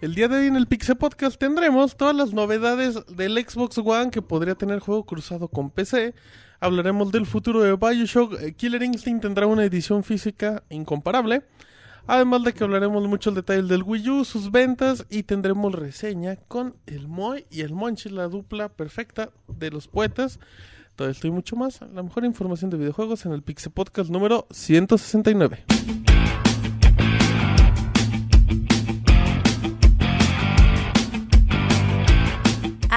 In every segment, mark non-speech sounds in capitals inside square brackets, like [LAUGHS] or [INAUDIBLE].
El día de hoy en el Pixel Podcast tendremos todas las novedades del Xbox One que podría tener juego cruzado con PC. Hablaremos del futuro de Bioshock. Eh, Killer Instinct tendrá una edición física incomparable. Además de que hablaremos mucho del detalle del Wii U, sus ventas y tendremos reseña con el Moy y el Monchi, la dupla perfecta de los poetas. Todo esto y mucho más. La mejor información de videojuegos en el Pixel Podcast número 169.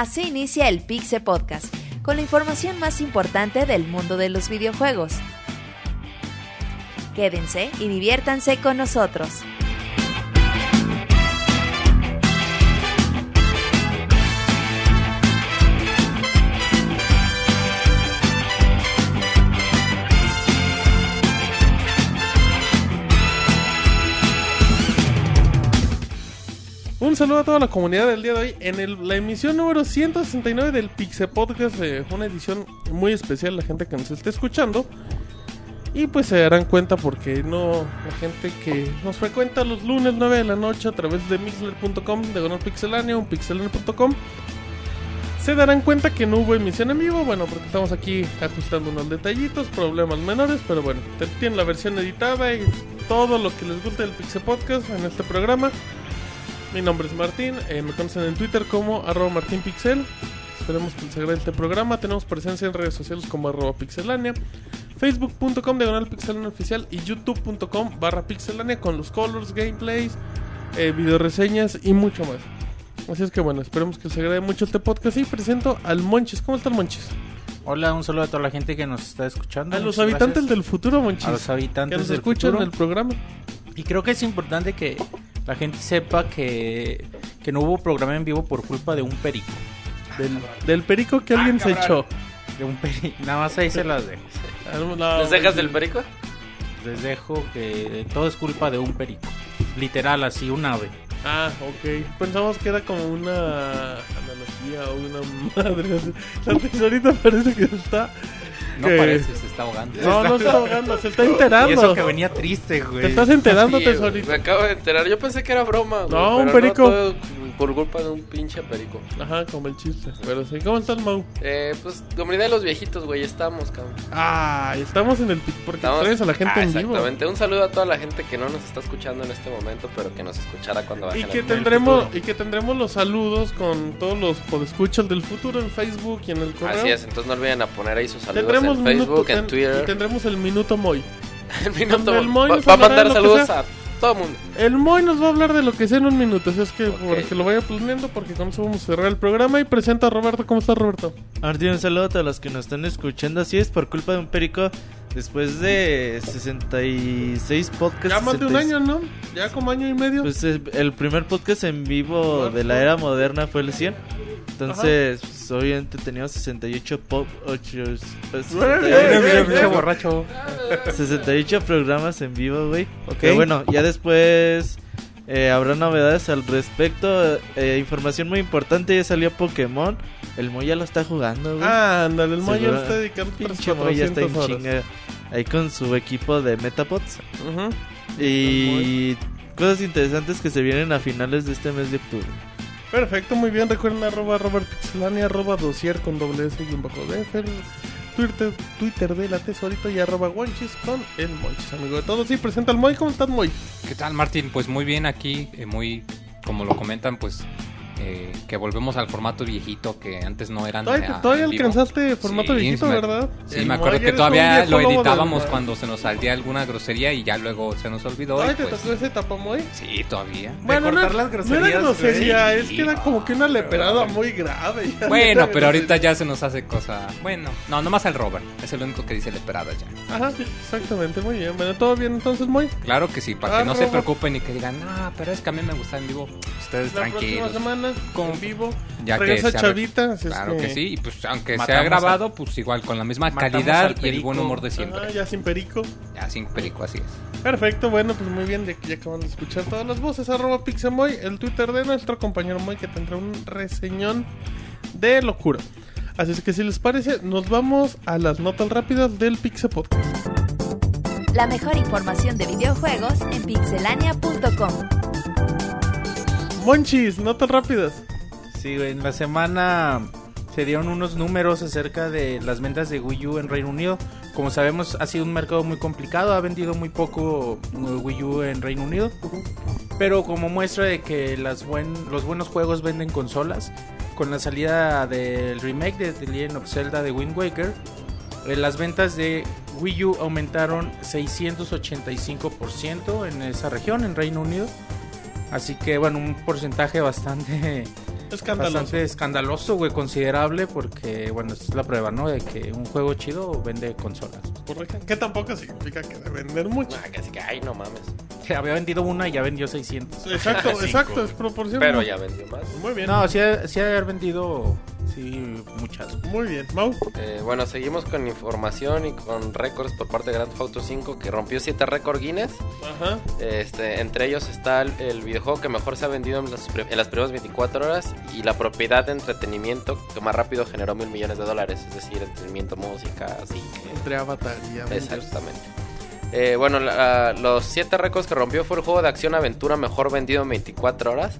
Así inicia el Pixe Podcast, con la información más importante del mundo de los videojuegos. Quédense y diviértanse con nosotros. Un saludo a toda la comunidad del día de hoy en la emisión número 169 del Pixel Podcast, eh, una edición muy especial, la gente que nos esté escuchando. Y pues se darán cuenta porque no la gente que nos frecuenta los lunes 9 de la noche a través de mixler.com, de pixelania, un pixelania.com. Se darán cuenta que no hubo emisión en vivo, bueno, porque estamos aquí ajustando unos detallitos, problemas menores, pero bueno, tienen la versión editada y todo lo que les guste del Pixel Podcast en este programa. Mi nombre es Martín, eh, me conocen en Twitter como arroba martinpixel. Esperemos que les agrade este programa. Tenemos presencia en redes sociales como arroba pixelania, facebook.com diagonal pixelania oficial y youtube.com barra pixelania con los colors, gameplays, eh, video reseñas y mucho más. Así es que bueno, esperemos que les agrade mucho este podcast y presento al Monchis. ¿Cómo está el Monchis? Hola, un saludo a toda la gente que nos está escuchando. A los habitantes gracias. del futuro, Monchis. a los habitantes que nos del escuchan en el programa. Y creo que es importante que la gente sepa que, que no hubo programa en vivo por culpa de un perico. Del, del perico que alguien se echó. De un perico. Nada más ahí se las dejo. ¿Les dejas del perico? Les dejo que todo es culpa de un perico. Literal, así, un ave. Ah, ok. Pensamos que era como una analogía o una [LAUGHS] madre. así. La tesorita parece que está. No parece, se está ahogando. No, no se está ahogando, se está Y enterando. eso que venía triste, güey. Te estás enterando, Sí, me acabo de enterar. Yo pensé que era broma. güey, No, un perico. todo por culpa de un pinche perico. Ajá, como el chiste. Pero sí, ¿cómo estás, Mau? Eh, pues, comunidad de los viejitos, güey, estamos, cabrón. Ah, estamos en el porque Estamos- traes a la gente Ah, en vivo. Exactamente. Un saludo a toda la gente que no nos está escuchando en este momento, pero que nos escuchará cuando Y bajen que tendremos y que tendremos los saludos con todos los podescuchas del futuro en Facebook y en el correo. Así es, entonces no olviden a poner ahí sus saludos Tendremos en Facebook, minuto- en ten- y Twitter. tendremos el minuto Moy. [LAUGHS] El minuto el Moy va, a mandar saludos a todo el mundo. El Moy nos va a hablar de lo que sea en un minuto, así es que lo vaya planeando porque con eso vamos a cerrar el programa y presenta a Roberto. ¿Cómo estás, Roberto? Martín, un saludo a todos los que nos están escuchando. Así es, por culpa de un perico, después de 66 podcasts. Ya más de un 66 año, ¿no? Ya como año y medio. Pues eh, el primer podcast en vivo de la era moderna fue el 100. Entonces, pues, obviamente teníamos 68 pop, ocho- pues, Bien, 68 bien, bien, Pinche borracho. 68 programas en vivo, güey. Ok. Pero bueno, ya después eh, habrá novedades al respecto. Eh, información muy importante, ya salió Pokémon. El Moy ya lo está jugando, güey. Ah, ándale, el Moy ya Seguro- le está dedicando Pinche Moy ya está en 400 horas. chinga ahí con su equipo de Metapods. Ujú. Y cosas interesantes que se vienen a finales de este mes de octubre. Perfecto, muy bien. Recuerden arroba Robert Pixelania, arroba dosier con doble S y un bajo el Twitter, Twitter de la y arroba Wonchis con el Monchis, amigo de todos. Sí, presenta al Moy. ¿Cómo estás, Moy? ¿Qué tal, Martín? Pues muy bien aquí, eh, muy, como lo comentan, pues eh, que volvemos al formato viejito que antes no eran. Todavía, eh, todavía alcanzaste formato Sí, viejito, me- ¿verdad? Sí, El me acuerdo que todavía lo editábamos cuando se nos salía alguna grosería y ya luego se nos olvidó. ¿Todavía te pues, tocó esa etapa, Moy? sí, todavía. Bueno, no, cortar las no era grosería, es que era como que una leperada muy grave. [LAUGHS] ya. Bueno, pero ahorita ya se nos hace cosa. Bueno, no, nomás el Robert. Es el único que dice leperadas ya. Ajá, exactamente, muy bien. Bueno, ¿todo bien entonces, Moy? Claro que sí, para Ah, que no se preocupen y que digan, ah, pero es que a mí me gusta en vivo. Ustedes La próxima tranquilos. semana, Con- con vivo. Ya que Regresa se Chavita. Claro que sí, y pues aunque sea grabado, pues igual con la misma Matamos calidad al y el buen humor de siempre. Ya sin perico. Ya sin perico, así es. Perfecto, bueno, pues muy bien, ya que ya acaban de escuchar todas las voces, arroba Pixemoy, el Twitter de nuestro compañero Moy que tendrá un reseñón de locura. Así es que si les parece, nos vamos a las notas rápidas del Pixel Podcast. La mejor información de videojuegos en pixelania.com. Monchis, notas rápidas. Sí, en la semana se dieron unos números acerca de las ventas de Wii U en Reino Unido. Como sabemos, ha sido un mercado muy complicado, ha vendido muy poco uh, Wii U en Reino Unido. Pero como muestra de que las buen, los buenos juegos venden consolas, con la salida del remake de The Legend of Zelda de Wind Waker, eh, las ventas de Wii U aumentaron 685% en esa región, en Reino Unido. Así que, bueno, un porcentaje bastante Escandaloso. bastante escandaloso, güey, considerable, porque, bueno, esta es la prueba, ¿no? De que un juego chido vende consolas. Correcto. Que tampoco significa que de vender mucho. Ah, casi que, ay, no mames. Que [LAUGHS] había vendido una y ya vendió 600. Exacto, [LAUGHS] exacto, es proporción. Pero ya vendió más. Muy bien. No, sí, ha- sí haber vendido, sí, muchas. Muy bien. Mau. Eh, bueno, seguimos con información y con récords por parte de Grand Theft Auto 5 que rompió 7 récords Guinness. Ajá. Este, entre ellos está el, el videojuego que mejor se ha vendido en las, pri- en las primeras 24 horas y la propiedad de entretenimiento que más rápido generó mil millones de dólares, es decir, entretenimiento, música, así. Entre Avatar y Avengers. Exactamente. Eh, bueno, la- los 7 récords que rompió fue el juego de acción aventura mejor vendido en 24 horas.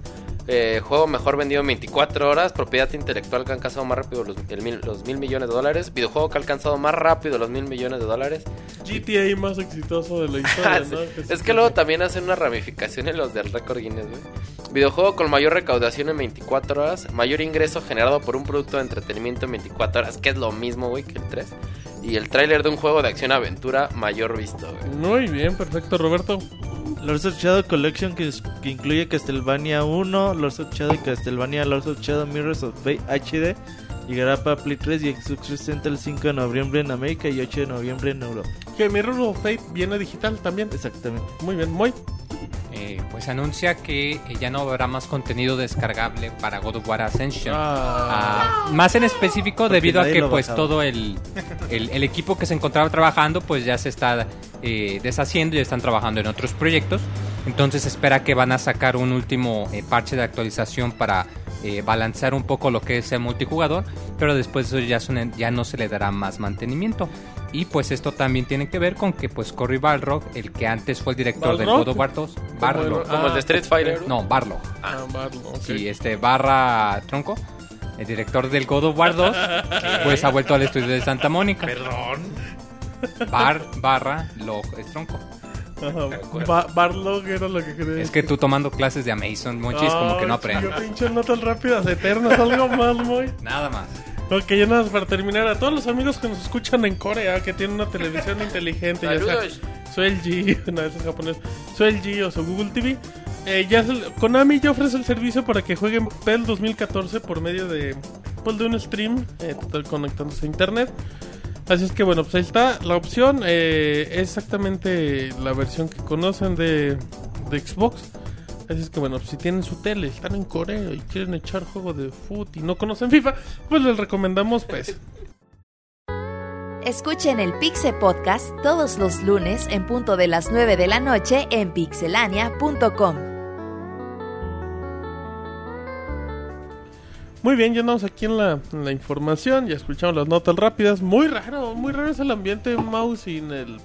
Eh, juego mejor vendido en 24 horas. Propiedad intelectual que ha alcanzado más rápido los, el mil, los mil millones de dólares. Videojuego que ha alcanzado más rápido los mil millones de dólares. GTA más exitoso de la historia, [LAUGHS] ¿no? sí. Es que luego también hacen una ramificación en los del récord Guinness, güey. Videojuego con mayor recaudación en 24 horas, mayor ingreso generado por un producto de entretenimiento en 24 horas, que es lo mismo, güey, que el 3. Y el tráiler de un juego de acción-aventura mayor visto, güey. Muy bien, perfecto, Roberto. Lords of Shadow Collection que, es- que incluye Castlevania 1, Lords of Shadow y Castlevania Lords of Shadow Mirrors of Fate HD. Llegará para Play 3 y Xbox 360 el 5 de noviembre en América y 8 de noviembre en Europa. Que Mirror of Fate viene digital también. Exactamente. Muy bien, muy. Eh, pues anuncia que eh, ya no habrá más contenido descargable para God of War Ascension. Ah, Ah, más en específico debido a que pues bajaba. todo el, el, el equipo que se encontraba trabajando pues ya se está eh, deshaciendo y están trabajando en otros proyectos. Entonces espera que van a sacar un último eh, parche de actualización para eh, balancear un poco lo que es el multijugador, pero después de eso ya, son- ya no se le dará más mantenimiento. Y pues esto también tiene que ver con que pues Cory Balrog, el que antes fue el director del. God of War 2, Como Barlog. Como el de Street Fighter. No, Barlog. ah. Sí, este Barra Tronco, el director del God of War 2, [LAUGHS] pues ha vuelto al estudio de Santa Mónica. Perdón. Bar, barra, log, es tronco. Ba- Barlog era lo que quería Es que tú tomando clases de Amazon, Monchis, como que no aprendes. Yo pinche notas rápidas eternas, algo más, muy. Nada más. Ok, ya nada más para terminar. A todos los amigos que nos escuchan en Corea, que tienen una televisión [LAUGHS] inteligente, ya sea Saludos. su LG, [LAUGHS] no, ese es japonés, su LG o su Google TV. Eh, ya Konami ya ofrece el servicio para que jueguen PEL 2014 por medio de, pues, de un stream, eh, total conectándose a internet. Así es que bueno, pues ahí está la opción. eh, es exactamente la versión que conocen de, de Xbox. Así es que bueno, pues si tienen su tele, están en Corea y quieren echar juego de foot y no conocen FIFA, pues les recomendamos pues. Escuchen el Pixe Podcast todos los lunes en punto de las 9 de la noche en pixelania.com. Muy bien, ya andamos aquí en la, en la información, ya escuchamos las notas rápidas. Muy raro, muy raro es el ambiente mouse sin el...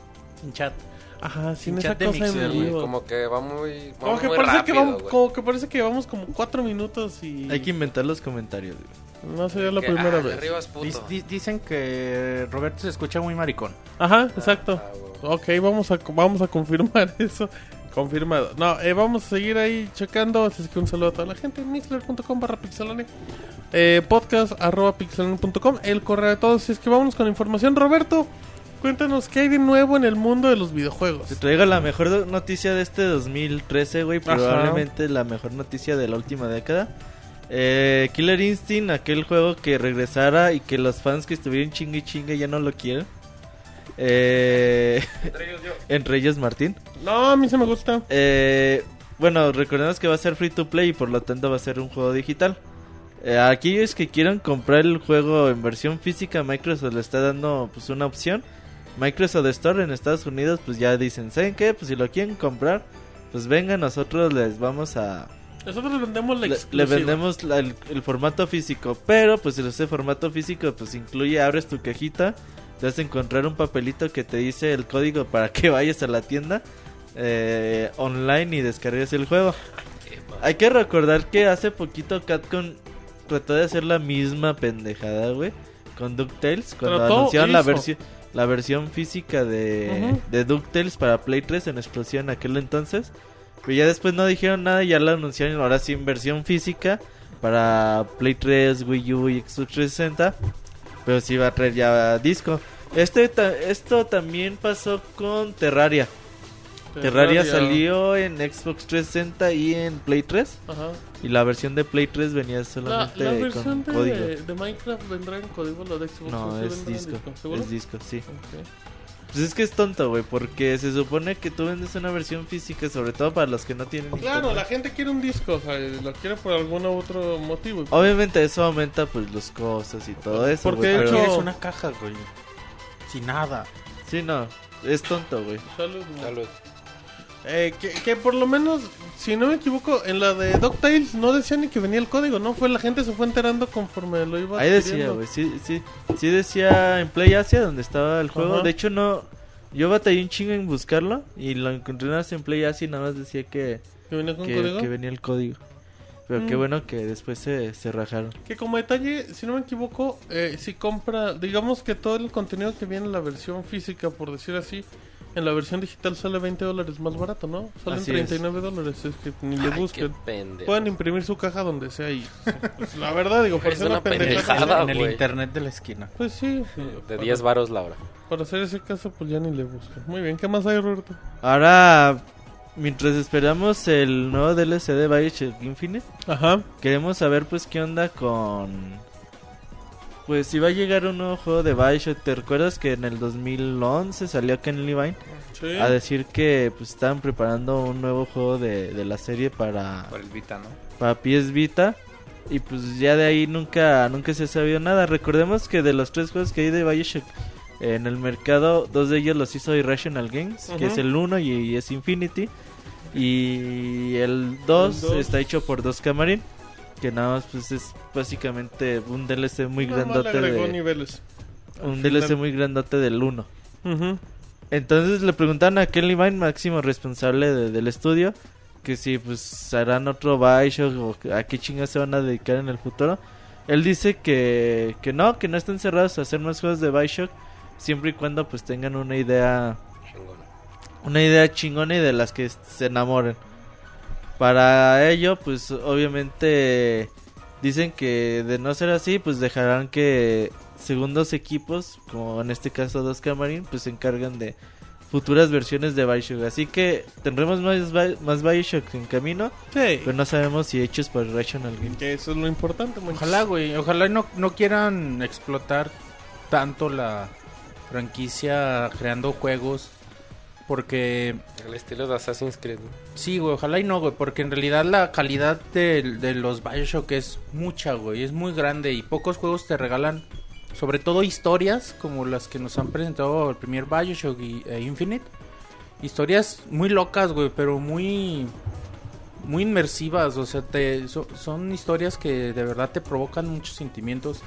En chat. Ajá, sin esa chat de cosa en Mixer, vivo. güey, Como que va muy, va Como que, muy parece que vamos, como que parece que vamos como cuatro minutos y... Hay que inventar los comentarios. güey. No sería la Que, primera ah, vez. di- dicen que Roberto se escucha muy maricón. Ajá, exacto. Ah, güey. Ok, vamos a, vamos a confirmar [LAUGHS] eso. Confirmado. No, eh, vamos a seguir ahí checando. Así es que un saludo a toda la gente. Mixler.com barra pixelane. Eh, podcast arroba pixelane.com. El correo de todos. Así es que vámonos con información. Roberto, cuéntanos qué hay de nuevo en el mundo de los videojuegos. Te traigo la mejor noticia de este 2013, güey. Ajá. Probablemente la mejor noticia de la última década. Eh, Killer Instinct, aquel juego que regresara y que los fans que estuvieron chingue y chingue ya no lo quieren. Eh, [LAUGHS] entre ellos Martín. No, a mí se me gusta. Eh, bueno, recordemos que va a ser free to play y por lo tanto va a ser un juego digital. Eh, a aquellos que quieran comprar el juego en versión física, Microsoft le está dando pues una opción. Microsoft Store en Estados Unidos pues ya dicen, ¿saben qué? Pues si lo quieren comprar, pues vengan, nosotros les vamos a... Nosotros le vendemos la Le, vendemos la- el, el formato físico, pero pues ese formato físico pues incluye, abres tu cajita, te vas a encontrar un papelito que te dice el código para que [LAUGHS] vayas a la tienda eh, online y descargues el juego. Hay que recordar que hace poquito Capcom trató de hacer la misma pendejada, güey, con DuckTales cuando anunciaron la versión la versión física de, Ujú. de DuckTales para Play 3 en exclusión en aquel entonces. Pero ya después no dijeron nada y ya la anunciaron ahora sí en versión física para Play 3, Wii U y Xbox 360. Pero sí va a traer ya disco. Este esto también pasó con Terraria. Terraria salió en Xbox 360 y en Play 3. Ajá. Y la versión de Play 3 venía La, solamente la versión con de, código. de Minecraft vendrá en código, la de Xbox. No, ¿sí es disco. ¿Seguro? Es disco, sí. Ok. Pues es que es tonto, güey, porque se supone que tú vendes una versión física, sobre todo para los que no tienen Claro, internet. la gente quiere un disco, o sea, lo quiere por algún otro motivo. Obviamente eso aumenta pues los costos y todo eso, Porque güey, de pero- hecho- Quieres una caja, güey. Sin nada. Sí, no, es tonto, güey. Salud. Salud. Eh, que, que por lo menos, si no me equivoco, en la de DuckTales no decía ni que venía el código, ¿no? Fue la gente se fue enterando conforme lo iba Ahí decía, güey, sí, sí, sí decía en Play Asia donde estaba el juego. Ajá. De hecho no, yo batallé un chingo en buscarlo y lo encontré nada en Play Asia y nada más decía que, ¿Que venía con que, código? que venía el código. Pero qué Mm. bueno que después se, se rajaron. Que como detalle, si no me equivoco, eh, si compra, digamos que todo el contenido que viene en la versión física, por decir así, en la versión digital sale 20 dólares más barato, ¿no? Salen Así es. 39 dólares, es que ni le Ay, busquen. Pueden imprimir su caja donde sea y pues, la verdad digo, Es parece una una pendejada. pendejada. en el internet de la esquina. Pues sí, De para- 10 varos la hora. Para hacer ese caso, pues ya ni le buscan. Muy bien, ¿qué más hay, Roberto? Ahora, mientras esperamos el nuevo DLC de Bioshock Infinite, Ajá. queremos saber pues qué onda con... Pues si va a llegar un nuevo juego de Bioshock, ¿te recuerdas que en el 2011 salió Ken Levine Sí. a decir que pues estaban preparando un nuevo juego de, de la serie para, Por el Vita, ¿no? para PS Vita? Y pues ya de ahí nunca, nunca se ha sabido nada. Recordemos que de los tres juegos que hay de Bioshock en el mercado, dos de ellos los hizo Irrational Games, que es el 1 y, y es Infinity. Y el 2 El dos. está hecho por dos Camarin, que nada más pues es básicamente un DLC muy grandote de, niveles. un final. DLC muy grandote del 1. Ujú. Entonces le preguntaron a Ken Levine, máximo responsable de- del estudio, que si pues harán otro Bioshock o a qué chingas se van a dedicar en el futuro. Él dice que, que no, que no están cerrados a hacer más juegos de Bioshock, siempre y cuando pues tengan una idea, una idea chingona y de las que se enamoren. Para ello, pues obviamente dicen que de no ser así, pues dejarán que segundos equipos, como en este caso dos Camarín, pues se encargan de futuras versiones de Bioshock. Así que tendremos más, más Bioshock en camino, Sí. pero no sabemos si hechos por Rational Games. Que eso es lo importante, muchachos. Ojalá, güey. Ojalá no, no quieran explotar tanto la franquicia creando juegos. Porque El estilo de Assassin's Creed. ¿no? Sí, güey, ojalá y no, güey, porque en realidad la calidad de, de los Bioshock es mucha, güey, es muy grande y pocos juegos te regalan, sobre todo historias como las que nos han presentado el primer Bioshock y e Infinite. Historias muy locas, güey, pero muy muy inmersivas, o sea, te, so- son historias que de verdad te provocan muchos sentimientos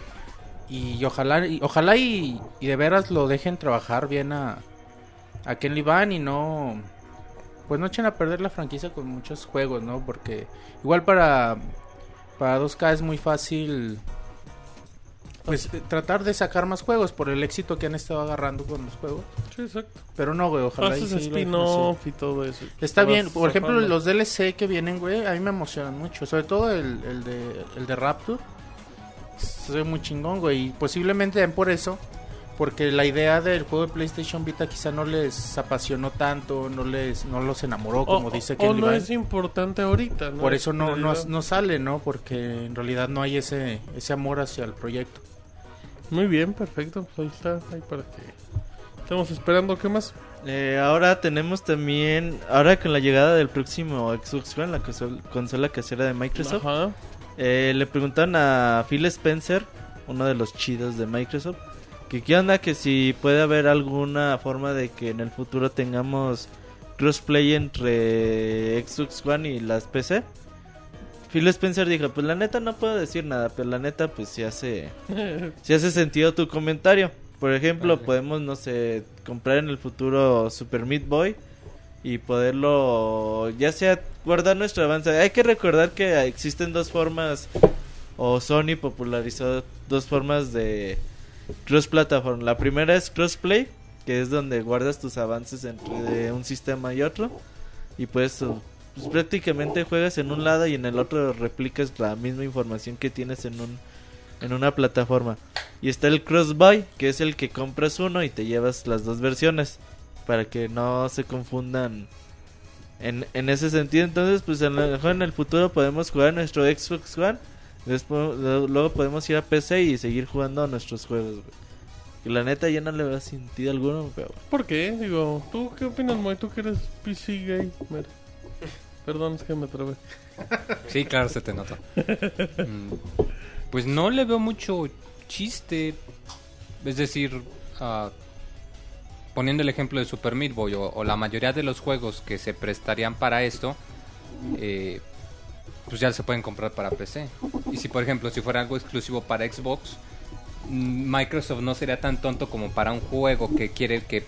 y ojalá y, ojalá y, y de veras lo dejen trabajar bien a a Ken Levine y no pues no echen a perder la franquicia con muchos juegos, ¿no? Porque igual para para 2K es muy fácil pues eh, tratar de sacar más juegos por el éxito que han estado agarrando con los juegos, Sí, exacto. pero no, güey, ojalá y Haces sí spin-off y todo eso. Está bien, por ejemplo, los DLC que vienen, güey, a mí me emocionan mucho, sobre todo el, el de el de Rapture. Se ve muy chingón, güey, y posiblemente por eso porque la idea del juego de PlayStation Vita quizá no les apasionó tanto, no les no los enamoró como O- dice o no es importante ahorita, ¿no? Por eso no, no, sale, ¿no? Porque en realidad no hay ese, ese amor hacia el proyecto. Muy bien, perfecto. Pues ahí está, ahí para que estamos esperando. ¿Qué más? Eh, ahora tenemos también, ahora con la llegada del próximo Xbox One, la consol- consola casera de Microsoft, Ajá. Eh, le preguntan a Phil Spencer, uno de los chidos de Microsoft, que qué onda, que si puede haber alguna forma de que en el futuro tengamos crossplay entre Xbox One y las PC. Phil Spencer dijo, pues la neta no puedo decir nada, pero la neta pues si hace, [LAUGHS] si hace sentido tu comentario. Por ejemplo, Vale. podemos, no sé, comprar en el futuro Super Meat Boy y poderlo ya sea guardar nuestro avance. Hay que recordar que existen dos formas o Sony popularizó dos formas de cross plataforma. La primera es crossplay, que es donde guardas tus avances entre un sistema y otro y pues, pues prácticamente juegas en un lado y en el otro replicas la misma información que tienes en un en una plataforma. Y está el cross buy, que es el que compras uno y te llevas las dos versiones para que no se confundan en, en ese sentido. Entonces, pues a lo mejor en el futuro podemos jugar nuestro Xbox One. Después, luego podemos ir a PC y seguir jugando nuestros juegos. güey. Que la neta ya no le veo sentido alguno, pero ¿Por qué? Digo, ¿tú qué opinas, Moy? ¿Tú que eres PC gamer? [LAUGHS] Perdón, es que me trabé. Sí, claro, se te nota. Mm, Pues no le veo mucho chiste. Es decir, ah, poniendo el ejemplo de Super Meat Boy o, o la mayoría de los juegos que se prestarían para esto, eh, pues ya se pueden comprar para PC. Y si, por ejemplo, si fuera algo exclusivo para Xbox, mm, Microsoft no sería tan tonto como para un juego que quiere que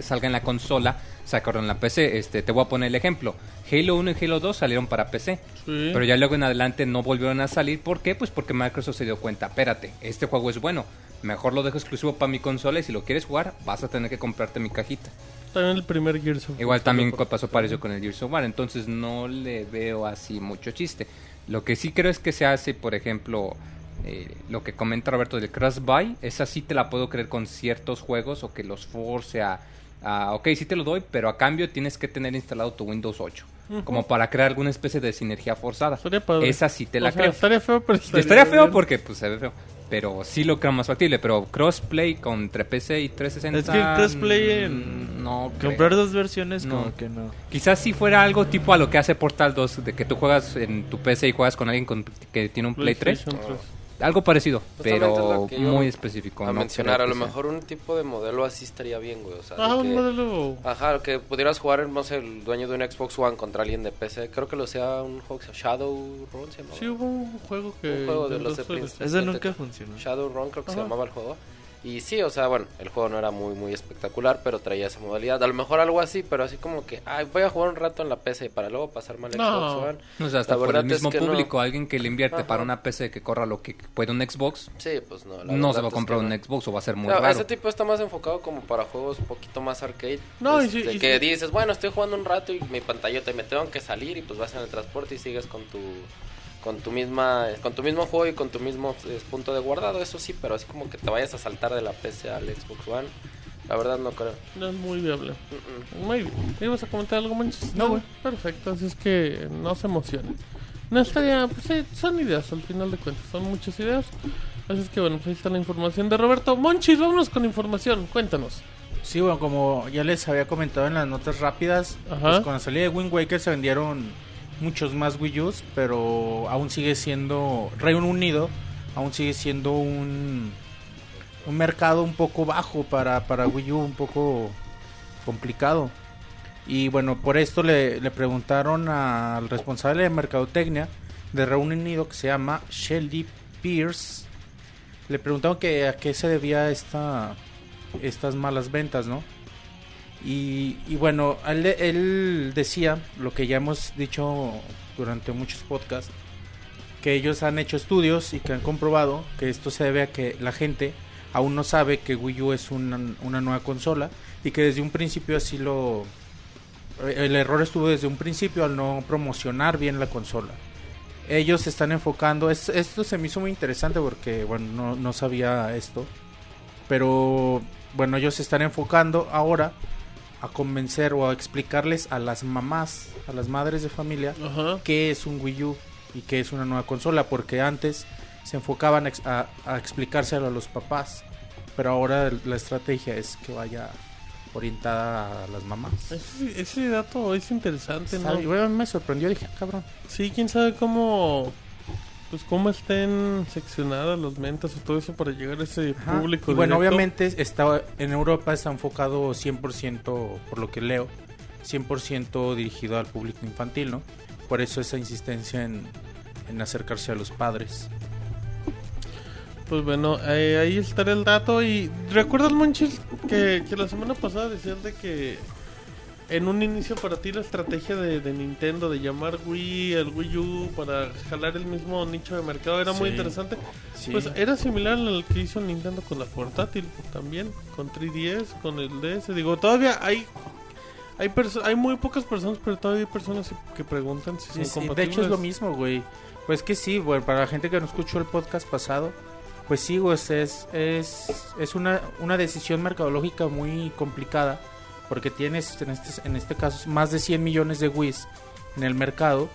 salga en la consola, sacarlo en la PC. Este, te voy a poner el ejemplo. Halo 1 y Halo 2 salieron para PC. Sí. Pero ya luego en adelante no volvieron a salir. ¿Por qué? Pues porque Microsoft se dio cuenta, espérate, este juego es bueno. Mejor lo dejo exclusivo para mi consola y si lo quieres jugar, vas a tener que comprarte mi cajita. También el primer Gears of War. Igual también pasó para eso con el Gears of War. Entonces no le veo así mucho chiste. Lo que sí creo es que se hace, por ejemplo, eh, lo que comenta Roberto del Cross Buy. Esa sí te la puedo creer con ciertos juegos o que los force a... a, ok, sí te lo doy, pero a cambio tienes que tener instalado tu Windows 8. Como para crear alguna especie de sinergia forzada. Estaría padre. Esa sí te la O sea, creo. Estaría feo, pero estaría, Estaría feo bien. porque pues se ve feo. Pero sí lo creo más factible. Pero crossplay con entre PC y 360. Es que crossplay en- mm, No. creo. comprar dos versiones No. como que no. Quizás si fuera algo tipo a lo que hace Portal 2. De que tú juegas en tu PC y juegas con alguien con- que tiene un Play 3. PlayStation 3. Algo parecido. Justamente es Pero yo muy específico. a no mencionar, a lo sea. mejor un tipo de modelo así estaría bien, güey. O sea, Ah, un que- modelo. Ajá, que pudieras jugar, no sé, el dueño de un Xbox One contra alguien de PC. Creo que lo sea un juego que se llama Shadowrun, se llamaba. Sí, hubo un juego que. Un juego de los de Prince. Eso nunca funcionó. Shadowrun creo que se Ajá. llamaba el juego. Y sí, o sea, bueno, el juego no era muy muy espectacular, pero traía esa modalidad. A lo mejor algo así, pero así como que, ay, voy a jugar un rato en la PC para luego pasarme al No. Xbox One. No, o sea, hasta por el es mismo no. público, alguien que le invierte Ajá. para una PC que corra lo que puede un Xbox, Sí, pues no. la no se va a comprar un no. Xbox o va a ser muy No, raro. ese tipo está más enfocado como para juegos un poquito más arcade. No, y Este, sí, y que sí. dices, bueno, estoy jugando un rato y mi pantallota y me tengo que salir y pues vas en el transporte y sigues con tu con tu misma con tu mismo juego y con tu mismo eh, punto de guardado, eso sí, pero así como que te vayas a saltar de la PC al Xbox One, la verdad no creo. No es muy viable. Muy bien. ¿Ibas a comentar algo, Manches? No, güey. Perfecto, así es que no se emocionen. No estaría, pues eh, son ideas al final de cuentas, son muchas ideas. Así es que bueno, pues ahí está la información de Roberto. Monchis, vámonos con información, cuéntanos. Sí, bueno, como ya les había comentado en las notas rápidas, pues con la salida de Wind Waker se vendieron muchos más Wii U's, pero aún sigue siendo Reino Unido, aún sigue siendo un un mercado un poco bajo para, para Wii U, un poco complicado. Y bueno, por esto le, le preguntaron al responsable de mercadotecnia de Reino Unido que se llama Shelly Pierce. Le preguntaron que a qué se debía esta estas malas ventas, ¿no? Y, bueno, él, decía lo que ya hemos dicho durante muchos podcasts, que ellos han hecho estudios y que han comprobado que esto se debe a que la gente aún no sabe que Wii U es una, una nueva consola y que desde un principio así lo... El error estuvo desde un principio al no promocionar bien la consola. Ellos se están enfocando, es- esto se me hizo muy interesante porque, bueno, no, no sabía esto, pero bueno, ellos se están enfocando ahora a convencer o a explicarles a las mamás, a las madres de familia, Ajá. qué es un Wii U y qué es una nueva consola, porque antes se enfocaban a, a explicárselo a los papás, pero ahora la estrategia es que vaya orientada a las mamás. Ese, ese dato es interesante, ¿no? Sabe- y bueno, me sorprendió, dije, "Ah, cabrón. Sí, quién sabe cómo. Pues cómo estén seccionadas las ventas y todo eso para llegar a ese Ajá. público. Y bueno, directo. obviamente está en Europa está enfocado 100%, por lo que leo, 100% dirigido al público infantil, ¿no? Por eso esa insistencia en, en acercarse a los padres. Pues bueno, eh, ahí estará el dato. Y recuerdas, Monchis, que, que la semana pasada decían de que en un inicio para ti la estrategia de, de Nintendo de llamar Wii al Wii U para jalar el mismo nicho de mercado era muy interesante. Sí. Pues era similar al que hizo Nintendo con la portátil también, con 3DS, con el DS. Digo, todavía hay hay hay muy pocas personas, pero todavía hay personas que preguntan si son Sí, de hecho es lo mismo, güey. Pues que sí, güey, para la gente que no escuchó el podcast pasado, pues sí, güey, es, es, es una, una decisión mercadológica muy complicada, porque tienes, en este, en este caso, más de 100 millones de Wii's en el mercado.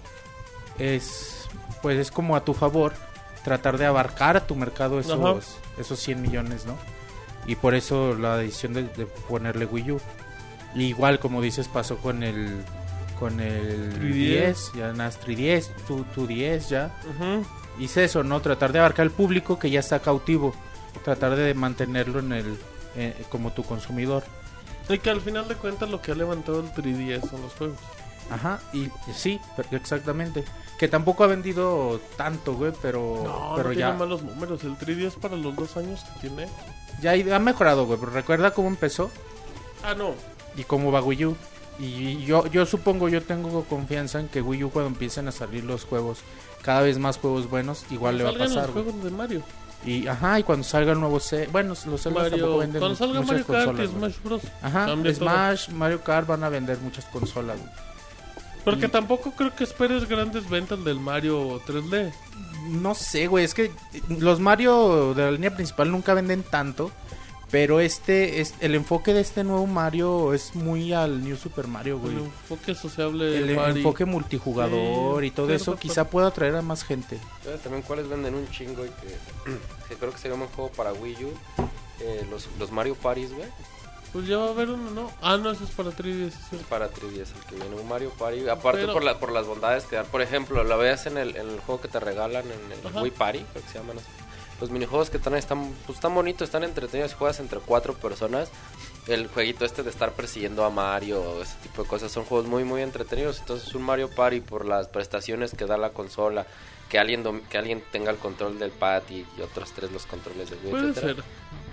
Es, pues es como a tu favor tratar de abarcar a tu mercado Ajá. esos, esos 100 millones, ¿no? Y por eso la decisión de, de ponerle Wii U. Y igual, como dices, pasó con el con el 3DS. 10, ya nas 3DS, tu, tu 10 ya. Hice eso, ¿no? Tratar de abarcar al público que ya está cautivo. Tratar de mantenerlo en el eh, como tu consumidor. Y que al final de cuentas lo que ha levantado el 3DS son los juegos. Ajá, y sí, exactamente. Que tampoco ha vendido tanto, güey, pero, No, pero no ya, tiene malos números. El 3DS para los dos años que tiene. ya ha mejorado, güey. Pero recuerda cómo empezó Ah, no. y cómo va Wii U. Y yo, yo supongo, yo tengo confianza en que Wii U cuando empiecen a salir los juegos, cada vez más juegos buenos, igual le va a pasar. los juegos de Mario. Y ajá, y cuando salga el nuevo C, bueno, los tampoco Mario venden cuando salga muchas Mario Kart y consolas. Smash Bros. Ajá, todo. Smash, Mario Kart van a vender muchas consolas. güey. Porque Y- tampoco creo que esperes grandes ventas del Mario 3D. No sé, güey, es que los Mario de la línea principal nunca venden tanto, pero este es el enfoque de este nuevo Mario es muy al New Super Mario, güey. El enfoque sociable El Mario. enfoque multijugador Sí, y todo eso quizá pueda atraer a más gente. ¿Sabes también cuáles venden un chingo y que, [CLEARS THROAT] que creo que sería un buen juego para Wii U? Eh, los, los Mario Parties, güey. Pues ya va a haber uno, ¿no? Ah, no, eso es para 3DS. sí. Para 3DS el que viene, un Mario Party. Aparte Pero- por, la, por las bondades que dan. Por ejemplo, la ves en el, en el juego que te regalan en el Ajá. Wii Party, creo que se llaman así. Los minijuegos que están, están, pues, están bonitos, están entretenidos. Juegas entre cuatro personas. El jueguito este de estar persiguiendo a Mario, ese tipo de cosas, son juegos muy, muy entretenidos. Entonces, un Mario Party por las prestaciones que da la consola, que alguien que alguien tenga el control del pad y, y otros tres los controles del Wii, Puede ser.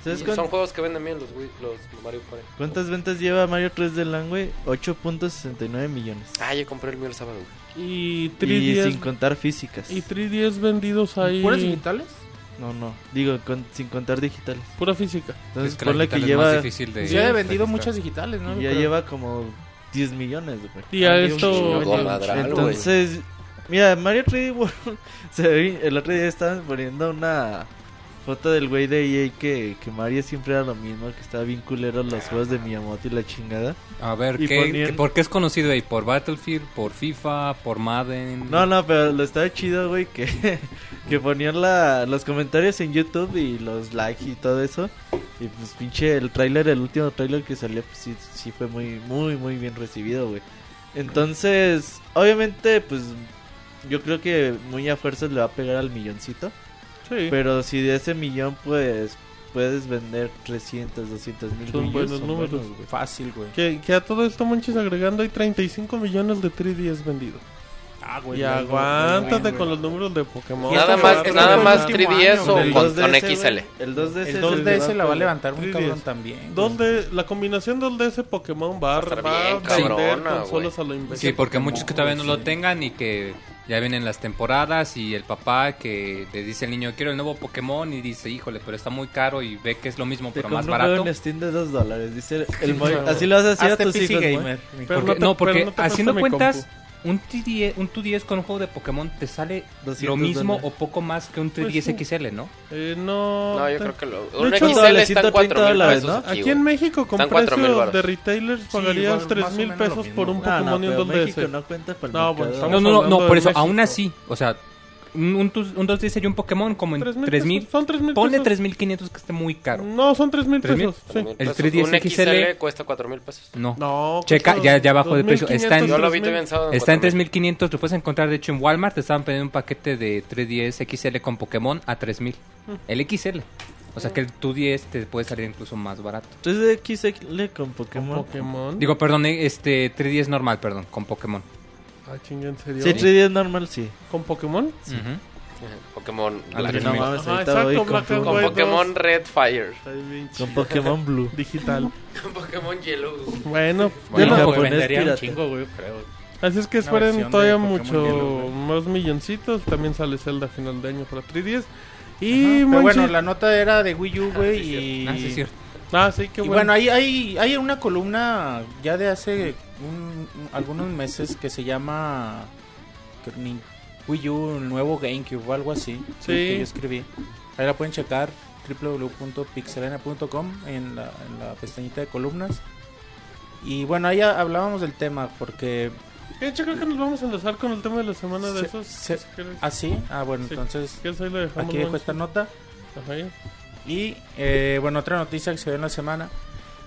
¿Sabes Y cuán- son juegos que venden bien los, Wii- los Mario Party. cuántas ventas lleva Mario 3 d Land, güey? 8.69 millones. Ah, yo compré el mío el sábado. güey. Y Y 3DS. sin contar físicas. Y 3DS vendidos ahí. ¿Puras digitales? No, no. Digo, con- sin contar digitales. Pura física. Entonces, Es que la ponle que es más lleva. difícil de- Sí, ha de vendido registrar. muchas digitales, ¿no? y ya Creo. lleva como 10 millones, güey. Y a esto. Entonces, mira, Mario 3D World. [LAUGHS] se ve- el otro día estaban poniendo una foto del güey de EA que, que Mario siempre era lo mismo, que estaba bien culero los juegos de Miyamoto y la chingada. A ver, ¿qué, ponían- ¿por qué es conocido ahí? ¿Por Battlefield? ¿Por FIFA? ¿por Madden? No, no, pero lo estaba chido, güey, que, [LAUGHS] que ponían la, los comentarios en YouTube y los likes y todo eso. Y pues pinche el tráiler, el último tráiler que salió, pues sí, sí fue muy, muy, muy bien recibido, güey. Entonces, obviamente, pues yo creo que muy a fuerzas le va a pegar al milloncito. Sí. Pero si de ese millón, pues puedes vender 300, 200 mil Son buenos son números. buenos, güey. Fácil, güey. Que, que a todo esto, Monchis, agregando, hay 35 millones de 3DS vendidos. Ah, y aguántate con los números de Pokémon. Nada más, nada más fue el último 3DS año, o con, 2DS, con. XL. El 2DS, El es el 2DS que la va a levantar muy 3DS. cabrón también. 2D, la combinación 2DS Pokémon va a, va vender consolas a lo imbécil. Sí, porque muchos que todavía no lo tengan y que ya vienen las temporadas y el papá que le dice al niño quiero el nuevo Pokémon y dice híjole pero está muy caro y ve que es lo mismo pero más un barato. en Steam de 2 dólares. Dice el. Así lo vas a hacer a tus PC hijos, gamer. Pero no te- no, porque pero no te haciendo cuentas un 3DS, un 2DS con un juego de Pokémon te sale 200 lo mismo dólares. o poco más que un 3DS Pues sí. XL, ¿no? Eh, no, No, yo creo que lo, De un hecho, XL está en 130 4 mil dólares, pesos. ¿no? aquí, en México con Están 4,000 precios de retailers Sí, pagarías igual, 3 más o mil pesos por un Ah, no, Pokémon y un pero 2DS. México no cuenta para el No, No, no, no, hablando no, de por eso, aún así, o sea, un, un, tus- un 2DS y un Pokémon como en 3,000 3000, pesos, son 3,000 ponle pesos. 3500 que esté muy caro. No, son 3 mil 3,000. pesos. Sí. 4,000 El pesos. 3DS un XL cuesta 4 mil pesos. No. No, Checa, ya, ya bajó de precio. 2,500, Está en, Yo lo vi 3,000. también sábado. está en 4,000. 3500, lo puedes encontrar de hecho en Walmart. Te estaban pidiendo un paquete de 3DS XL con Pokémon a 3000. El XL. O sea que el 2DS te puede salir incluso más barato. 3DXL con Con Pokémon. Pokémon. Digo, perdón, eh, este 3DS normal, perdón, con Pokémon. Ah, chinga, ¿en serio? Sí, 3D normal, sí. ¿Con Pokémon? Ujú. [LAUGHS] Pokémon. A la no mames, Ajá, ahorita voy exacto, con, Black and Con White Pokémon 2. Red Fire. Bien con chido. Pokémon Blue. [LAUGHS] Digital. [LAUGHS] Con Pokémon Yellow. Bueno, Bueno, ya no- japonés pues vendería un pirata. chingo, güey, creo. así es que una esperen versión todavía de Pokémon mucho Yellow, güey. más milloncitos. También sale Zelda a final de año para 3DS. Y Ajá, Pero Monchi- bueno, la nota era de Wii U, güey, y... Ah, sí, es cierto. Ah, sí, qué y bueno. bueno, hay, hay, hay una columna ya de hace un- un- algunos meses que se llama Wii U, el nuevo GameCube o algo así. Sí. Que yo escribí. Ahí la pueden checar www.pixelena.com en la, en la pestañita de columnas. Y bueno, ahí ha- hablábamos del tema porque... De hecho, creo que nos vamos a enlazar con el tema de la semana de Se- esos. se- si. ¿Ah, sí? Ah, bueno, Sí. entonces aquí dejo esta nota. Ajá. Y eh, bueno, otra noticia que se dio en la semana.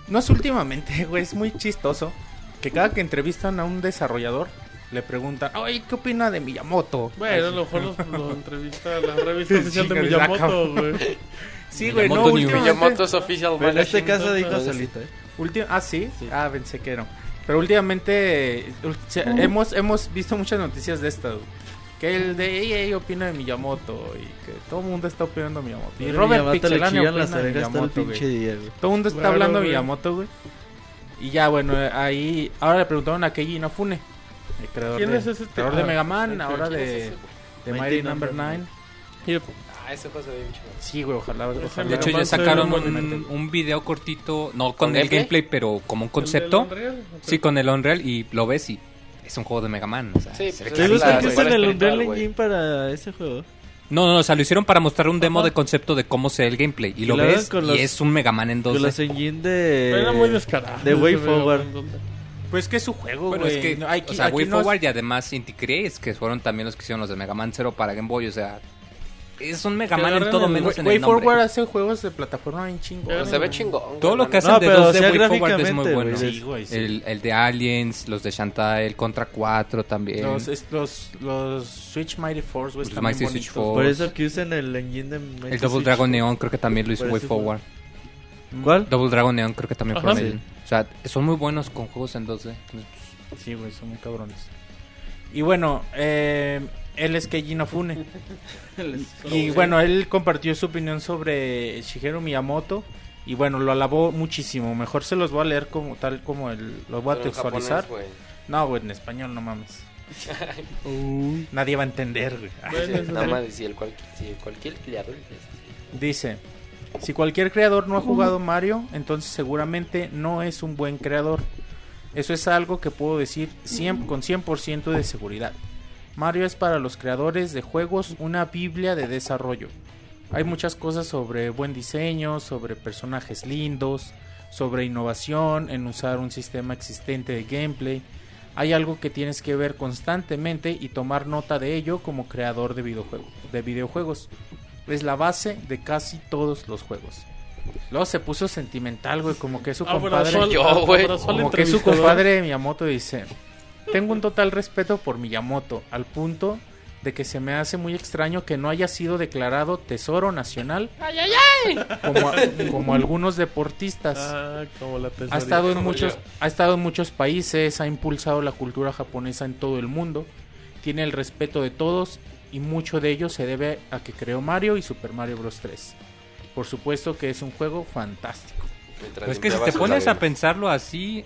No es últimamente, [LAUGHS] güey, es muy chistoso. Que cada que entrevistan a un desarrollador, le preguntan, oye, ¿qué opina de Miyamoto? Bueno, a Ay, lo mejor los, lo entrevista la [LAUGHS] revista Sí, oficial de Miyamoto, güey. Sí, güey, no, últimamente... Miyamoto es Official Pero en este caso dijo solito, ¿eh? ulti- Ah, ¿sí? Ah, pensé que no. Pero últimamente eh, hemos, hemos visto muchas noticias de esto. Que el de EA opina de Miyamoto y que todo el mundo está opinando de Miyamoto. Y Robert Miyamoto chillan opina las de orejas todo el Miyamoto, güey. Todo el mundo está Claro, hablando de. Miyamoto, güey. Y ya, bueno, eh, ahí. Ahora le preguntaron a Keiji Inafune, el creador, ¿Quién de, es ese creador de tipo? Mega Man, ok. ahora ¿Quién es de, de Mighty Number Number 9. Y- Ah, ese juego se ve bien chido. Sí, güey, ojalá. ojalá. De hecho, Mega ya Man sacaron un, un video cortito, no ¿Con con, el gameplay? gameplay, pero como un ¿El concepto. del Unreal? Sí, con el Unreal y lo ves y es un juego de Mega Man. O sea, Sí, se pues ve ¿Te es que el Unreal. Engine para ese juego? No, no, no, o sea, lo hicieron para mostrar un demo Ajá. de concepto de cómo se ve el gameplay. Y Y lo ves con y los- es un Mega Man en Con 2D. los engine de... Era muy descarado. De Way Forward. Pues que es su juego, Bueno, güey. es que, No, aquí- o sea, aquí Way no es- Forward y además Inti Creates, que fueron también los que hicieron los de Mega Man 0 para Game Boy, o sea, es un Mega Man en todo el- menos en Way el nombre. Forward hace juegos de plataforma bien chingón. Pero Se ve chingón. Todo lo que hacen No, de pero 2D sea Way Forward es muy bueno. güey. Sí, güey, sí. El, el de Aliens, los de Shantae, el Contra 4 también. Los, es- los, los Switch Mighty Force, güey, Los están Mighty Switch. Force. Por eso que usen el engine de... Mighty el Double Switch. Dragon Neon creo que también lo hizo Way. Forward. ¿Cuál? Double Dragon Neon creo que también Ajá. fue Sí. O sea, son muy buenos con juegos en 2D. Entonces, pues, Sí, güey, son muy cabrones. Y bueno, eh, él es Keiji Inafune. [LAUGHS] y bueno, él compartió su opinión sobre Shigeru Miyamoto. Y bueno, lo alabó muchísimo. Mejor se los voy a leer como tal como el, lo voy a Pero en textualizar. japonés, no, güey, en español no mames. [LAUGHS] Nadie va a entender, güey. Bueno, eso Nada más si el cual- si cualquier creador. Dice, si cualquier creador no ha jugado Mario, entonces seguramente no es un buen creador. Eso es algo que puedo decir 100 con 100% de seguridad. Mario es para los creadores de juegos una biblia de desarrollo. Hay muchas cosas sobre buen diseño, sobre personajes lindos, sobre innovación en usar un sistema existente de gameplay. Hay algo que tienes que ver constantemente y tomar nota de ello como creador de, videojuego- de videojuegos. Es la base de casi todos los juegos. Luego se puso sentimental, güey, como que su compadre... Abrazó al- Yo, güey. Como que su compadre Miyamoto dice, tengo un total respeto por Miyamoto, al punto de que se me hace muy extraño que no haya sido declarado tesoro nacional Como, a- como algunos deportistas. Ah, como la Ha estado, en muchos, ha estado en muchos países, ha impulsado la cultura japonesa en todo el mundo, tiene el respeto de todos y mucho de ello se debe a que creó Mario y Super Mario Bros. 3. Por supuesto que es un juego fantástico. Pues es que si te pones a pensarlo así,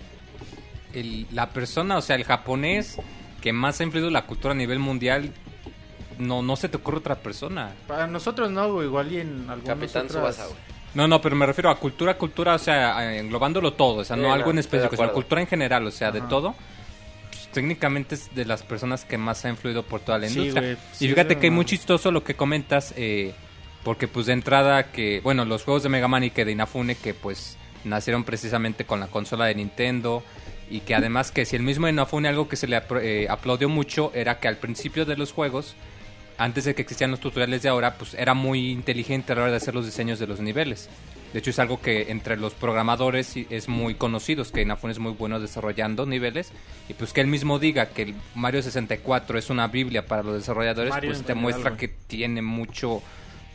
el- la persona, o sea, el japonés que más ha influido la cultura a nivel mundial, no, no se te ocurre otra persona. Para nosotros no, güey, igual y en algunas Capitán otras... Tsubasa, güey. No, no, pero me refiero a cultura, cultura, o sea, englobándolo todo, o sea, Sí, no no, algo en específico, sino cultura en general, o sea, de todo. pues, técnicamente es de las personas que más ha influido por toda la Sí, industria. sí, y fíjate que es muy chistoso lo que comentas, eh, porque pues de entrada que, bueno, los juegos de Mega Man y que de Inafune que pues nacieron precisamente con la consola de Nintendo y que además que si el mismo Inafune algo que se le eh, aplaudió mucho era que al principio de los juegos antes de que existían los tutoriales de ahora, pues era muy inteligente a la hora de hacer los diseños de los niveles. De hecho, es algo que entre los programadores es muy conocido, es que Inafune es muy bueno desarrollando niveles. Y pues que él mismo diga que el Mario 64 es una biblia para los desarrolladores, Mario pues te muestra que tiene mucho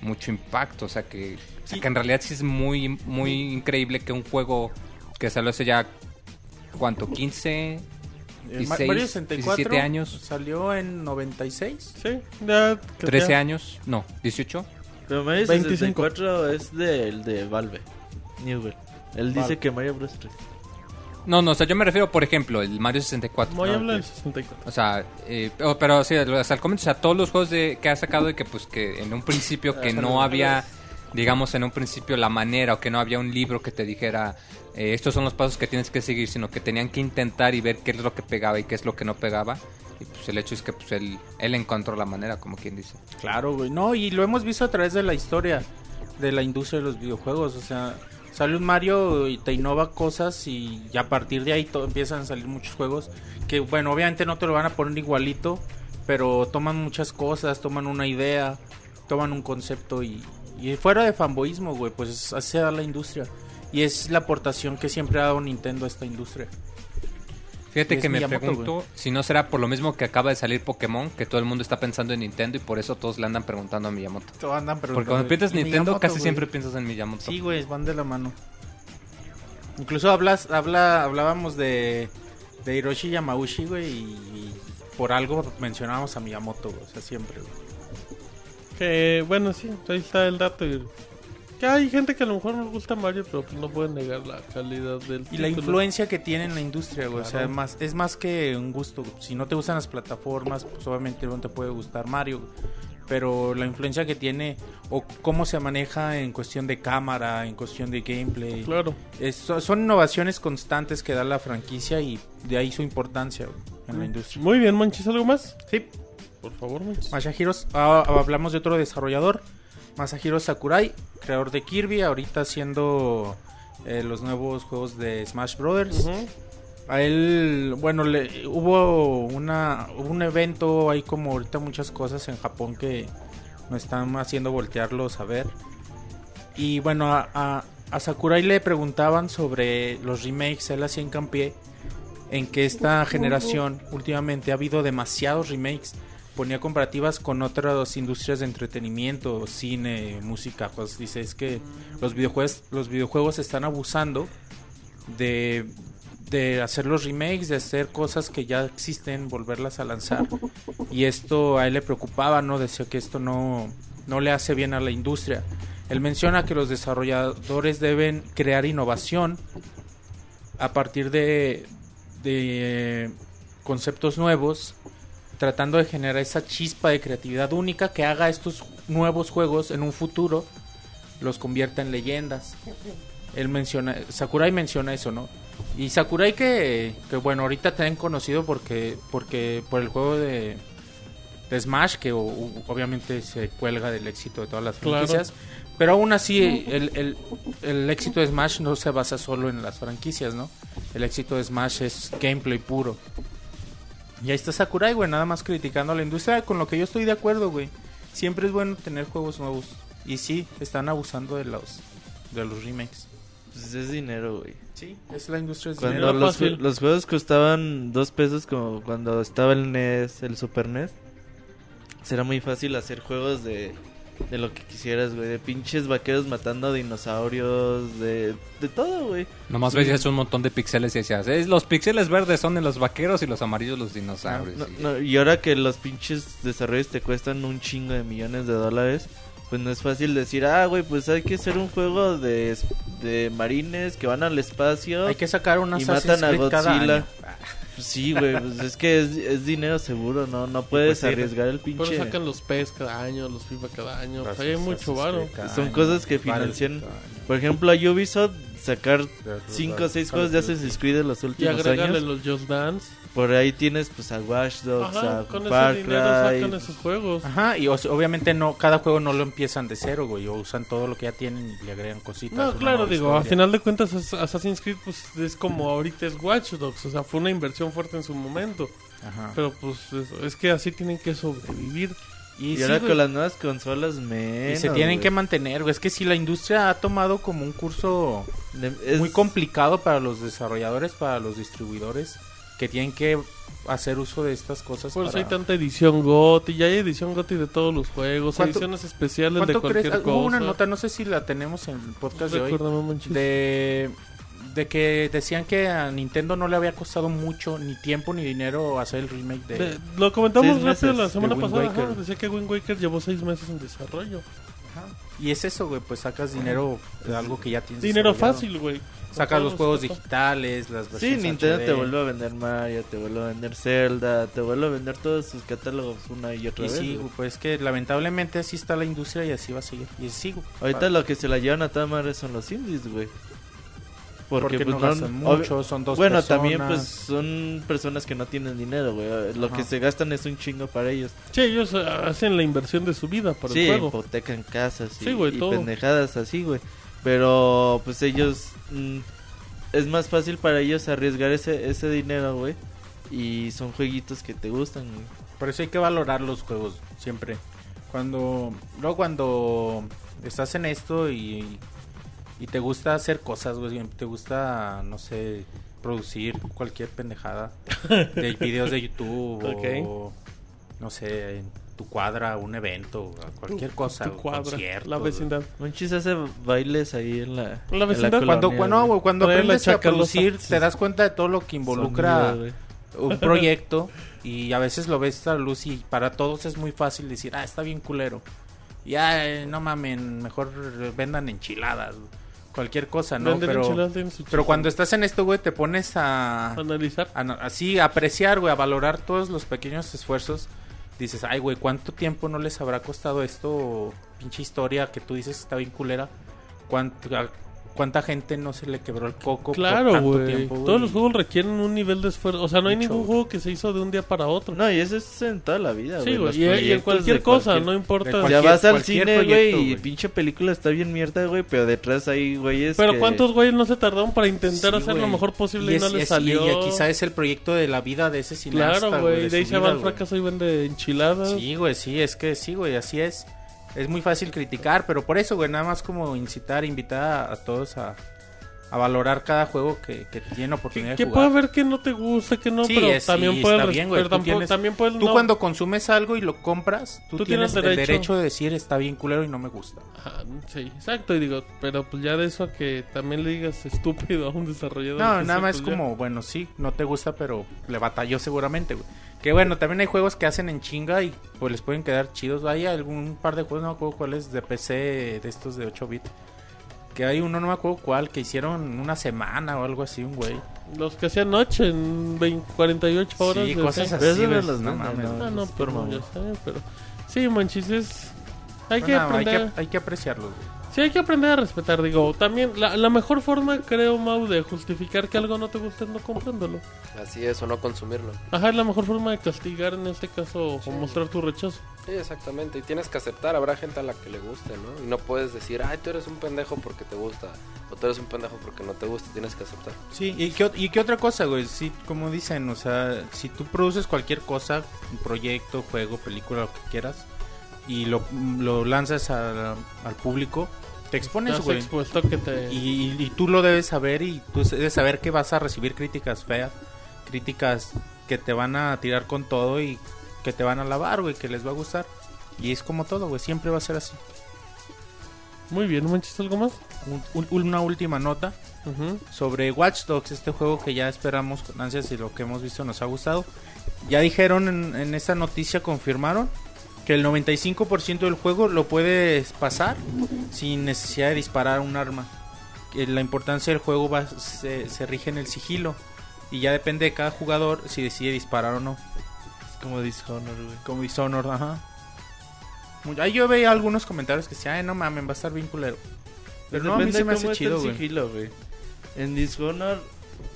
mucho impacto. O sea, que, o sea, que en realidad sí es muy, muy increíble que un juego que salió hace ya, ¿cuánto? ¿15? Eh, Ma- 16, Mario 64 17 años. salió en 96. Sí, ya. que 13 ya- años, no, 18. Pero Mario 25. 64 es del de Valve. Newell. Él dice Valve. que Mario Bros 3. No, no, o sea, yo me refiero, por ejemplo, el Mario 64. Voy a Ah, hablar del 64. O sea, eh, oh, pero sí, hasta el comienzo, o sea, todos los juegos de, que ha sacado de que pues que en un principio que no había, digamos, en un principio la manera o que no había un libro que te dijera eh, estos son los pasos que tienes que seguir, sino que tenían que intentar y ver qué es lo que pegaba y qué es lo que no pegaba. Y pues el hecho es que pues él, él encontró la manera, como quien dice. Claro, güey. No, y lo hemos visto a través de la historia de la industria de los videojuegos. O sea, sale un Mario y te innova cosas y, a partir de ahí to- empiezan a salir muchos juegos que, bueno, obviamente no te lo van a poner igualito, pero toman muchas cosas, toman una idea, toman un concepto y, y fuera de fanboísmo, güey, pues así se da la industria. Y es la aportación que siempre ha dado Nintendo a esta industria. Fíjate Es que me Miyamoto, pregunto si no será por lo mismo que acaba de salir Pokémon, que todo el mundo está pensando en Nintendo y por eso todos le andan preguntando a Miyamoto. Todos andan Porque preguntando, cuando piensas "¿Y Nintendo Miyamoto, casi güey?". siempre piensas en Miyamoto. Sí, güey, van de la mano. Incluso hablas, habla, hablábamos de, de Hiroshi Yamauchi, güey, y, y por algo mencionábamos a Miyamoto, güey, o sea, siempre, güey. Que bueno, sí, ahí está el dato. y- Que hay gente que a lo mejor no le gusta Mario, pero pues no pueden negar la calidad del Y la título. influencia que tiene en la industria, güey, o sea, Claro. más, es más que un gusto. Si no te gustan las plataformas, pues obviamente no te puede gustar Mario, güey. pero la influencia que tiene o cómo se maneja en cuestión de cámara, en cuestión de gameplay, Claro. es- son- innovaciones constantes que da la franquicia y de ahí su importancia güey, en la industria. Muy bien, Monchis, ¿algo más? Sí, Por favor, Monchis. Masahiro, ah, hablamos de otro desarrollador, Masahiro Sakurai, creador de Kirby, ahorita haciendo eh, los nuevos juegos de Smash Brothers. A él, bueno, le, hubo una hubo un evento, hay como ahorita muchas cosas en Japón que nos están haciendo voltearlos a ver. Y bueno, a, a, a Sakurai le preguntaban sobre los remakes, él hacía hincapié en que esta generación últimamente ha habido demasiados remakes. Ponía comparativas con otras industrias de entretenimiento, cine, música, pues dice, es que los videojuegos, los videojuegos están abusando de, de hacer los remakes, de hacer cosas que ya existen, volverlas a lanzar. Y esto a él le preocupaba, ¿no? Decía que esto no, no le hace bien a la industria. Él menciona que los desarrolladores deben crear innovación a partir de, de conceptos nuevos, tratando de generar esa chispa de creatividad única que haga estos nuevos juegos en un futuro, los convierta en leyendas. Él menciona, Sakurai menciona eso, ¿no? Y Sakurai que, que bueno, ahorita te han conocido porque, porque por el juego de, de Smash, que o- obviamente se cuelga del éxito de todas las Claro. franquicias. Pero aún así, el, el, el éxito de Smash no se basa solo en las franquicias, ¿no? El éxito de Smash es gameplay puro. Y ahí está Sakurai, güey, nada más criticando a la industria, con lo que yo estoy de acuerdo, güey. Siempre es bueno tener juegos nuevos. Y sí, están abusando de los, de los remakes. Pues es dinero, güey. Sí, es la industria. Es Cuando dinero. los, fácil. los juegos costaban dos pesos como cuando estaba el NES, el Super NES, será muy fácil hacer juegos de, de lo que quisieras, güey. De pinches vaqueros matando dinosaurios, de, de todo, güey. Nomás veías un montón de píxeles y decías, "Es, los píxeles verdes son de los vaqueros y los amarillos los dinosaurios. No, Y- no, y ahora que los pinches desarrollos te cuestan un chingo de millones de dólares, pues no es fácil decir, ah, güey, pues hay que hacer un juego de, de marines que van al espacio Hay que sacar una y matan a cada Godzilla. año. [LAUGHS] Pues sí, güey, pues es que es, es dinero seguro, ¿no? No puedes sí, arriesgar el Pero pinche... sacan los PES cada año, los FIFA cada año. Pues hay mucho Assassin's varo. Son año. cosas que financian, por ejemplo, a Ubisoft sacar Vale, 5 o 6 Call juegos de. Assassin's Creed en los Y últimos agregarle años. los Just Dance. Por ahí tienes pues a Watch Dogs, Ajá, a con Far ese dinero sacan Cry. esos juegos. Ajá, y o sea, obviamente no, cada juego no lo empiezan de cero, güey. O usan todo lo que ya tienen y le agregan cositas. No, claro, digo, a final de cuentas As- Assassin's Creed pues es como ahorita es Watch Dogs, o sea, fue una inversión fuerte en su momento, Ajá. pero pues es, es que así tienen que sobrevivir. Y, Y, sí, ahora güey, con las nuevas consolas, y menos. se tienen güey. que mantener, güey. Es que si la industria ha tomado como un curso De- es- muy complicado para los desarrolladores, para los distribuidores, que tienen que hacer uso de estas cosas. Por eso para- hay tanta edición GOTY, ya hay edición GOTY de todos los juegos, ¿Cuánto- ediciones especiales de ¿Cuánto cualquier crees? Ah, cosa. Hubo una nota, no sé si la tenemos en el podcast de hoy, de, de que decían que a Nintendo no le había costado mucho, ni tiempo ni dinero hacer el remake de... De- lo comentamos rápido la semana pasada. Ajá, decía que Wind Waker llevó seis meses en desarrollo. Ajá. Y es eso, güey, pues sacas dinero de algo que ya tienes. Dinero fácil, güey. Sacas los juegos digitales, las Sí, Nintendo HD. te vuelve a vender Mario, te vuelve a vender Zelda, te vuelve a vender todos sus catálogos una y otra Y vez. sí, güey. pues que lamentablemente así está la industria y así va a seguir. Y sí, güey. Ahorita lo que se la llevan a toda madre son los indies, güey. porque, pues, no gastan obvi- mucho, son dos Bueno, personas. también pues son personas que no tienen dinero, güey. Lo Ajá. que se gastan es un chingo para ellos. Sí, ellos eh, hacen la inversión de su vida para sí, el juego. hipotecan casas y, Sí, güey, y todo. pendejadas así, güey. Pero pues ellos mm, es más fácil para ellos arriesgar ese ese dinero, güey. Y son jueguitos que te gustan, güey. Por eso hay que valorar los juegos siempre. Cuando luego cuando estás en esto y, y te gusta hacer cosas, güey, te gusta no sé, producir cualquier pendejada [LAUGHS] de videos de YouTube Ok. o no sé, tu cuadra un evento, cualquier cosa, Tu cuadra, la vecindad. Monchis hace bailes ahí en la, En la vecindad. colonia, Cuando, cuando, aprendes a producir, te das cuenta de todo lo que involucra Sonido, un proyecto y a veces lo ves a la luz y para todos es muy fácil decir, ah, está bien culero. Y ah, no mamen, mejor vendan enchiladas, cualquier cosa, ¿no? Venden Pero, pero cuando estás en esto, güey, te pones a, Analizar. a así a apreciar, güey, a valorar todos los pequeños esfuerzos. Dices, ay, güey, ¿cuánto tiempo no les habrá costado esto? Pinche historia que tú dices está bien culera. ¿Cuánto, ¿Cuánta gente no se le quebró el coco? por Claro, tanto güey. tiempo, güey? Todos los juegos requieren un nivel de esfuerzo. O sea, no hay Mucho, ningún güey. juego que se hizo de un día para otro. No, y eso es en toda la vida, sí, güey. güey. Los Y, y en cualquier cosa, cualquier- no importa. sea, vas al cine, güey, y güey. pinche película está bien mierda, güey, pero detrás hay güeyes Pero que- ¿cuántos güeyes no se tardaron para intentar Sí, hacer lo güey. mejor posible y, no es- les es- salió? Y quizá es el proyecto de la vida de ese cineasta. Claro, güey. De ahí se va al güey. fracaso y vende enchiladas. Sí, güey, sí, es que sí, güey, así es. Es muy fácil criticar, pero por eso, güey, nada más como incitar, invitar a, a todos a, a valorar cada juego que, que tiene oportunidad Que de puede jugar. haber que no te guste, que no, Sí, pero es- también y puede está bien, güey. pero Tú tampoco- tienes- también puede Tú no- cuando consumes algo y lo compras, tú, Tú tienes, tienes el derecho. de decir está bien culero y no me gusta. Ajá, sí, exacto, y digo, pero pues ya de eso a que también le digas estúpido a un desarrollador. No, pues nada más pues ya. como, bueno, sí, no te gusta, pero le batalló seguramente, güey. Que bueno, también hay juegos que hacen en chinga y pues les pueden quedar chidos. Hay algún par de juegos, no me acuerdo cuáles, de PC, de estos de 8 bits. Que hay uno, no me acuerdo cuál, que hicieron una semana o algo así, un güey. Los que hacían noche en 20, 48 horas. Sí, cosas sí. así. Pero no ves, los no venden, mames, no, Ah, no, pero mamón. ya sé, pero... Sí, manchis, es... Hay que Bueno, hay, aprender... que, hay que apreciarlos, güey. Sí, hay que aprender a respetar, digo, también la, la mejor forma, creo, Mau, de justificar que algo no te gusta es no comprándolo. Así es, o no consumirlo. Ajá, es la mejor forma de castigar en este caso o mostrar tu rechazo. Sí, exactamente. Y tienes que aceptar, habrá gente a la que le guste, ¿no? Y no puedes decir, ay, tú eres un pendejo porque te gusta. O tú eres un pendejo porque no te gusta. Tienes que aceptar. Sí, ¿y qué, y qué otra cosa, güey? Sí, como dicen, o sea, si tú produces cualquier cosa, un proyecto, juego, película, lo que quieras, y lo, lo lanzas a- al público, te expones, Estás güey. expuesto que te... Y, y tú lo debes saber y tú debes saber que vas a recibir críticas feas, críticas que te van a tirar con todo y que te van a alabar, güey, que les va a gustar. Y es como todo, güey, siempre va a ser así. Muy bien, ¿manchis algo más? Un- un- una última nota sobre Watch Dogs, este juego que ya esperamos con ansias y lo que hemos visto nos ha gustado. Ya dijeron en, en esta noticia, confirmaron que el 95% del juego lo puedes pasar sin necesidad de disparar un arma. La importancia del juego va, se, se rige en el sigilo y ya depende de cada jugador si decide disparar o no. Es como Dishonor, güey. Como Dishonored, ajá. Ahí yo veía algunos comentarios que decían, ay no mames, va a estar bien culero. Pero no, a mí se me hace chido, güey. En Dishonor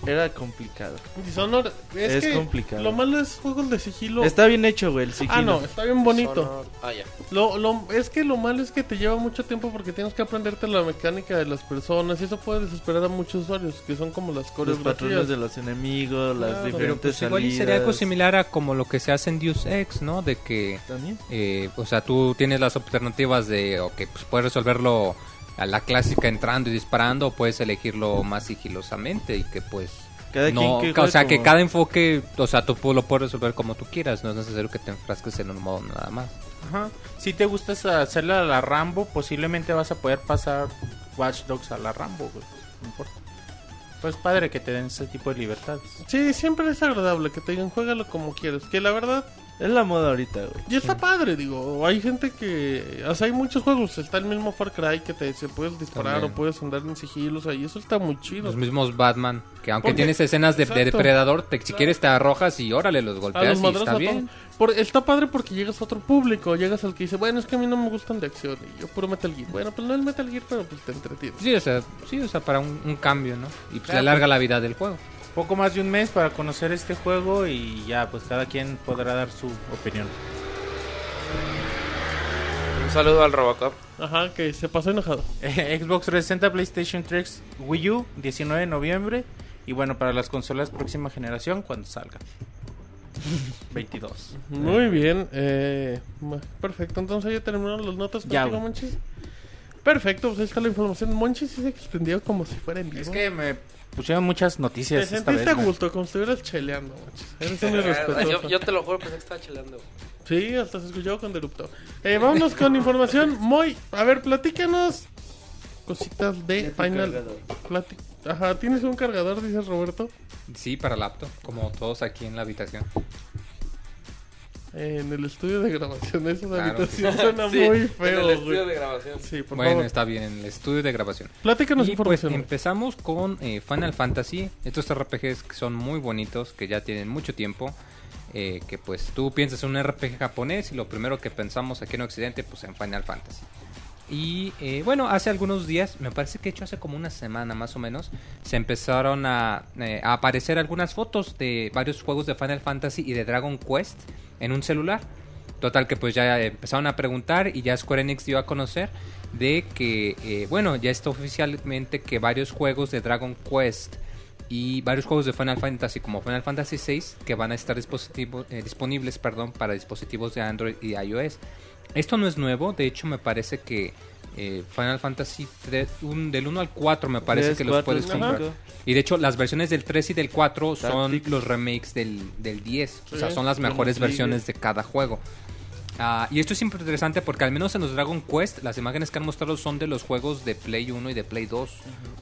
era complicado. Dishonor, es, Es que complicado. Lo malo es juegos de sigilo. Está bien hecho, güey, el sigilo. Ah, no, está bien bonito. Ah, ya. Lo, lo, es que lo malo es que te lleva mucho tiempo porque tienes que aprenderte la mecánica de las personas y eso puede desesperar a muchos usuarios que son como las Los coreografías. patrones de los enemigos, las Claro. Pero diferentes pues igual y sería algo salidas. similar a como lo que se hace en Deus Ex, ¿no? De que, También. eh, o sea, tú tienes las alternativas de, ok, pues puedes resolverlo a la clásica entrando y disparando puedes elegirlo más sigilosamente y que pues... Cada no, quien que o sea, que cada enfoque, o sea, tú lo puedes resolver como tú quieras, no es necesario que te enfrasques en un modo nada más. Ajá. Si te gusta hacerle a la Rambo, posiblemente vas a poder pasar Watch Dogs a la Rambo, güey. No importa. Pues padre que te den ese tipo de libertades. Sí, siempre es agradable que te digan, juégalo como quieras. Que la verdad, Es la moda ahorita, güey. y está padre, digo. Hay gente que. O sea, hay muchos juegos. Está el mismo Far Cry que te se puedes disparar También. o puedes andar en sigilo. O sea, y eso está muy chido. Los mismos Batman, que aunque Porque- tienes escenas de, depredador, te- si quieres te arrojas y órale, los golpeas los y está bien. Por- está padre porque llegas a otro público. Llegas al que dice, bueno, es que a mí no me gustan de acción. Y yo puro Metal Gear. Bueno, pues no es Metal Gear, pero pues te entretiene. Sí, o sea, sí, o sea, para un, un cambio, ¿no? Y pues Claro, le alarga la vida del juego. Poco más de un mes para conocer este juego y ya, pues cada quien podrá dar su opinión. Un saludo al Robocop. Ajá, que se pasó enojado. [LAUGHS] Xbox 360, PlayStation 3, Wii U, 19 de noviembre. Y bueno, para las consolas próxima generación, cuando salga. [LAUGHS] 22. Muy bien. Eh, perfecto. Entonces ya terminaron las notas Ya. Monchis. Perfecto, pues ahí está la información. Monchis sí se extendió como si fuera en vivo. Es que me pusieron muchas Te noticias esta sentiste vez. a gusto, como si estuvieras cheleando. Eres un irrespetuoso. [LAUGHS] Yo, yo te lo juro, pensé que estaba cheleando. Sí, hasta se escuchó con Derupto. Eh, vámonos con información muy... A ver, platícanos cositas de Final... Plati- Ajá, ¿tienes un cargador, dice Roberto? Sí, para laptop, como todos aquí en la habitación. En el estudio de grabación, esa Claro. habitación suena [LAUGHS] Sí, muy en el feo, estudio güey. de grabación. Sí, por bueno, favor. está bien, en el estudio de grabación. Platícanos Y pues información. empezamos con eh, Final Fantasy, estos RPGs que son muy bonitos, que ya tienen mucho tiempo, eh, que pues tú piensas en un RPG japonés y lo primero que pensamos aquí en Occidente pues en Final Fantasy. Y eh, bueno, hace algunos días, me parece que hecho hace como una semana más o menos, se empezaron a, eh, a aparecer algunas fotos de varios juegos de Final Fantasy y de Dragon Quest en un celular. Total que pues ya empezaron a preguntar y ya Square Enix dio a conocer de que, eh, bueno, ya está oficialmente que varios juegos de Dragon Quest y varios juegos de Final Fantasy como Final Fantasy VI que van a estar dispositivo- eh, disponibles perdón, para dispositivos de Android y iOS. Esto no es nuevo, de hecho me parece que eh, Final Fantasy tre- un- del 1 al 4 me parece Tres, que los cuatro, puedes comprar. Y de hecho las versiones del 3 y del 4 son Tactics. los remakes del, del 10. O sea, Sí, son las mejores versiones de cada juego. Ah, y esto es siempre interesante porque al menos en los Dragon Quest las imágenes que han mostrado son de los juegos de Play 1 y de Play 2.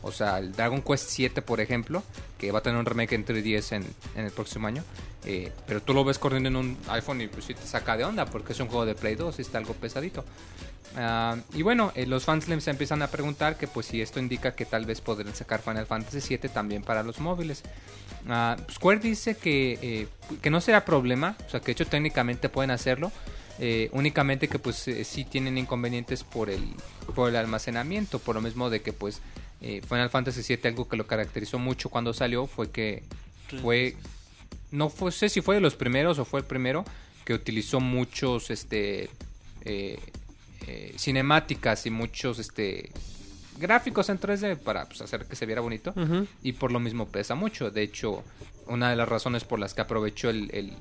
O sea, el Dragon Quest 7, por ejemplo, que va a tener un remake en 3DS en, en el próximo año. eh, pero tú lo ves corriendo en un iPhone y pues sí te saca de onda porque es un juego de Play 2 y está algo pesadito. Ah, y bueno, eh, los fans se empiezan a preguntar que pues si esto indica que tal vez podrían sacar Final Fantasy 7 también para los móviles. Ah, Square dice que, eh, que no será problema, o sea que de hecho técnicamente pueden hacerlo, eh, únicamente que pues eh, sí tienen inconvenientes por el, por el almacenamiento, por lo mismo de que pues eh, Final Fantasy 7 algo que lo caracterizó mucho cuando salió fue que fue no fue, sé si fue de los primeros o fue el primero que utilizó muchos este eh, eh, cinemáticas y muchos este gráficos en 3D para pues, hacer que se viera bonito y por lo mismo pesa mucho. De hecho, una de las razones por las que aprovechó el, el-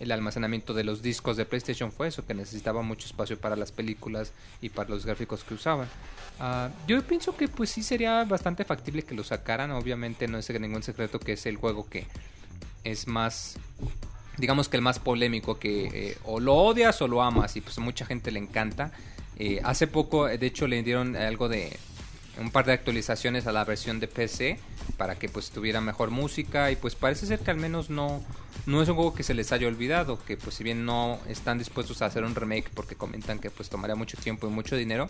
el almacenamiento de los discos de PlayStation fue eso, que necesitaba mucho espacio para las películas y para los gráficos que usaban. Ah, yo pienso que pues sí sería bastante factible que lo sacaran. Obviamente no es ningún secreto que es el juego que es más digamos que el más polémico que eh, o lo odias o lo amas y pues a mucha gente le encanta Eh, hace poco de hecho le dieron algo de un par de actualizaciones a la versión de PC para que pues tuviera mejor música y pues parece ser que al menos no no es un juego que se les haya olvidado que pues si bien no están dispuestos a hacer un remake porque comentan que pues tomaría mucho tiempo y mucho dinero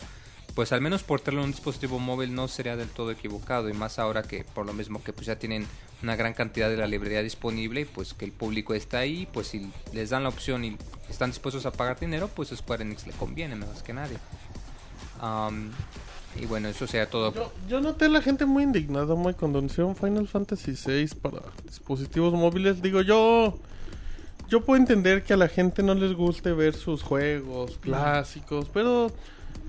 pues al menos portarlo en un dispositivo móvil no sería del todo equivocado y más ahora que por lo mismo que pues ya tienen una gran cantidad de la librería disponible pues que el público está ahí pues si les dan la opción y están dispuestos a pagar dinero pues Square Enix le conviene más que nadie y bueno eso sería todo Yo, yo noté a la gente muy indignada, muy cuando anunciaron Final Fantasy VI para dispositivos móviles. Digo, yo yo puedo entender que a la gente no les guste ver sus juegos clásicos, pero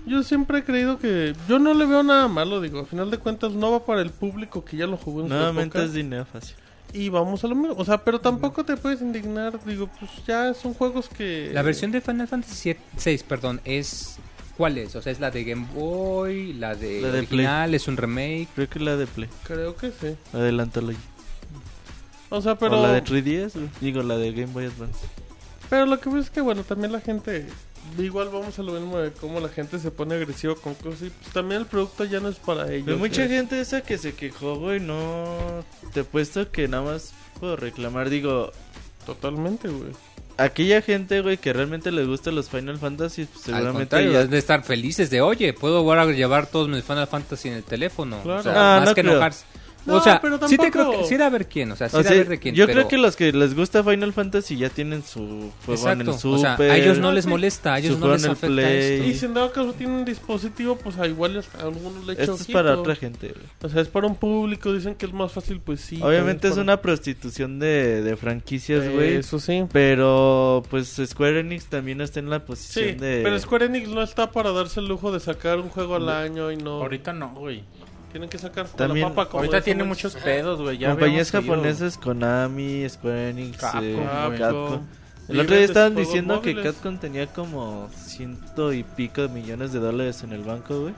yo siempre he creído que yo no le veo nada malo. Digo, a final de cuentas no va para el público que ya lo jugó en su Nuevamente época. es dinero fácil. Y vamos a lo mismo. O sea, pero tampoco te puedes indignar. Digo, pues ya son juegos que. La versión de Final Fantasy 6, perdón, es ¿cuál es? O sea, es la de Game Boy, la de, La de original, es un remake. Creo que la de Play. Creo que sí. La de la. O sea, pero. O la de 3DS. güey. Digo, la de Game Boy Advance. Pero lo que pasa es que, bueno, también la gente igual vamos a lo mismo de cómo la gente se pone agresiva con cosas y pues también el producto ya no es para ellos. Pero mucha güey. gente esa que se quejó, güey, no... Te he puesto que nada más puedo reclamar, digo... Totalmente, güey. Aquella gente, güey, que realmente les gusta los Final Fantasy, pues Al seguramente... contrario, ya- de estar felices de, oye, puedo ahora llevar todos mis Final Fantasy en el teléfono. Claro. O sea, Ah, más no que creo. enojarse. No, o sea, pero sí te tampoco- creo que sí era a ver quién, o sea, sí O era sea, a ver de quién. yo pero- creo que los que les gusta Final Fantasy ya tienen su juego en el Exacto, Super. o sea, a ellos no les Sí. molesta, a ellos Su no les afecta Play. esto. Y si en dado caso tiene un dispositivo, pues a igual a algunos le echa Esto es ojito. para otra gente, güey. O sea, es para un público, dicen que es más fácil, pues sí. Obviamente es también una prostitución de, de franquicias, para- güey. Eso sí. Pero pues Square Enix también está en la Sí, posición de... pero Square Enix no está para darse el lujo de sacar un juego al año y no... Ahorita no, güey. Tienen que sacar con También- la papa como Ahorita tiene muchos pedos, güey. Ya Compañías japonesas, Konami, Square Enix, Capcom, eh. Capcom. El otro día estaban diciendo que. Capcom tenía como ciento y pico de millones de dólares en el banco, güey.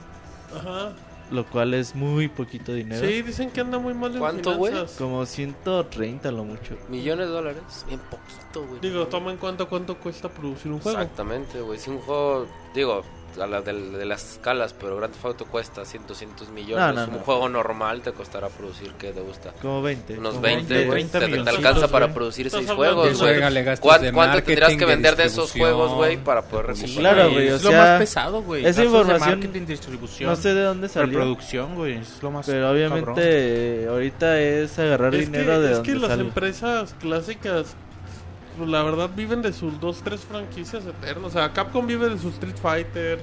Ajá. Lo cual es muy poquito dinero. Sí, dicen que anda muy mal en ¿Cuánto, güey? finanzas. Como 130 lo mucho. Millones de dólares. Bien poquito, güey. Digo, toma en cuenta cuánto cuesta producir un juego. Exactamente, güey. Si un juego, digo, a la de, de las escalas, pero Grand Theft Auto cuesta 100, 200 millones. No, no, un no. juego normal te costará producir, ¿qué te gusta? Como 20. Unos como 20, 20, güey. 20 Te, alcanza para producir Estás 6 hablando juegos, güey. Juega, le gastas ¿Cuán- de ¿Cuánto tendrías que vender de esos juegos, güey, para poder recuperar? Claro, güey, o es lo más pesado, güey. esa de información- marketing, distribución, No sé de dónde salió. reproducción, güey. Es lo más Pero obviamente cabrón. ahorita es agarrar Es dinero que, de es donde que las sale. empresas clásicas, pues, la verdad, viven de sus dos, tres franquicias eternas. O sea, Capcom vive de su Street Fighter.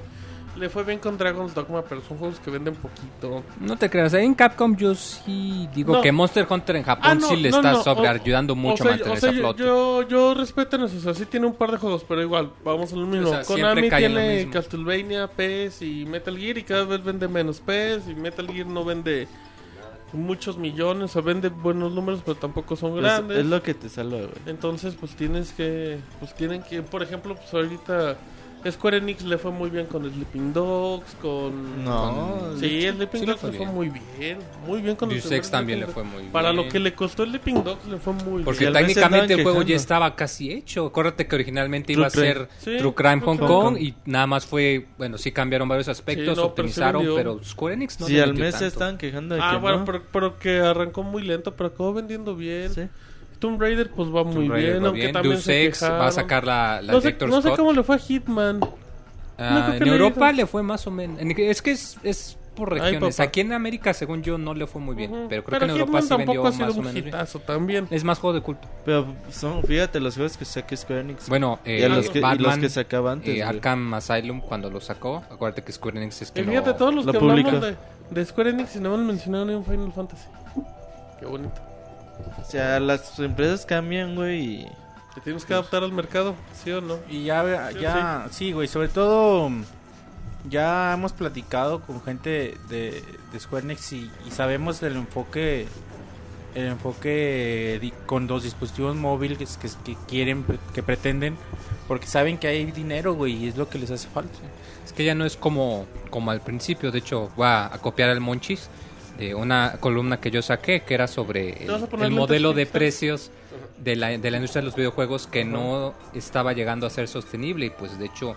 Le fue bien con Dragon's Dogma, pero son juegos que venden poquito. No te creas, ahí en Capcom yo sí digo No. que Monster Hunter en Japón Ah, no, sí le no, está sobre o- ayudando mucho o sea, a mantenerse o sea, a yo- flote. Yo, yo respeto en eso, o sea, sí tiene un par de juegos, pero igual, vamos a lo mismo. sea, Konami en lo tiene. Castlevania, PES y Metal Gear y cada vez vende menos PES y Metal Gear no vende muchos millones, o sea, vende buenos números, pero tampoco son Es, grandes. es lo que te salva, güey. Entonces, pues tienes que, pues tienen que, por ejemplo, pues ahorita Square Enix le fue muy bien con Sleeping Dogs, con... No, Sí, Sleeping sí le Dogs fue le fue muy bien, muy bien con los Deus también le fue muy bien. Para lo que le costó Sleeping Dogs le fue muy Porque bien. se técnicamente el juego ya estaba casi hecho. Acuérdate que originalmente True iba a ser Sí, True Crime True Hong. Kong y nada más fue, bueno, sí cambiaron varios aspectos, Sí, no, sí optimizaron, pero, Square Enix no si le al mes se estaban quejando de Ah, que bueno, no. pero, pero que arrancó muy lento, pero acabó vendiendo bien. Sí. Tomb Raider pues va muy Raider bien, va aunque bien. también Deus se Ex va a sacar la, la no sé, Director's no sé cómo le fue a Hitman. Ah, no que en le Europa hizo. le fue más o menos. en- es que es, es por Ay, regiones. papá. Aquí en América, según yo, no le fue muy bien. Ujú. Pero creo que en Europa Hitman sí tampoco vendió ha sido más o un menos bien. hitazo también. Es más juego de culto. Pero son, fíjate los juegos que saca Square Enix. Bueno, y, eh, a los que, y los Batman, que sacaba antes. eh. Arkham Asylum cuando lo sacó. Acuérdate que Square Enix es que Y fíjate, lo- todos los lo que hablamos publica. de, de Square Enix y no hemos mencionado ni un Final Fantasy. Qué bonito. O sea, las empresas cambian, güey. y- Te tienes que adaptar al mercado, ¿sí o no? Y ya, ya, sí, güey, sobre todo ya hemos platicado con gente de, de Square Enix y, y sabemos del enfoque, el enfoque di- con los dispositivos móviles que, que quieren, que pretenden, porque saben que hay dinero, güey, y es lo que les hace falta. Es que ya no es como, como al principio. De hecho, voy a, copiar el Monchis de una columna que yo saqué que era sobre ¿Te vas a el, modelo de precios de la, de la industria de los videojuegos que no estaba llegando a ser sostenible. Y pues, de hecho,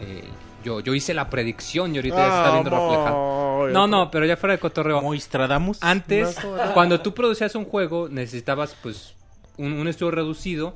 eh, yo, yo hice la predicción y ahorita ya se está viendo reflejado. No, no, pero ya fuera de cotorreo. Moistradamus. Antes, cuando tú producías un juego, necesitabas pues un, un estudio reducido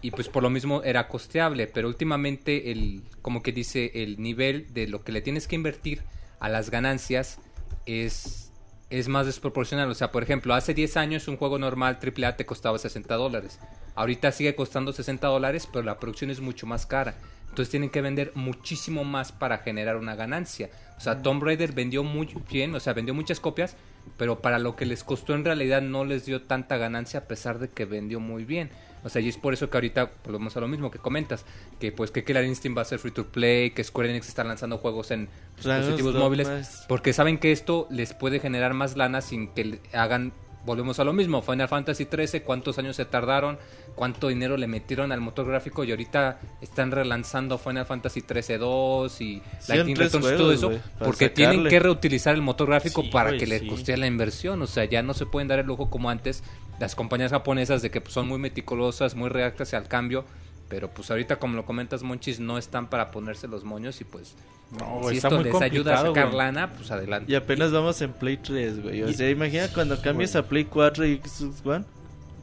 y pues por lo mismo era costeable, pero últimamente el, como que dice, el nivel de lo que le tienes que invertir a las ganancias es, es más desproporcional. O sea, por ejemplo, hace 10 años un juego normal AAA te costaba 60 dólares. Ahorita sigue costando 60 dólares, pero la producción es mucho más cara. Entonces tienen que vender muchísimo más para generar una ganancia. O sea, Tomb Raider vendió muy bien, o sea, vendió muchas copias, pero para lo que les costó en realidad no les dio tanta ganancia a pesar de que vendió muy bien. O sea, y es por eso que ahorita volvemos a lo mismo que comentas, que pues que Killer Instinct va a ser free to play, que Square Enix está lanzando juegos en Dragon's dispositivos móviles, es- porque saben que esto les puede generar más lana sin que hagan volvemos a lo mismo, Final Fantasy 13, cuántos años se tardaron, cuánto dinero le metieron al motor gráfico y ahorita están relanzando Final Fantasy 13 2 y Lightning Returns y todo eso, porque tienen que reutilizar el motor gráfico Sí, para que les sí. costee la inversión, o sea, ya no se pueden dar el lujo como antes las compañías japonesas de que pues, son muy meticulosas, muy reactas al cambio Pero pues ahorita, como lo comentas, Monchis, no están para ponerse los moños y pues... No, si güey, está esto muy les ayuda a complicado, sacar güey. lana, pues adelante. Y apenas vamos en Play 3, güey. O sea, imagina cuando cambies a Play 4 y Xbox One.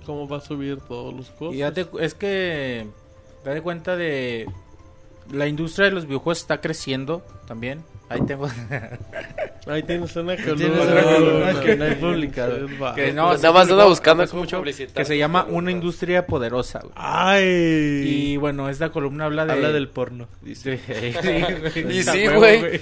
¿Cómo va a subir todos los costos? Y date- es que date cuenta de la industria de los videojuegos está creciendo también. Ahí tengo [LAUGHS] Ahí tienes una Tienes columna. que no hay publicado. [LAUGHS] que no, anda buscando que se llama. Una industria poderosa. güey. Ay. Y bueno, esta columna habla de Habla del porno, dice. Y sí, güey.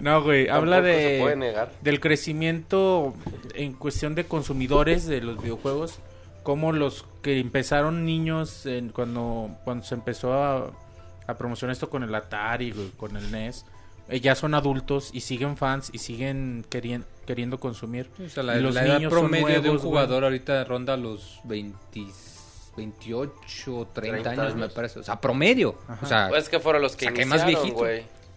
No, güey, habla se puede de negar. del crecimiento en cuestión de consumidores de los videojuegos, como los que empezaron niños en- cuando cuando se empezó a, a promocionar esto con el Atari, güey, con el NES, ya son adultos y siguen fans y siguen querien- queriendo consumir. O sea, la, los la edad niños son promedio de un güey. jugador ahorita ronda los 20, 28, 30, 30 años, me parece. O sea, promedio. Ajá. O sea, Pues que fueron los que O sea, que iniciaron, más viejito.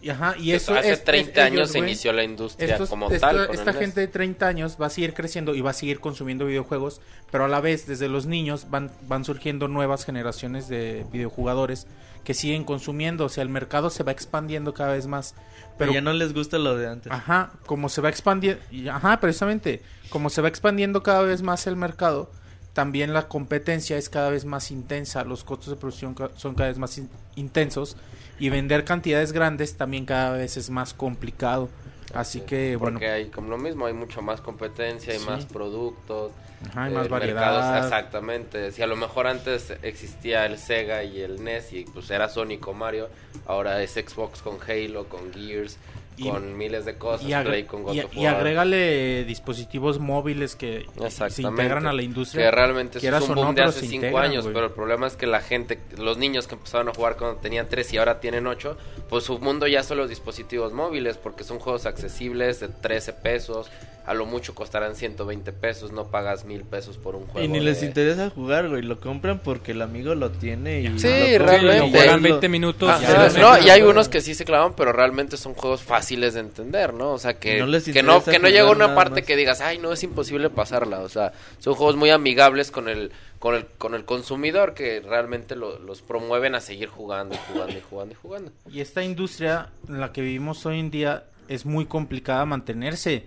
Y, ajá, y eso Hace es- 30 es- años ellos, se inició la industria Estos- como esto- tal. con esta gente de 30 años va a seguir creciendo y va a seguir consumiendo videojuegos, pero a la vez desde los niños van, van surgiendo nuevas generaciones de videojugadores que siguen consumiendo, o sea, el mercado se va expandiendo cada vez más. Pero Pero ya no les gusta lo de antes. Ajá, como se va expandiendo, ajá, precisamente, como se va expandiendo cada vez más el mercado, también la competencia es cada vez más intensa, los costos de producción son cada vez más in- intensos y vender cantidades grandes también cada vez es más complicado. Así que, bueno, Porque hay como lo mismo, hay mucho más competencia, hay Sí. más productos. ajá, hay eh, más variedad. exactamente. Si a lo mejor antes existía el Sega y el NES y pues era Sonic o Mario, ahora es Xbox con Halo, con Gears, Y- con miles de cosas, y, Play con God y- of y agrégale dispositivos móviles que se integran a la industria. Que realmente eso es un no, boom de hace se 5 integran, años, pero el problema es que la gente, los niños que empezaron a jugar cuando tenían 3 y ahora tienen 8, pues su mundo ya son los dispositivos móviles, porque son juegos accesibles de 13 pesos, a lo mucho costarán 120 pesos, no pagas mil pesos por un juego. Y ni de- les interesa jugar, güey. Lo compran porque el amigo lo tiene y... Sí, lo compran realmente. lo juegan lo- 20 minutos. Ya se no, y hay unos que sí se clavan, pero realmente son juegos fáciles de entender, ¿no? O sea, que No les que no, que no llega una parte más. que digas, ay, no, es imposible pasarla. O sea, son juegos muy amigables con el, con el, con el consumidor que realmente lo- los promueven a seguir jugando y jugando y jugando y jugando. Y esta industria en la que vivimos hoy en día es muy complicada mantenerse.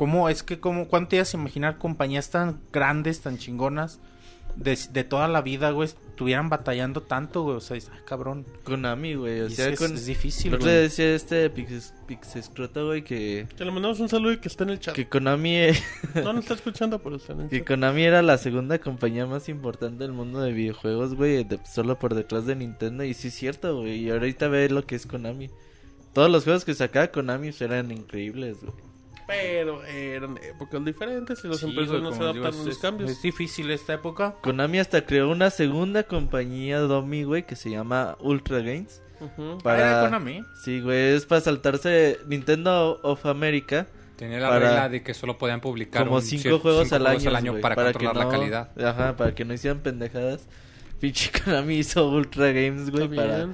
¿Cómo es que, cómo, cuánto te ibas a imaginar compañías tan grandes, tan chingonas, de, de toda la vida, güey, estuvieran batallando tanto, güey? O sea, es- ay, cabrón. Konami, güey. O Y sea, es, con... es difícil, güey. día decía este Pix- Pixescroto, güey, que... Que le mandamos un saludo y que está en el chat. Que Konami... eh, [LAUGHS] No nos está escuchando, pero está en el [LAUGHS] Que chat. Konami era la segunda compañía más importante del mundo de videojuegos, güey, de- solo por detrás de Nintendo. Y sí es cierto, güey. Y ahorita ve lo que es Konami. Todos los juegos que sacaba Konami eran increíbles, güey. Pero eran épocas diferentes y los Sí, empresarios güey, no se digo, adaptan a los es- cambios. Es difícil esta época. Konami hasta creó una segunda compañía Domi, güey, que se llama Ultra Games. Ujú. Ah, era Para... Konami. Sí, güey, es para saltarse Nintendo of America. Tenía la Para- regla de que solo podían publicar Como un cinco juegos, cinco al, juegos año, para, que controlar no- la calidad. Ajá, para que no hicieran pendejadas. [LAUGHS] Pinche Konami hizo Ultra Games, güey, para,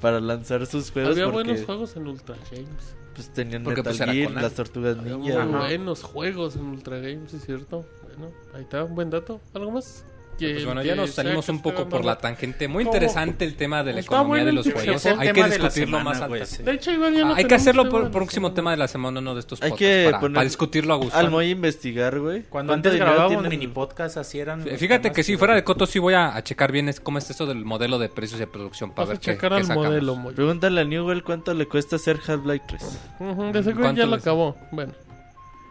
para lanzar sus juegos. Había porque, buenos juegos en Ultra Games. Pues tenían Porque, Metal pues, Gear, las Tortugas Ninja. buenos juegos en Ultra Games, es cierto. Bueno, ahí está, un buen dato. ¿Algo más? Que- Pues bueno, ya nos salimos un poco por la tangente. Muy ¿Cómo? interesante el tema de la Está economía de los juegos. juego. Hay que discutirlo semana, más güey, alto. sí. De hecho, igual ya no Hay que hacerlo por el próximo tema de la semana, uno de estos Hay podcasts, que para, poner para discutirlo a gusto. Al Moy investigar, güey. Cuando ¿Cuánto antes dinero grabábamos tiene el- mini podcast así eran. Fíjate que sí, fuera de coto sí voy a, a checar bien es, cómo es esto del modelo de precios de producción para Vas ver qué, checar qué al modelo. Pregúntale a Newell cuánto le cuesta hacer Half-Life 3. Ujú, de seguro ¿Cuánto ya lo acabó. Bueno,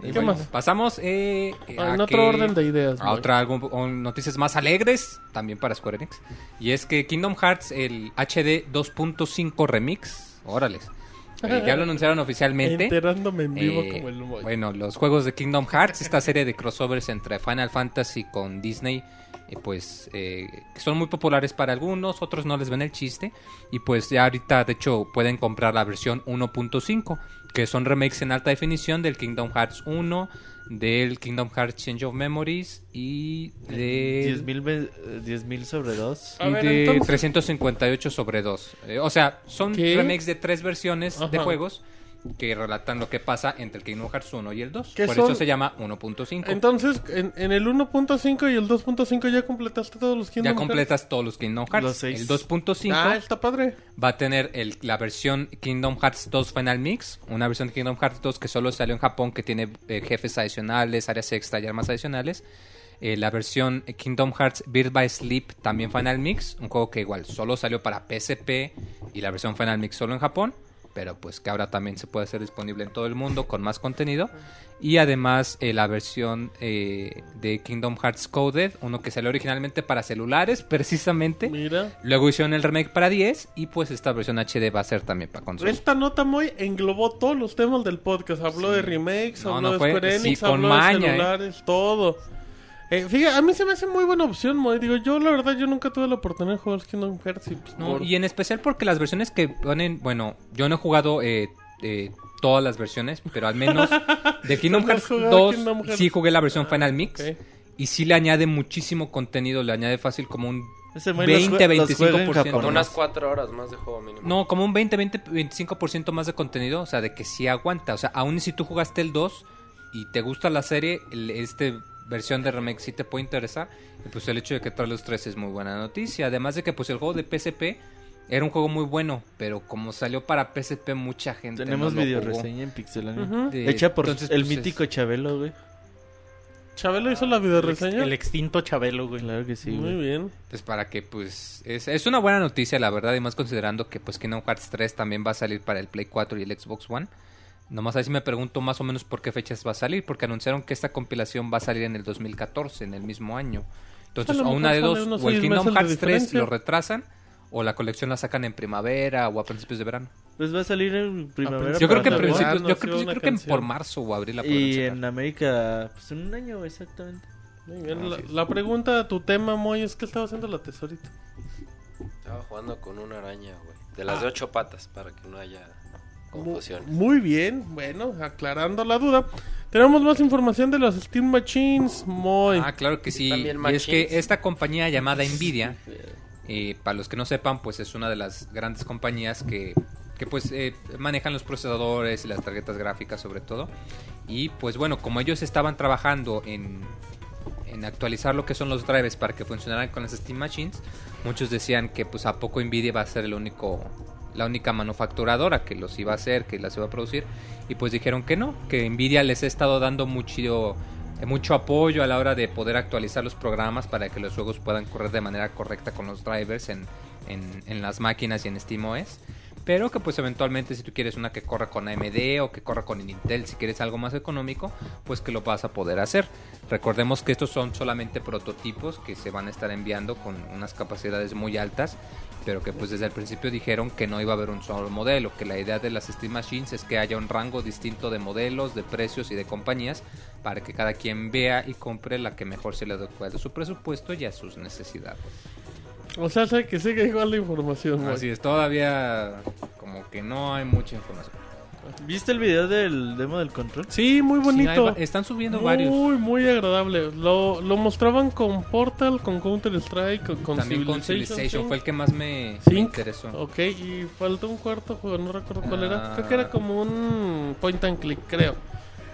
¿Qué bueno, más? Pasamos eh, a en otro orden de ideas. a otra algo, noticias más alegres también para Square Enix y es que Kingdom Hearts el HD 2.5 remix órales eh, ya lo anunciaron oficialmente Enterándome en vivo Eh, como el Moy. bueno los juegos de Kingdom Hearts esta serie de crossovers entre Final Fantasy con Disney eh, pues eh, son muy populares para algunos otros no les ven el chiste y pues ya ahorita de hecho pueden comprar la versión 1.5 que son remakes en alta definición del Kingdom Hearts 1 del Kingdom Hearts Change of Memories y de 10.000 ve- eh, 10.000 sobre 2. A y ver, de entonces- 358 sobre 2. o sea, son ¿Qué? remakes de tres versiones de Ajá. juegos que relatan lo que pasa entre el Kingdom Hearts 1 y el 2. ¿Qué Por son? eso se llama 1.5. Entonces, en, en el 1.5 y el 2.5 ya completaste todos los Kingdom Ya Hearts? completas todos los Kingdom Hearts. Los seis. El 2.5 Ah, está padre. va a tener el- la versión Kingdom Hearts 2 Final Mix, una versión de Kingdom Hearts 2 que solo salió en Japón, que tiene eh, jefes adicionales, áreas extra y armas adicionales. Eh, la versión Kingdom Hearts Birth by Sleep, también Final Mix, un juego que igual solo salió para PSP y la versión Final Mix solo en Japón, pero pues que ahora también se puede hacer disponible en todo el mundo con más contenido. Y además eh, la versión eh, de Kingdom Hearts Coded, uno que salió originalmente para celulares [LAUGHS] precisamente. Mira. Luego hicieron el remake para 10 y pues esta versión HD va a ser también para consola. Esta nota muy englobó todos los temas del podcast. Habló de remakes, No, habló no de Square Enix, sí, con habló maña, de ¿eh? celulares, todo. Eh, fíjate, a mí se me hace muy buena opción, Moy. Digo, yo la verdad, yo nunca tuve la oportunidad de jugar Kingdom Hearts. Y, pues, No, por- y en especial porque las versiones que ponen, bueno, yo no he jugado eh, eh, todas las versiones, pero al menos de [LAUGHS] Kingdom ¿No has Hearts jugado 2 Kingdom Hearts? sí jugué la versión Ah, Final Mix y sí le añade muchísimo contenido, le añade fácil como un Ese güey los 20, jue- los juega en 25%. Japón. Por Unas más. 4 horas más de juego mínimo. No, como un 20, 20, 25% más de contenido, o sea, de que sí aguanta. O sea, aún si tú jugaste el 2 y te gusta la serie, el- este versión de remake sí te puede interesar. Y pues el hecho de que trae los tres es muy buena noticia. Además de que pues el juego de PSP era un juego muy bueno, pero como salió para PSP mucha gente Tenemos no lo video jugó. reseña en Pixelania. Ujú. De- Hecha por entonces, el pues, es- mítico Chabelo, güey. Chabelo hizo la videoreseña. el extinto Chabelo, güey. Claro que sí, Muy güey. bien. Pues para que pues es, es una buena noticia la verdad y más considerando que pues Kingdom Hearts 3 también va a salir para el Play 4 y el Xbox One. Nomás ahí sí me pregunto más o menos por qué fechas va a salir, porque anunciaron que esta compilación va a salir en el 2014, en el mismo año. Entonces, A lo o una de dos, o el Kingdom Hearts 3 diferencia. lo retrasan, o la colección la sacan en primavera o a principios de verano. Pues va a salir en primavera. Yo creo que en principios, yo creo, yo una creo que por marzo o abril la Y sacar. en América, pues en un año, exactamente. Muy bien. La, la pregunta, tu tema, Moy, es que estaba haciendo la tesorita. Estaba jugando con una araña, güey. De las de ocho patas, para que no haya confusión. Muy bien, bueno, aclarando la duda. Tenemos más información de los Steam Machines, Moy. Ah, claro que sí. Y es que esta compañía llamada Nvidia, [LAUGHS] eh, para los que no sepan, pues es una de las grandes compañías que, que pues eh, manejan los procesadores y las tarjetas gráficas sobre todo. Y pues bueno, como ellos estaban trabajando en, en actualizar lo que son los drivers para que funcionaran con las Steam Machines, muchos decían que pues a poco Nvidia va a ser el único la única manufacturadora que los iba a hacer, que las iba a producir, y pues dijeron que no, que Nvidia les ha estado dando mucho, mucho apoyo a la hora de poder actualizar los programas para que los juegos puedan correr de manera correcta con los drivers en, en, en las máquinas y en SteamOS. Pero que pues eventualmente si tú quieres una que corra con AMD o que corra con Intel, si quieres algo más económico, pues que lo vas a poder hacer. Recordemos que estos son solamente prototipos que se van a estar enviando con unas capacidades muy altas, pero que pues desde el principio dijeron que no iba a haber un solo modelo, que la idea de las Steam Machines es que haya un rango distinto de modelos, de precios y de compañías para que cada quien vea y compre la que mejor se le adecue a su presupuesto y a sus necesidades. O sea, sé que sigue igual la información. Así es, todavía como que no hay mucha información. ¿Viste el video del demo del control? Sí, muy Sí, hay bonito. están subiendo muy, varios. muy agradable. Lo, lo mostraban con Portal, con Counter Strike, con, con También con Civilization. Civilization sí. fue el que más me, me interesó. Ok, y falta un cuarto juego, no recuerdo cuál era. Ah. Creo que era como un point and click, creo.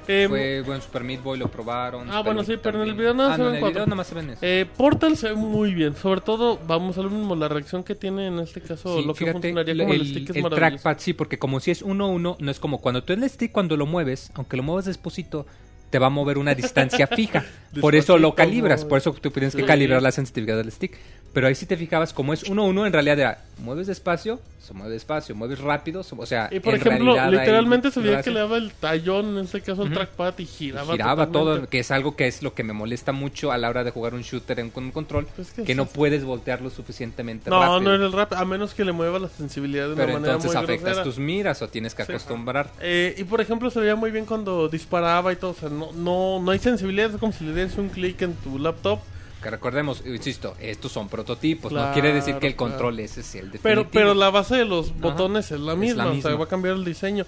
Em, Fue bueno, Super Meat Boy lo probaron. Ah, Super bueno, sí, pero en el video nada ah, se no, ven en el cuatro. video nada más se ven eso. eh, Portal se ve muy bien. Sobre todo, vamos a lo mismo, la reacción que tiene en este caso, Sí, lo que fíjate, funcionaría como el, el, stick es el trackpad sí, porque como si es 1-1, no es como cuando tú el stick cuando lo mueves, aunque lo muevas desposito, te va a mover una distancia fija. [LAUGHS] por eso lo Despacito, calibras, por eso tú tienes que calibrar la sensibilidad del stick. Pero ahí si te fijabas, como es 1-1, en realidad era, mueves despacio, se mueve despacio, mueves rápido, se- o sea, Y por en ejemplo, literalmente se veía que le daba el tallón, en este caso el trackpad, y giraba. giraba todo, que es algo que es lo que me molesta mucho a la hora de jugar un shooter en con un control, Pues que no puedes voltearlo suficientemente No, rápido. no era el rap, a menos que le mueva la sensibilidad de Pero una manera entonces muy afectas grosera. tus miras o tienes que Sí. acostumbrar. Eh, y por ejemplo, se veía muy bien cuando disparaba y todo. O sea, no, no, no hay sensibilidad, es como si le dieras un clic en tu laptop. Que recordemos, insisto, estos son prototipos, Claro, no quiere decir que el claro. control ese es el definitivo. Pero, pero la base de los botones es la Es misma, o sea, va a cambiar el diseño.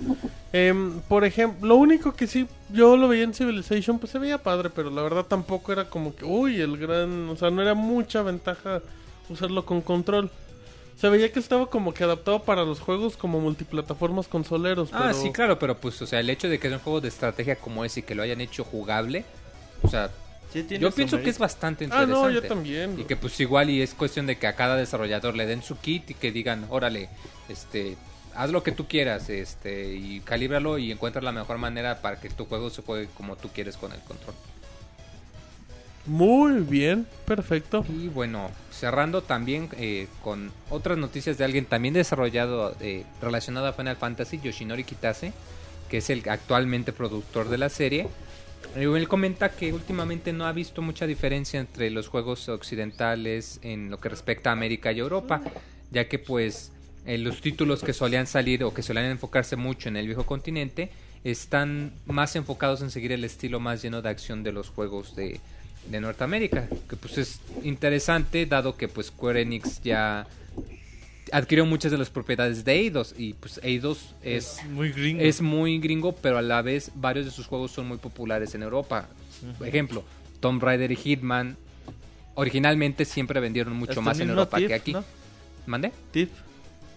Em, por ejemplo, lo único que sí yo lo veía en Civilization, pues se veía padre, pero la verdad tampoco era como que, uy, el gran, o sea, no era mucha ventaja usarlo con control. Se veía que estaba como que adaptado para los juegos como multiplataformas consoleros. Ah, pero... sí, claro, pero pues, o sea, el hecho de que es un juego de estrategia como ese y que lo hayan hecho jugable, o sea, Sí, tiene yo pienso que es bastante Ah, interesante. no, yo también. Y que pues igual y es cuestión de que a cada desarrollador le den su kit y que digan, órale, este, haz lo que tú quieras, este, y calíbralo y encuentra la mejor manera para que tu juego se juegue como tú quieres con el control. Muy bien, perfecto. Y bueno, cerrando también eh, con otras noticias de alguien también desarrollado eh, relacionado a Final Fantasy, Yoshinori Kitase, que es el actualmente productor de la serie. Eh, Él comenta que últimamente no ha visto mucha diferencia entre los juegos occidentales en lo que respecta a América y Europa, ya que pues eh, los títulos que solían salir o que solían enfocarse mucho en el viejo continente están más enfocados en seguir el estilo más lleno de acción de los juegos de, de Norteamérica, que pues es interesante dado que pues Square Enix ya adquirió muchas de las propiedades de Eidos y pues Eidos es muy gringo. es muy gringo, pero a la vez varios de sus juegos son muy populares en Europa. Por ejemplo, Tomb Raider y Hitman originalmente siempre vendieron mucho más en Europa Thief, que aquí. ¿no? ¿Mande? Thief.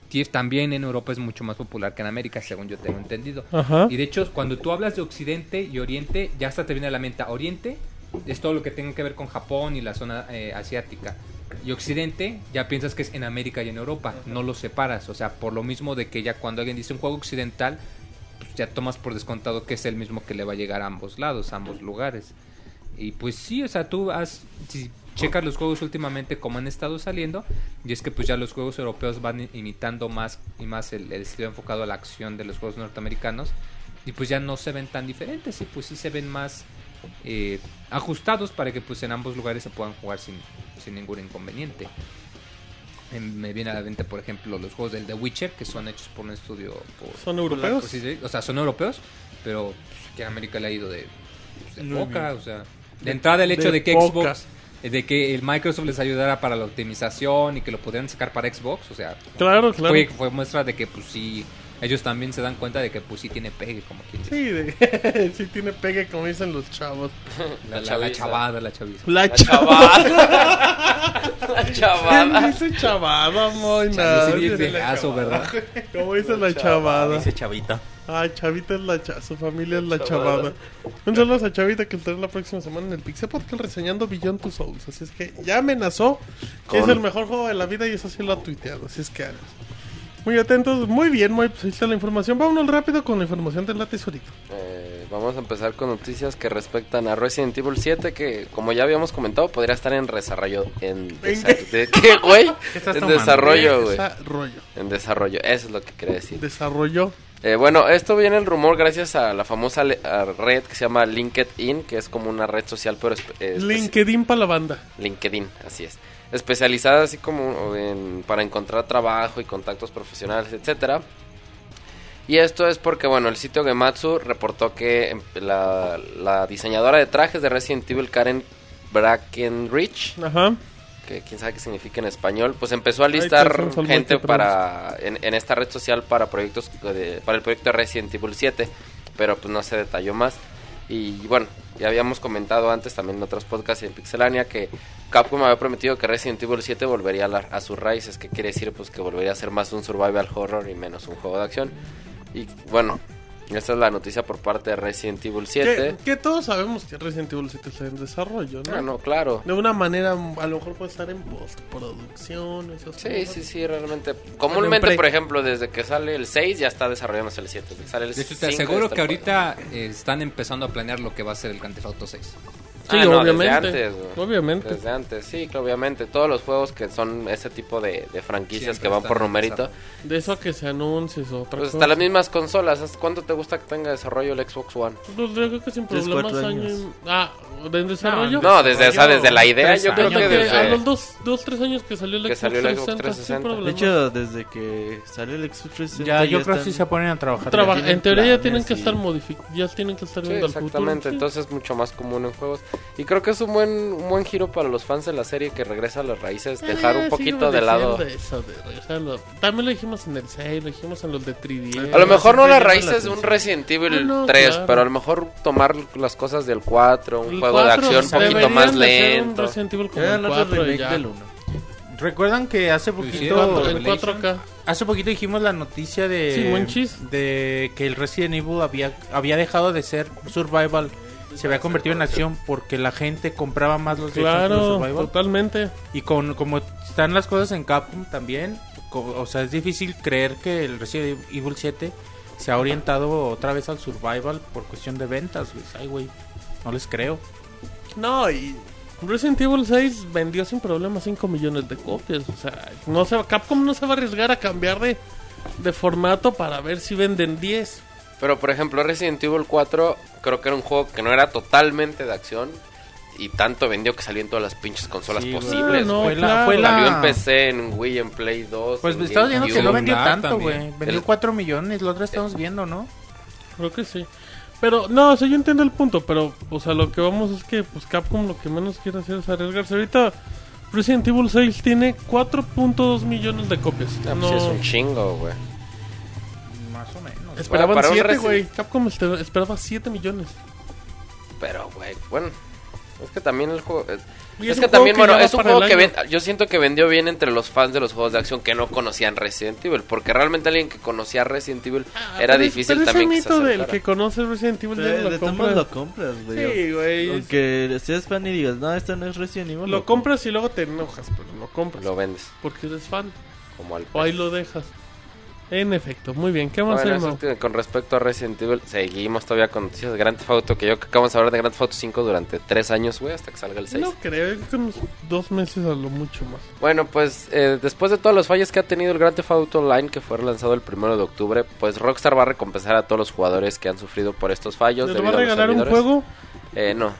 Thief también en Europa es mucho más popular que en América, según yo tengo entendido. Ajá. Y de hecho, cuando tú hablas de Occidente y Oriente, ya hasta te viene a la mente. Oriente es todo lo que tenga que ver con Japón y la zona eh, asiática. Y Occidente ya piensas que es en América y en Europa. No los separas. O sea, por lo mismo de que ya cuando alguien dice un juego occidental, pues ya tomas por descontado que es el mismo que le va a llegar a ambos lados, a ambos lugares. Y pues sí, o sea, tú has, si checas los juegos últimamente como han estado saliendo, y es que pues ya los juegos europeos van imitando más y más el, el estilo enfocado a la acción de los juegos norteamericanos, y pues ya no se ven tan diferentes, y pues sí se ven más eh, ajustados para que pues en ambos lugares se puedan jugar sin, sin ningún inconveniente. Me viene a la mente, por ejemplo, los juegos del The Witcher, que son hechos por un estudio por, ¿Son europeos? o sea, son europeos, pero pues, aquí en América le ha ido de, pues, de Muy poca, bien. o sea, de entrada el hecho de de, que. Xbox, eh, de que el Microsoft les ayudara para la optimización y que lo pudieran sacar para Xbox, o sea, Claro, claro. fue, fue muestra de que pues sí, ellos también se dan cuenta de que pues sí tiene pegue, como quien dice. Sí, de- [LAUGHS] sí tiene pegue, como dicen los chavos. La, La la- chavada, la chaviza. La, La chavada. chavada. [LAUGHS] la ¿Quién chavada. dice chavada, moina? Sí, bien Dice la viejazo, chavada. ¿verdad? ¿Cómo dice la chavada? Dice Chavita. Ay, Chavita es la cha su familia es la chavada. Un saludo a Chavita que estará la próxima semana en el Pixel Podcast reseñando Beyond Two Souls. Así es que ya amenazó que es Con- el mejor juego de la vida y eso sí lo ha tuiteado. Así es que. Muy atentos, muy bien, muy pues ahí está la información. Vámonos rápido con la información del tesorito. Eh, vamos a empezar con noticias que respectan a Resident Evil 7, que como ya habíamos comentado, podría estar en desarrollo. ¿En, ¿En desa- ¿De qué, güey? ¿Qué estás En desarrollo, güey. Desarrollo. En desarrollo, eso es lo que quería decir. Desarrollo. Eh, bueno, esto viene el rumor gracias a la famosa a red que se llama LinkedIn, que es como una red social, pero espe- LinkedIn para la banda. LinkedIn, así es. Especializada así como en- para encontrar trabajo y contactos profesionales, etcétera. Y esto es porque, bueno, el sitio Gematsu reportó que em, la, la diseñadora de trajes de Resident Evil, Karen Brackenrich, Ajá. que quién sabe qué significa en español, pues empezó a listar al gente para en, en esta red social para proyectos de- para el proyecto de Resident Evil 7, pero pues no se detalló más. Y bueno, ya habíamos comentado antes también en otros podcasts en Pixelania que Capcom había prometido que Resident Evil 7 volvería a, la- a sus raíces, que quiere decir pues que volvería a ser más un survival horror y menos un juego de acción. Y bueno, esta es la noticia por parte de Resident Evil 7. Que, que todos sabemos que Resident Evil 7 está en desarrollo, ¿no? Ah, no, claro. De una manera, a lo mejor puede estar en postproducción. esas Sí, cosas. sí, sí, realmente. Comúnmente, por ejemplo, desde que sale el 6 ya está desarrollándose el 7. Desde que sale el De hecho, te 5 ya aseguro que ahorita eh, están empezando a planear lo que va a ser el Grand Theft Auto 6. Sí, Ah, no, obviamente. Desde antes, güey. Obviamente. Desde antes, sí, que obviamente. Todos los juegos que son ese tipo de, de franquicias Siempre que van por numerito. desarrollo. De eso a que se anuncie es otra Pues cosa. hasta las mismas consolas. ¿hasta ¿Cuánto te gusta que tenga desarrollo el Xbox One? Pues yo creo que sin problemas años. Ah, ¿de desarrollo? No, desde, o sea, desde la idea, tres yo creo que que a desde. los dos, dos, tres años que salió el Que Xbox salió el Xbox 360, sin 360. De hecho, desde que salió el Xbox 360 Ya, yo creo que sí se ponen a trabajar. Traba- ya en teoría ya planes tienen que y- estar ya tienen que estar Sí, viendo el futuro. exactamente. sí. Entonces es mucho más común en juegos. Y creo que es un buen, un buen giro para los fans de la serie que regresa a las raíces. Dejar Eh, un poquito sigamos de lado. diciendo eso de regresarlo. También lo dijimos en el 6, lo dijimos en los de 3D. A lo mejor no las raíces de un. Resident Evil Ah, no, 3, claro. pero a lo mejor tomar las cosas del 4, un El juego de 4 acción un poquito más de hacer un lento. Resident Evil como el el otro 4 y remake ya. del 1. ¿Recuerdan que hace sí, poquito... Cuatro- en Revelation. 4K. Hace poquito dijimos la noticia de, Sí, de que el Resident Evil había, había dejado de ser survival, se había convertido en acción porque la gente compraba más los derechos de Claro, totalmente. Y con como están las cosas en Capcom también, o sea, es difícil creer que el Resident Evil 7 se ha orientado otra vez al survival por cuestión de ventas, güey. Ay, güey, no les creo. No, y Resident Evil 6 vendió sin problema 5 millones de copias. O sea, no se, Capcom no se va a arriesgar a cambiar de, de formato para ver si venden 10. Pero por ejemplo, Resident Evil 4 creo que era un juego que no era totalmente de acción. Y tanto vendió que salió en todas las pinches consolas Sí, posibles. No, fue la, fue la- Salió en PC, en Wii, en Play 2. Pues estabas viendo que no vendió tanto, güey. Vendió El- 4 millones, la otra estamos viendo, ¿no? Creo que sí. Pero, no, o sea, yo entiendo el punto, pero, o sea, lo que vamos es que, pues, Capcom lo que menos quiere hacer es arriesgarse. Ahorita, Resident Evil 6 tiene 4.2 millones de copias. Ah, pues no, es un chingo, güey. Menos. esperaban para un 7, Resi- güey. Capcom esperaba 7 millones. Pero, güey, bueno. Es que también el juego. Es, es es que también, que bueno, es un juego el que ven- yo siento que vendió bien entre los fans de los juegos de acción que no conocían Resident Evil. Porque realmente alguien que conocía Resident Evil Ah, era pero es- difícil pero también que se mito del acercara. que conoce Resident Evil ya no lo lo compras, güey. Sí, güey. Aunque seas fan y digas, no, esto no es Resident Evil. Lo compras y luego te enojas, pero lo compras. Lo vendes. Porque eres fan. Como al O ahí lo dejas. En efecto, muy bien. ¿Qué más Bueno, que con respecto a Resident Evil, seguimos todavía con noticias de Grand Theft Auto. Que yo acabamos de hablar de Grand Theft Auto 5 durante tres años, güey, hasta que salga el 6. No creo, que unos dos meses a lo mucho más. Bueno, pues eh, después de todos los fallos que ha tenido el Grand Theft Auto Online, que fue lanzado el primero de octubre, pues Rockstar va a recompensar a todos los jugadores que han sufrido por estos fallos. ¿Les va debido a regalar un servidores. juego? Eh, no,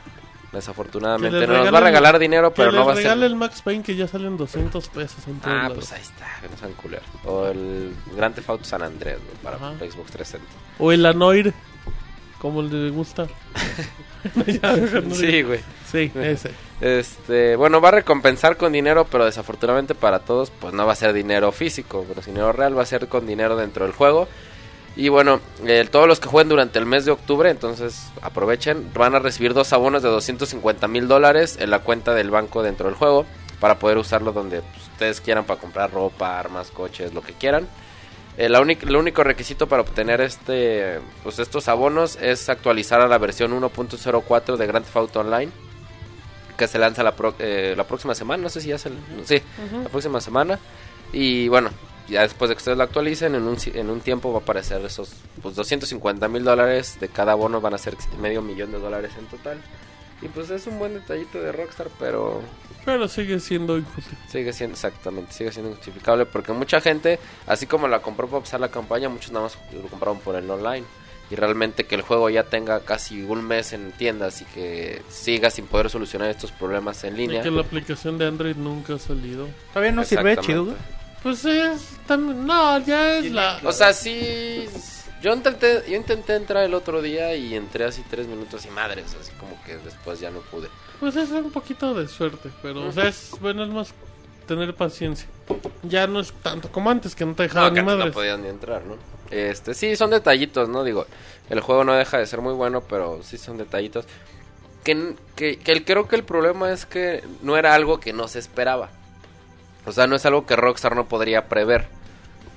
desafortunadamente no nos va a regalar dinero, pero no va a ser. regale el Max Payne que ya salen 200 pesos en todos Ah, pues ahí está, que no sean. O el Grand Theft Auto San Andrés, para Ajá. Xbox 360. O el Anoir, como le gusta. [LAUGHS] [LAUGHS] Sí, güey. Sí, ese. Este, bueno, va a recompensar con dinero, pero desafortunadamente para todos, pues no va a ser dinero físico, pero dinero real, va a ser con dinero dentro del juego. Y bueno, eh, todos los que jueguen durante el mes de octubre, entonces aprovechen, van a recibir dos abonos de 250 mil dólares en la cuenta del banco dentro del juego para poder usarlo donde pues, ustedes quieran para comprar ropa, armas, coches, lo que quieran. Eh, el único requisito para obtener este, pues estos abonos es actualizar a la versión 1.04 de Grand Theft Auto Online que se lanza la, pro- eh, la próxima semana, no sé si ya se... Sí, la próxima semana. Y bueno, ya después de que ustedes lo actualicen, en un, si- en un tiempo va a aparecer esos pues 250 mil dólares de cada abono, van a ser medio millón de dólares en total. Y pues es un buen detallito de Rockstar, pero Pero sigue siendo injusto. sigue siendo exactamente, sigue siendo injustificable porque mucha gente, así como la compró para pasar la campaña, muchos nada más lo compraron por el online. Y realmente que el juego ya tenga casi un mes en tiendas y que siga sin poder solucionar estos problemas en Y línea. que la aplicación de Android nunca ha salido. Todavía no sirve chido. Pues es también... No, ya es la... O sea, sí. Yo intenté, yo intenté entrar el otro día y entré así tres minutos y madres, así como que después ya no pude. Pues es un poquito de suerte, pero o sea, es bueno, es más tener paciencia. Ya no es tanto como antes que no te No, dejaban que ni antes no madres. podías ni entrar, ¿no? Este, sí, son detallitos, ¿no? Digo, el juego no deja de ser muy bueno, pero sí son detallitos. Que, que, que el, creo que el problema es que no era algo que no se esperaba. O sea, no es algo que Rockstar no podría prever.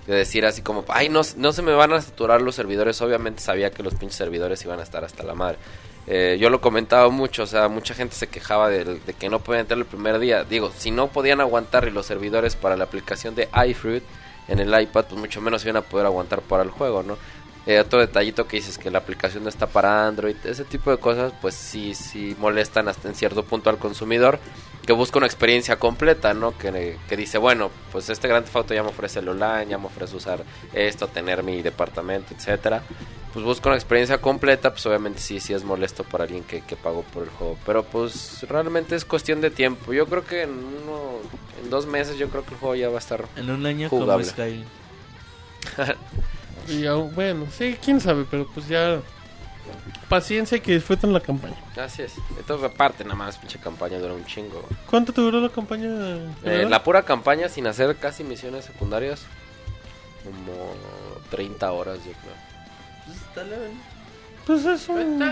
De decir así como, ay, no, no se me van a saturar los servidores. Obviamente sabía que los pinches servidores iban a estar hasta la madre. Eh, yo lo comentaba mucho, o sea, mucha gente se quejaba de, de que no podían entrar el primer día. Digo, si no podían aguantar los servidores para la aplicación de iFruit en el iPad, pues mucho menos iban a poder aguantar para el juego, ¿no? Eh, otro detallito que dices que la aplicación no está para Android, ese tipo de cosas, pues sí, sí molestan hasta en cierto punto al consumidor que busca una experiencia completa, ¿no? Que, que dice, bueno, pues este Theft Auto ya me ofrece el online, ya me ofrece usar esto, tener mi departamento, etcétera. Pues busca una experiencia completa, pues obviamente sí, sí es molesto para alguien que, que pagó por el juego. Pero pues realmente es cuestión de tiempo. Yo creo que en uno, en dos meses yo creo que el juego ya va a estar En un año Jugable. como Skyrim. [LAUGHS] Y aún- bueno, sí, quién sabe, pero pues ya paciencia y que disfruten la campaña. Así es. Entonces, aparte, nada más, pinche campaña dura un chingo. ¿Cuánto te duró la campaña? Eh, la pura campaña, sin hacer casi misiones secundarias, como 30 horas, yo creo. Pues está leve, ¿no? Pues es un...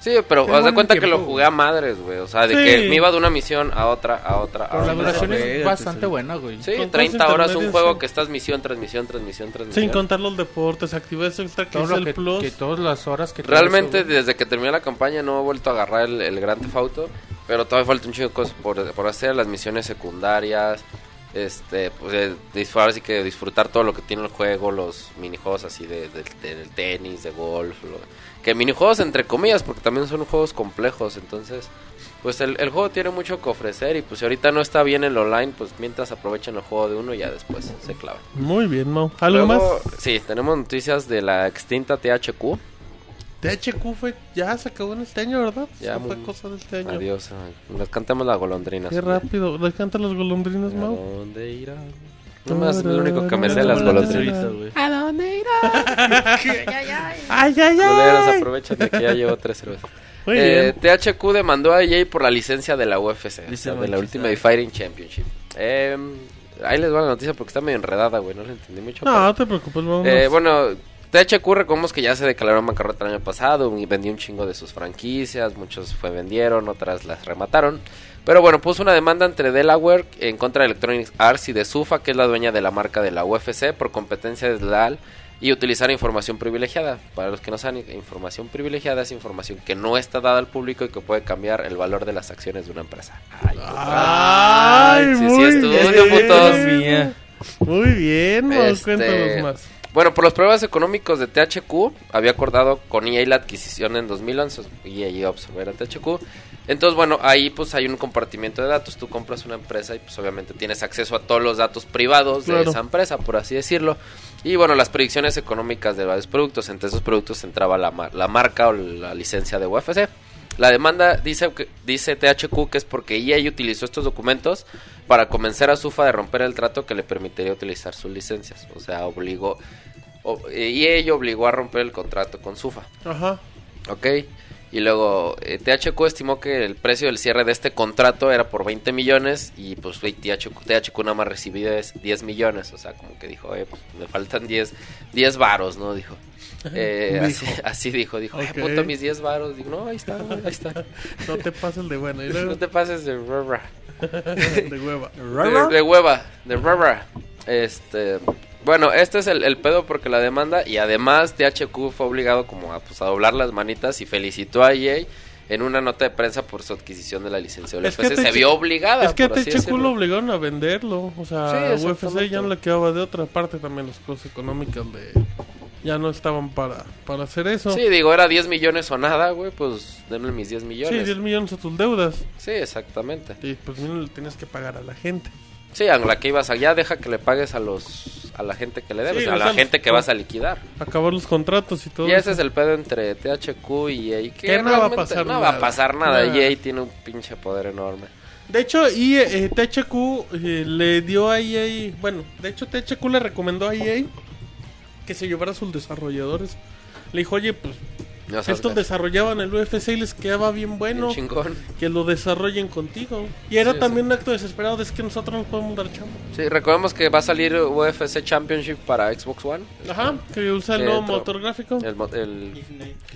Sí, pero haz de cuenta que lo jugué a madres, güey. O sea, de Sí. que me iba de una misión a otra, a otra, a Pero la otra. duración es bastante sí. buena, güey. Sí, Con 30 cosas horas un juego sí. que estás misión tras misión tras misión tras misión. Sin contar los deportes, actividades extra que Todo es el que, plus. que todas las horas que Realmente eso, güey. desde que terminé la campaña no he vuelto a agarrar el, el Gran Theft Auto, pero todavía falta un chingo de cosas por, por hacer, las misiones secundarias, este, pues eh, dis- ahora sí que disfrutar todo lo que tiene el juego, los minijuegos así de, de- de- del tenis, de golf, lo- que minijuegos entre comillas, porque también son juegos complejos, entonces, pues el, el juego tiene mucho que ofrecer y pues si ahorita no está bien el online, pues mientras aprovechen el juego de uno ya después se clavan. Muy bien, Mau. ¿Algo Luego, más? Sí, tenemos noticias de la extinta THQ. THQ fue, ya se acabó en este año, ¿verdad? Ya, fue cosa de este año. Adiós. ay, Nos cantamos las golondrinas. Qué rápido. ¿Le cantan los golondrinas, ¿A Mau? dónde irá? No más, es lo único que me sé las golondrinas. Ahorita, güey. [LAUGHS] ¡Ay, ay, ay! Boleros, aprovechan de que ya llevo tres cervezas. Eh. THQ demandó a EA por la licencia de la UFC, o sea, de la Ultimate ah. Fighting Championship. Eh, ahí les va la noticia porque está medio enredada, güey, no la entendí mucho. No, pero- no te preocupes, vamos. Eh, bueno, THQ recordemos que ya se declaró en bancarrota el año pasado y vendió un chingo de sus franquicias, muchos fue vendieron, otras las remataron. Pero bueno, puso una demanda entre Delaware en contra de Electronic Arts y de Sufa, que es la dueña de la marca de la UFC, por competencia desleal y utilizar información privilegiada. Para los que no saben, información privilegiada es información que no está dada al público y que puede cambiar el valor de las acciones de una empresa. Ay, ¡Ay, Sí, sí, muy estudio, bien! Muy bien, Mau. Este, Cuéntanos más. Bueno, por los problemas económicos de THQ, había acordado con EA la adquisición en 2011. EA absorber a THQ. Entonces, bueno, ahí pues hay un compartimiento de datos. Tú compras una empresa y pues obviamente tienes acceso a todos los datos privados de esa empresa, por así decirlo. Y bueno, las predicciones económicas de varios productos. Entre esos productos entraba la, la marca o la licencia de UFC. La demanda dice, que, dice THQ que es porque EA utilizó estos documentos para convencer a Sufa de romper el trato que le permitiría utilizar sus licencias. O sea, obligó... o- eh, EA obligó a romper el contrato con Sufa. Ajá. ¿Ok? Y luego eh, THQ estimó que el precio del cierre de este contrato era por 20 millones y pues THQ, THQ nada más recibió es 10 millones. O sea, como que dijo, eh, pues me faltan 10, 10 varos, ¿no? Dijo. [LAUGHS] Eh, así, así dijo, dijo, Ok. eh, puta, mis 10 varos. Digo, no, ahí está, ahí está. [LAUGHS] No te pases de bueno. [LAUGHS] Luego, No te pases de rara. de hueva. De, de hueva, de rara. Este, bueno, este es el, el pedo porque la demanda y además THQ fue obligado como a, pues, a doblar las manitas y felicitó a EA en una nota de prensa por su adquisición de la licencia del UFC. Se vio obligada. Es que por THQ lo obligaron a venderlo. O sea, Sí, UFC ya no le quedaba de otra parte también las cosas económicas de... Ya no estaban para, para hacer eso. Sí, digo, era 10 millones o nada, güey, pues denme mis 10 Sí, millones. 10 millones a tus deudas. Sí, exactamente. Y pues mira, le tienes que pagar a la gente. Sí, a la que ibas allá, deja que le pagues a los a la gente que le debes, Sí, a la gente que vas a liquidar. Acabar los contratos y todo. Y ese eso. es el pedo entre THQ y EA. Que, Que no va a pasar no va a nada. pasar nada. Nada. EA tiene un pinche poder enorme. De hecho, y, eh, THQ eh, le dio a EA... Bueno, de hecho THQ le recomendó a EA que se llevara a sus desarrolladores. Le dijo, oye, pues Estos desarrollaban el UFC y les quedaba bien bueno. bien chingón. que lo desarrollen contigo. Y era Sí, también un acto desesperado, de es que nosotros nos podemos dar chamba. Sí, recordemos que va a salir UFC Championship para Xbox One. Ajá, que usa el nuevo otro- motor gráfico. El, el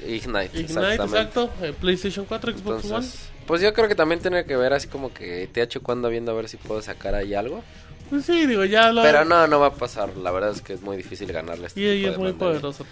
Ignite. Ignite, exacto. eh, PlayStation 4, Xbox Entonces, pues yo creo que también tiene que ver así como que THQ anda viendo a ver si puedo sacar ahí algo. Pues sí, digo, ya lo. Pero no, no va a pasar. La verdad es que es muy difícil ganarle. Este Y ella es muy poderosa.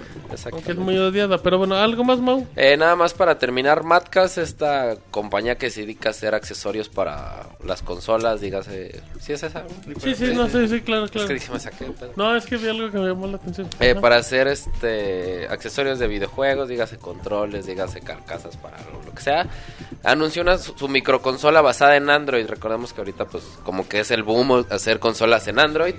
Aunque es muy odiada. Pero bueno, ¿algo más, Mau? Eh, nada más para terminar, Matcast, esta compañía que se dedica a hacer accesorios para las consolas, dígase. ¿Sí es esa? Sí, sí, no sé, sí, claro, Es claro. que dije, me saqué el pedo. No, es que vi algo que me llamó la atención. Eh, para hacer este accesorios de videojuegos, dígase controles, dígase carcasas para lo, lo que sea. Anunció una, su, su microconsola basada en Android. Recordemos que ahorita pues como que es el boom hacer consolas en Android.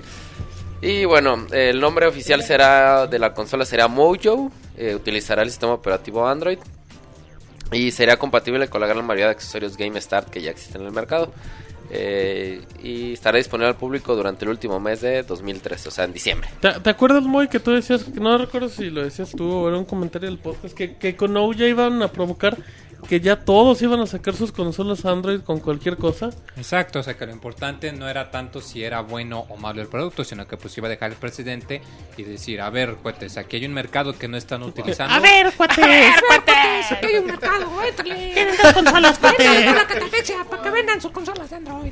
Y bueno, el nombre oficial será de la consola será Mojo. eh, utilizará el sistema operativo Android. Y será compatible con la gran mayoría de accesorios Game Start que ya existen en el mercado. Eh, y estará disponible al público durante el último mes de 2013, o sea, en diciembre. ¿Te, acuerdas, Moy, que tú decías, que no recuerdo si lo decías tú o era un comentario del podcast, que, que con OU ya iban a provocar que ya todos iban a sacar sus consolas Android con cualquier cosa. Exacto, o sea que lo importante no era tanto si era bueno o malo el producto, sino que pues iba a dejar el presidente y decir, a ver, cuates, aquí hay un mercado que no están utilizando. A ver, cuates. [LAUGHS] A ver, cuates, aquí hay un mercado. Tienen dos consolas, cuates. la catafixia para que vendan sus consolas de Android.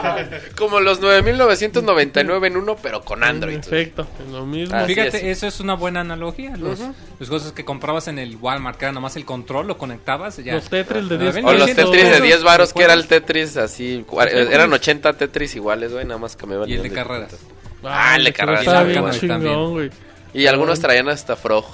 [LAUGHS] Como los 9999 en uno, pero con Android. Perfecto, lo mismo. Así Fíjate, es. eso es una buena analogía. Los, Ujú. los cosas que comprabas en el Walmart, que era nomás el control, lo conectabas y ya. Los Tetris de Ah, 10 ven, O los 900 Tetris de pesos, 10 varos, que era el. Tetris así. cua- Eran 80 Tetris iguales, güey, nada más cambiaban. Y el de de carreras. Ah, el de carreras Estaba bien chingón, güey. Y algunos traían hasta Frog.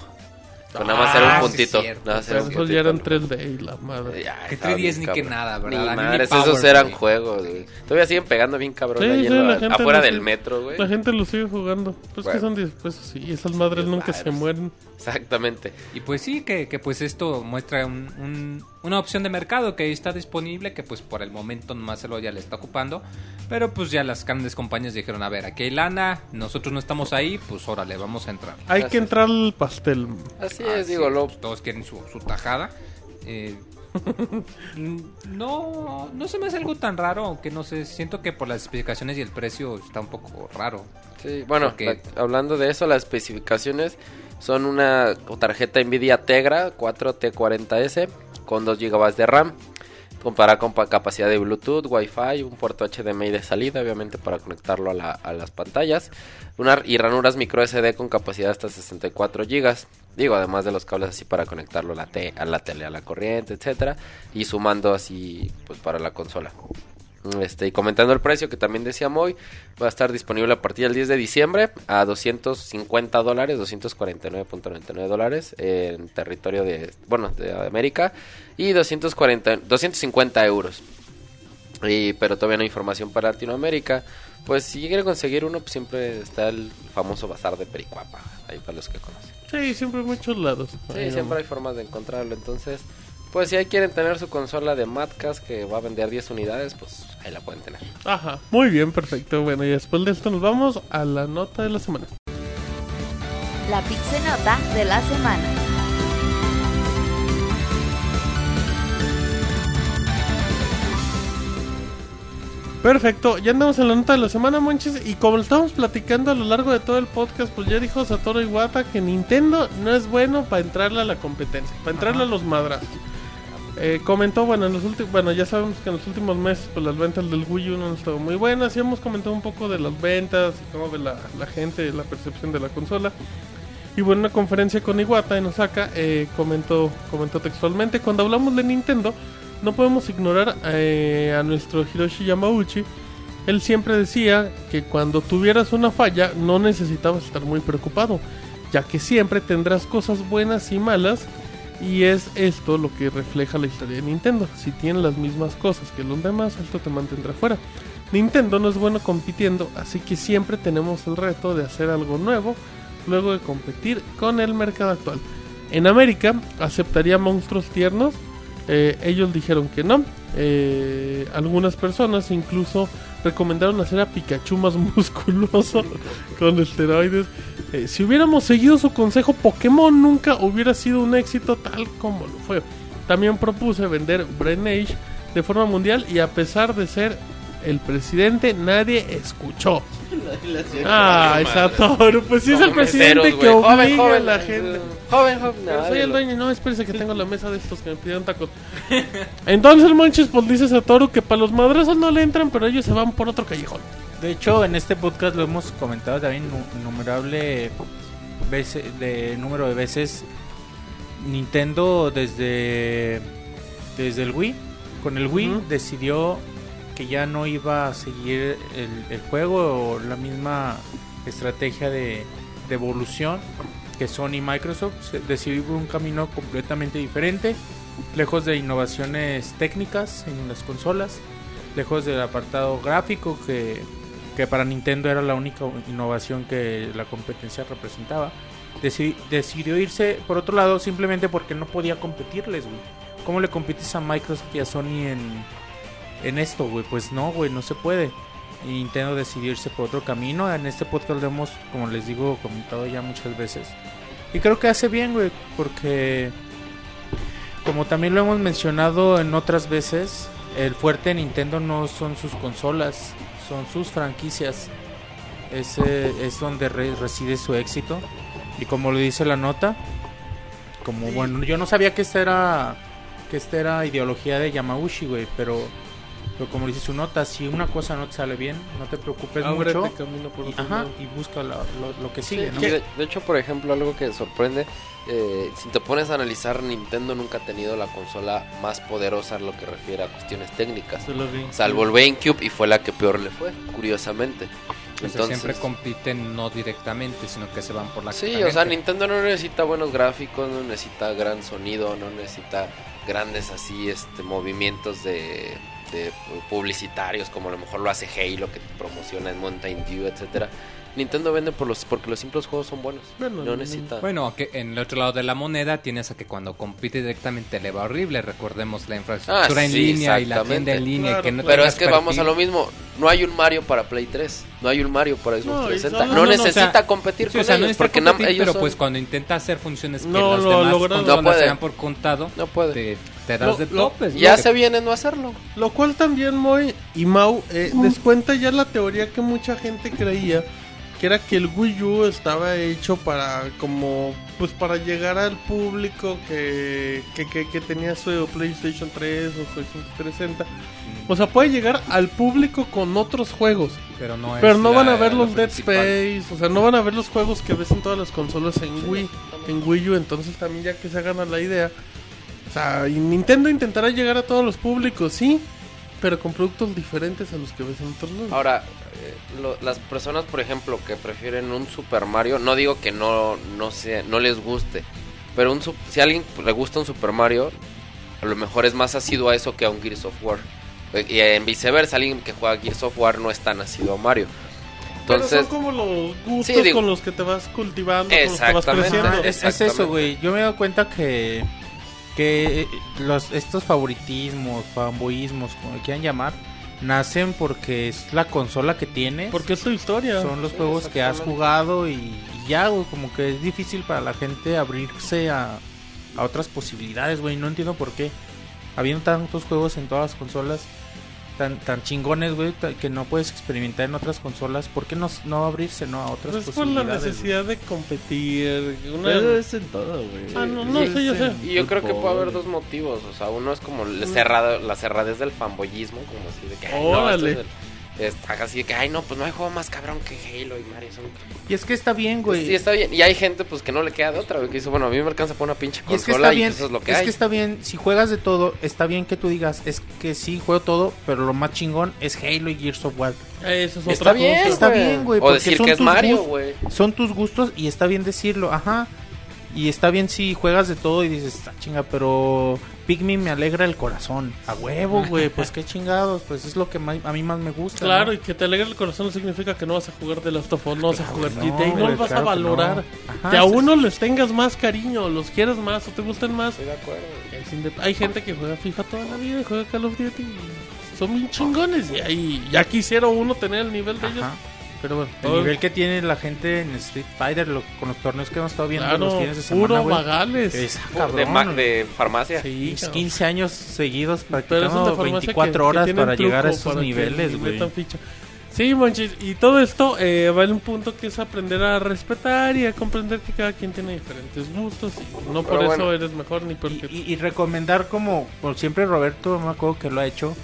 Con nada más era Ah, un sí, puntito. cierto. nada más era un esos ya eran puntito. 3D y la madre. Ya, Que estaba 3DS bien ni que nada, ¿verdad? Ni ni madres, Power, esos eran güey. juegos, güey. Todavía siguen pegando bien cabrón Sí, ahí sí, en la- afuera del sigue- metro, güey. La gente lo sigue jugando. Pues que Bueno. son 10 pesos y esas madres nunca se mueren. Exactamente. Y pues sí, que, que pues esto muestra un- un- una opción de mercado que está disponible, que pues por el momento nomás se lo ya le está ocupando. Pero pues ya las grandes compañías dijeron, a ver, aquí hay lana, nosotros no estamos ahí, pues órale, vamos a entrar. Hay Así que entrar al pastel. Así Ah, es, sí, digo, lo, pues, todos quieren su, su tajada. Eh, [LAUGHS] no, no se me hace algo tan raro, aunque no sé, siento que por las especificaciones y el precio está un poco raro. Sí, bueno, Porque- la- hablando de eso, las especificaciones son una tarjeta Nvidia Tegra 4T40S con 2 GB de RAM, comparada con pa- capacidad de Bluetooth, Wi-Fi, un puerto HDMI de salida, obviamente para conectarlo a, la- a las pantallas, una, y ranuras micro SD con capacidad hasta 64 GB. Digo, además de los cables así para conectarlo a la, te- a la tele, a la corriente, etcétera, y sumando así pues para la consola. Este, y comentando el precio que también decía Moy, va a estar disponible a partir del 10 de diciembre a 250 dólares, 249.99 dólares en territorio de, bueno, de América y 240, 250 euros. Y, pero todavía no hay información para Latinoamérica. Pues si quieren conseguir uno, pues siempre está el famoso bazar de Pericuapa, ahí para los que conocen. Sí, siempre hay muchos lados. Sí, siempre hay formas de encontrarlo. Entonces, pues si ahí quieren tener su consola de Madcast que va a vender 10 unidades, pues ahí la pueden tener. Ajá, muy bien, perfecto. Bueno, y después de esto nos vamos a la nota de la semana. La Pixenota de la semana. Perfecto, ya andamos en la nota de la semana, Monches. Y como lo estamos platicando a lo largo de todo el podcast, pues ya dijo Satoru Iwata que Nintendo no es bueno para entrarle a la competencia, para entrarle a los madrazos. Eh, comentó, bueno, en los últimos, bueno, ya sabemos que en los últimos meses pues las ventas del Wii U no han estado muy buenas. Y hemos comentado un poco de las ventas y cómo ve la, la gente, la percepción de la consola. Y bueno, en una conferencia con Iwata en Osaka eh, comentó, comentó textualmente, cuando hablamos de Nintendo, no podemos ignorar eh, a nuestro Hiroshi Yamauchi. Él siempre decía que cuando tuvieras una falla no necesitabas estar muy preocupado, ya que siempre tendrás cosas buenas y malas. Y es esto lo que refleja la historia de Nintendo. Si tiene las mismas cosas que los demás, esto te mantendrá fuera. Nintendo no es bueno compitiendo, así que siempre tenemos el reto de hacer algo nuevo luego de competir con el mercado actual. En América aceptaría monstruos tiernos, eh, ellos dijeron que no. Eh, algunas personas incluso recomendaron hacer a Pikachu más [LAUGHS] musculoso con esteroides. Eh, si hubiéramos seguido su consejo, Pokémon nunca hubiera sido un éxito tal como lo fue. También propuse vender Brain de forma mundial y a pesar de ser el presidente, nadie escuchó. [LAUGHS] Ah, Satoru, pues sí es el presidente que obliga Joven, joven, a la gente. Joven, joven. Pero soy el dueño, no, espérese que tengo la mesa de estos que me pidieron tacos. [LAUGHS] Entonces, Monches, pues dice Satoru que para los madrazos no le entran, pero ellos se van por otro callejón. De hecho, en este podcast lo hemos comentado también nu- innumerable veces, de número de veces. Nintendo desde desde el Wii, con el Wii decidió que ya no iba a seguir el, juego o la misma estrategia de, evolución que Sony y Microsoft. Decidió un camino completamente diferente, lejos de innovaciones técnicas en las consolas, lejos del apartado gráfico que, que para Nintendo era la única innovación que la competencia representaba. Deci- decidió irse por otro lado simplemente porque no podía competirles. ¿Cómo le compites a Microsoft y a Sony en, en esto, güey? Pues no, güey, no se puede. Y Nintendo decidió irse por otro camino. En este podcast lo hemos, como les digo, comentado ya muchas veces. Y creo que hace bien, güey, porque como también lo hemos mencionado en otras veces, el fuerte de Nintendo no son sus consolas, son sus franquicias. Ese es donde re- reside su éxito. Y como lo dice la nota, como bueno, yo no sabía que esta era que esta era ideología de Yamauchi, güey, pero, pero como dice su nota, si una cosa no te sale bien, no te preocupes Ábrete mucho. camino por Y, ajá, y busca la- lo, lo que sigue, ¿no? De, de hecho, por ejemplo, algo que sorprende, eh, si te pones a analizar, Nintendo nunca ha tenido la consola más poderosa en lo que refiere a cuestiones técnicas. Salvo el GameCube y fue la que peor le fue, curiosamente. Entonces, siempre compiten no directamente, sino que se van por la sí, o sea, Nintendo no necesita buenos gráficos, no necesita gran sonido, no necesita grandes así este movimientos de, de publicitarios como a lo mejor lo hace Halo que promociona en Mountain Dew, etcétera. Nintendo vende por los porque los simples juegos son buenos. Bueno, no necesita. Bueno, que en el otro lado de la moneda tienes a que cuando compite directamente le va horrible. Recordemos la infraestructura Ah, en sí, línea y la tienda en línea. y Claro, que no claro. Pero es que vamos a lo mismo. No hay un Mario para Play 3. No hay un Mario para Xbox No, y 360. solo- No, no, no, necesita o sea, competir Sí, con o sea, no ellos. porque competir, ellos pero son- pues cuando intenta hacer funciones que No las lo demás No puede. se dan por contado, No puede. te, te das Lo- de lo- topes. Ya se viene no hacerlo. Lo cual también Moy y Mau eh, descuenta ya la teoría que mucha gente creía que era que el Wii U estaba hecho para como pues para llegar al público que, que, que, que tenía su PlayStation 3 o su Xbox 360. O sea, puede llegar al público con otros juegos, Pero no, es pero no la- van a ver lo los Dead principal. Space, o sea, no van a ver los juegos que ves en todas las consolas en Wii, en Wii U, entonces también ya que se hagan a la idea. O sea, y Nintendo intentará llegar a todos los públicos, sí, pero con productos diferentes a los que ves en otros lados. Ahora, eh, lo- las personas, por ejemplo, que prefieren un Super Mario, no digo que no, no, sea, no les guste, pero un, si a alguien le gusta un Super Mario, a lo mejor es más asiduo a eso que a un Gears of War. Eh, Y en viceversa, alguien que juega Gears of War no es tan asiduo a Mario. pero Entonces, son como los gustos Sí, digo- con los que te vas cultivando, con los que vas Exactamente. creciendo. Es, es Exactamente. eso, güey. Yo me he dado cuenta que, que eh, los, estos favoritismos, fanboyismos, como quieran llamar, nacen porque es la consola que tienes. Porque es tu historia. son los Sí, juegos que has jugado y, y ya, güey. Como que es difícil para la gente abrirse a, a otras posibilidades, güey. No entiendo por qué. Habiendo tantos juegos en todas las consolas. Tan, tan chingones, güey, que no puedes experimentar en otras consolas. ¿Por qué no, no abrirse, no, a otras Pues es por la posibilidades? güey? necesidad de competir. una- Pero es en todo, güey. Ah, no, no Es sé, yo sé. y yo creo que puede haber dos motivos. O sea, uno es como la, cerrada, la cerradez del fanboyismo, como así de que, ay, no, Está así de que, ay, no, pues no hay juego más cabrón que Halo y Mario. Son Y es que está bien, güey. Sí, está bien. Y hay gente pues que no le queda de otra, güey, que dice, bueno, a mí me alcanza por una pinche Y es que consola está y, bien, eso es lo que es hay. que está bien, si juegas de todo, está bien que tú digas, es que sí, juego todo, pero lo más chingón es Halo y Gears of War. Eso es Está bien, cosa. Está bien, güey, O porque decir son que es tus Mario, gustos. güey. Son tus gustos y está bien decirlo, ajá. Y está bien si juegas de todo y dices, ah, chinga, pero Pikmin me alegra el corazón. A huevo, güey, pues qué chingados, pues es lo que más- a mí más me gusta. Claro, ¿no? y que te alegre el corazón no significa que no vas a jugar de Last of Us, no vas a jugar no, GTA, no vas claro a que no. valorar. Ajá, que a sí, uno les tengas más cariño, los quieras más o te gusten más. Estoy de acuerdo. Hay gente que juega FIFA toda la vida y juega Call of Duty. y Son bien chingones y ahí ya quisiera uno tener el nivel de ellos. Pero bueno, El nivel que tiene la gente en Street Fighter, lo- con los torneos que hemos estado viendo claro, los fines de semana, puro vagales. es De, cabrón. ma- de farmacia. Sí, Es cabrón. 15 años seguidos practicando es de farmacia 24 que- que horas para llegar a esos niveles, güey. Sí, Monchis, y todo esto eh, va en un punto que es aprender a respetar y a comprender que cada quien tiene diferentes gustos y no por Pero eso bueno. eres mejor ni Y, porque... y- y recomendar como, por siempre Roberto, me acuerdo que lo ha hecho,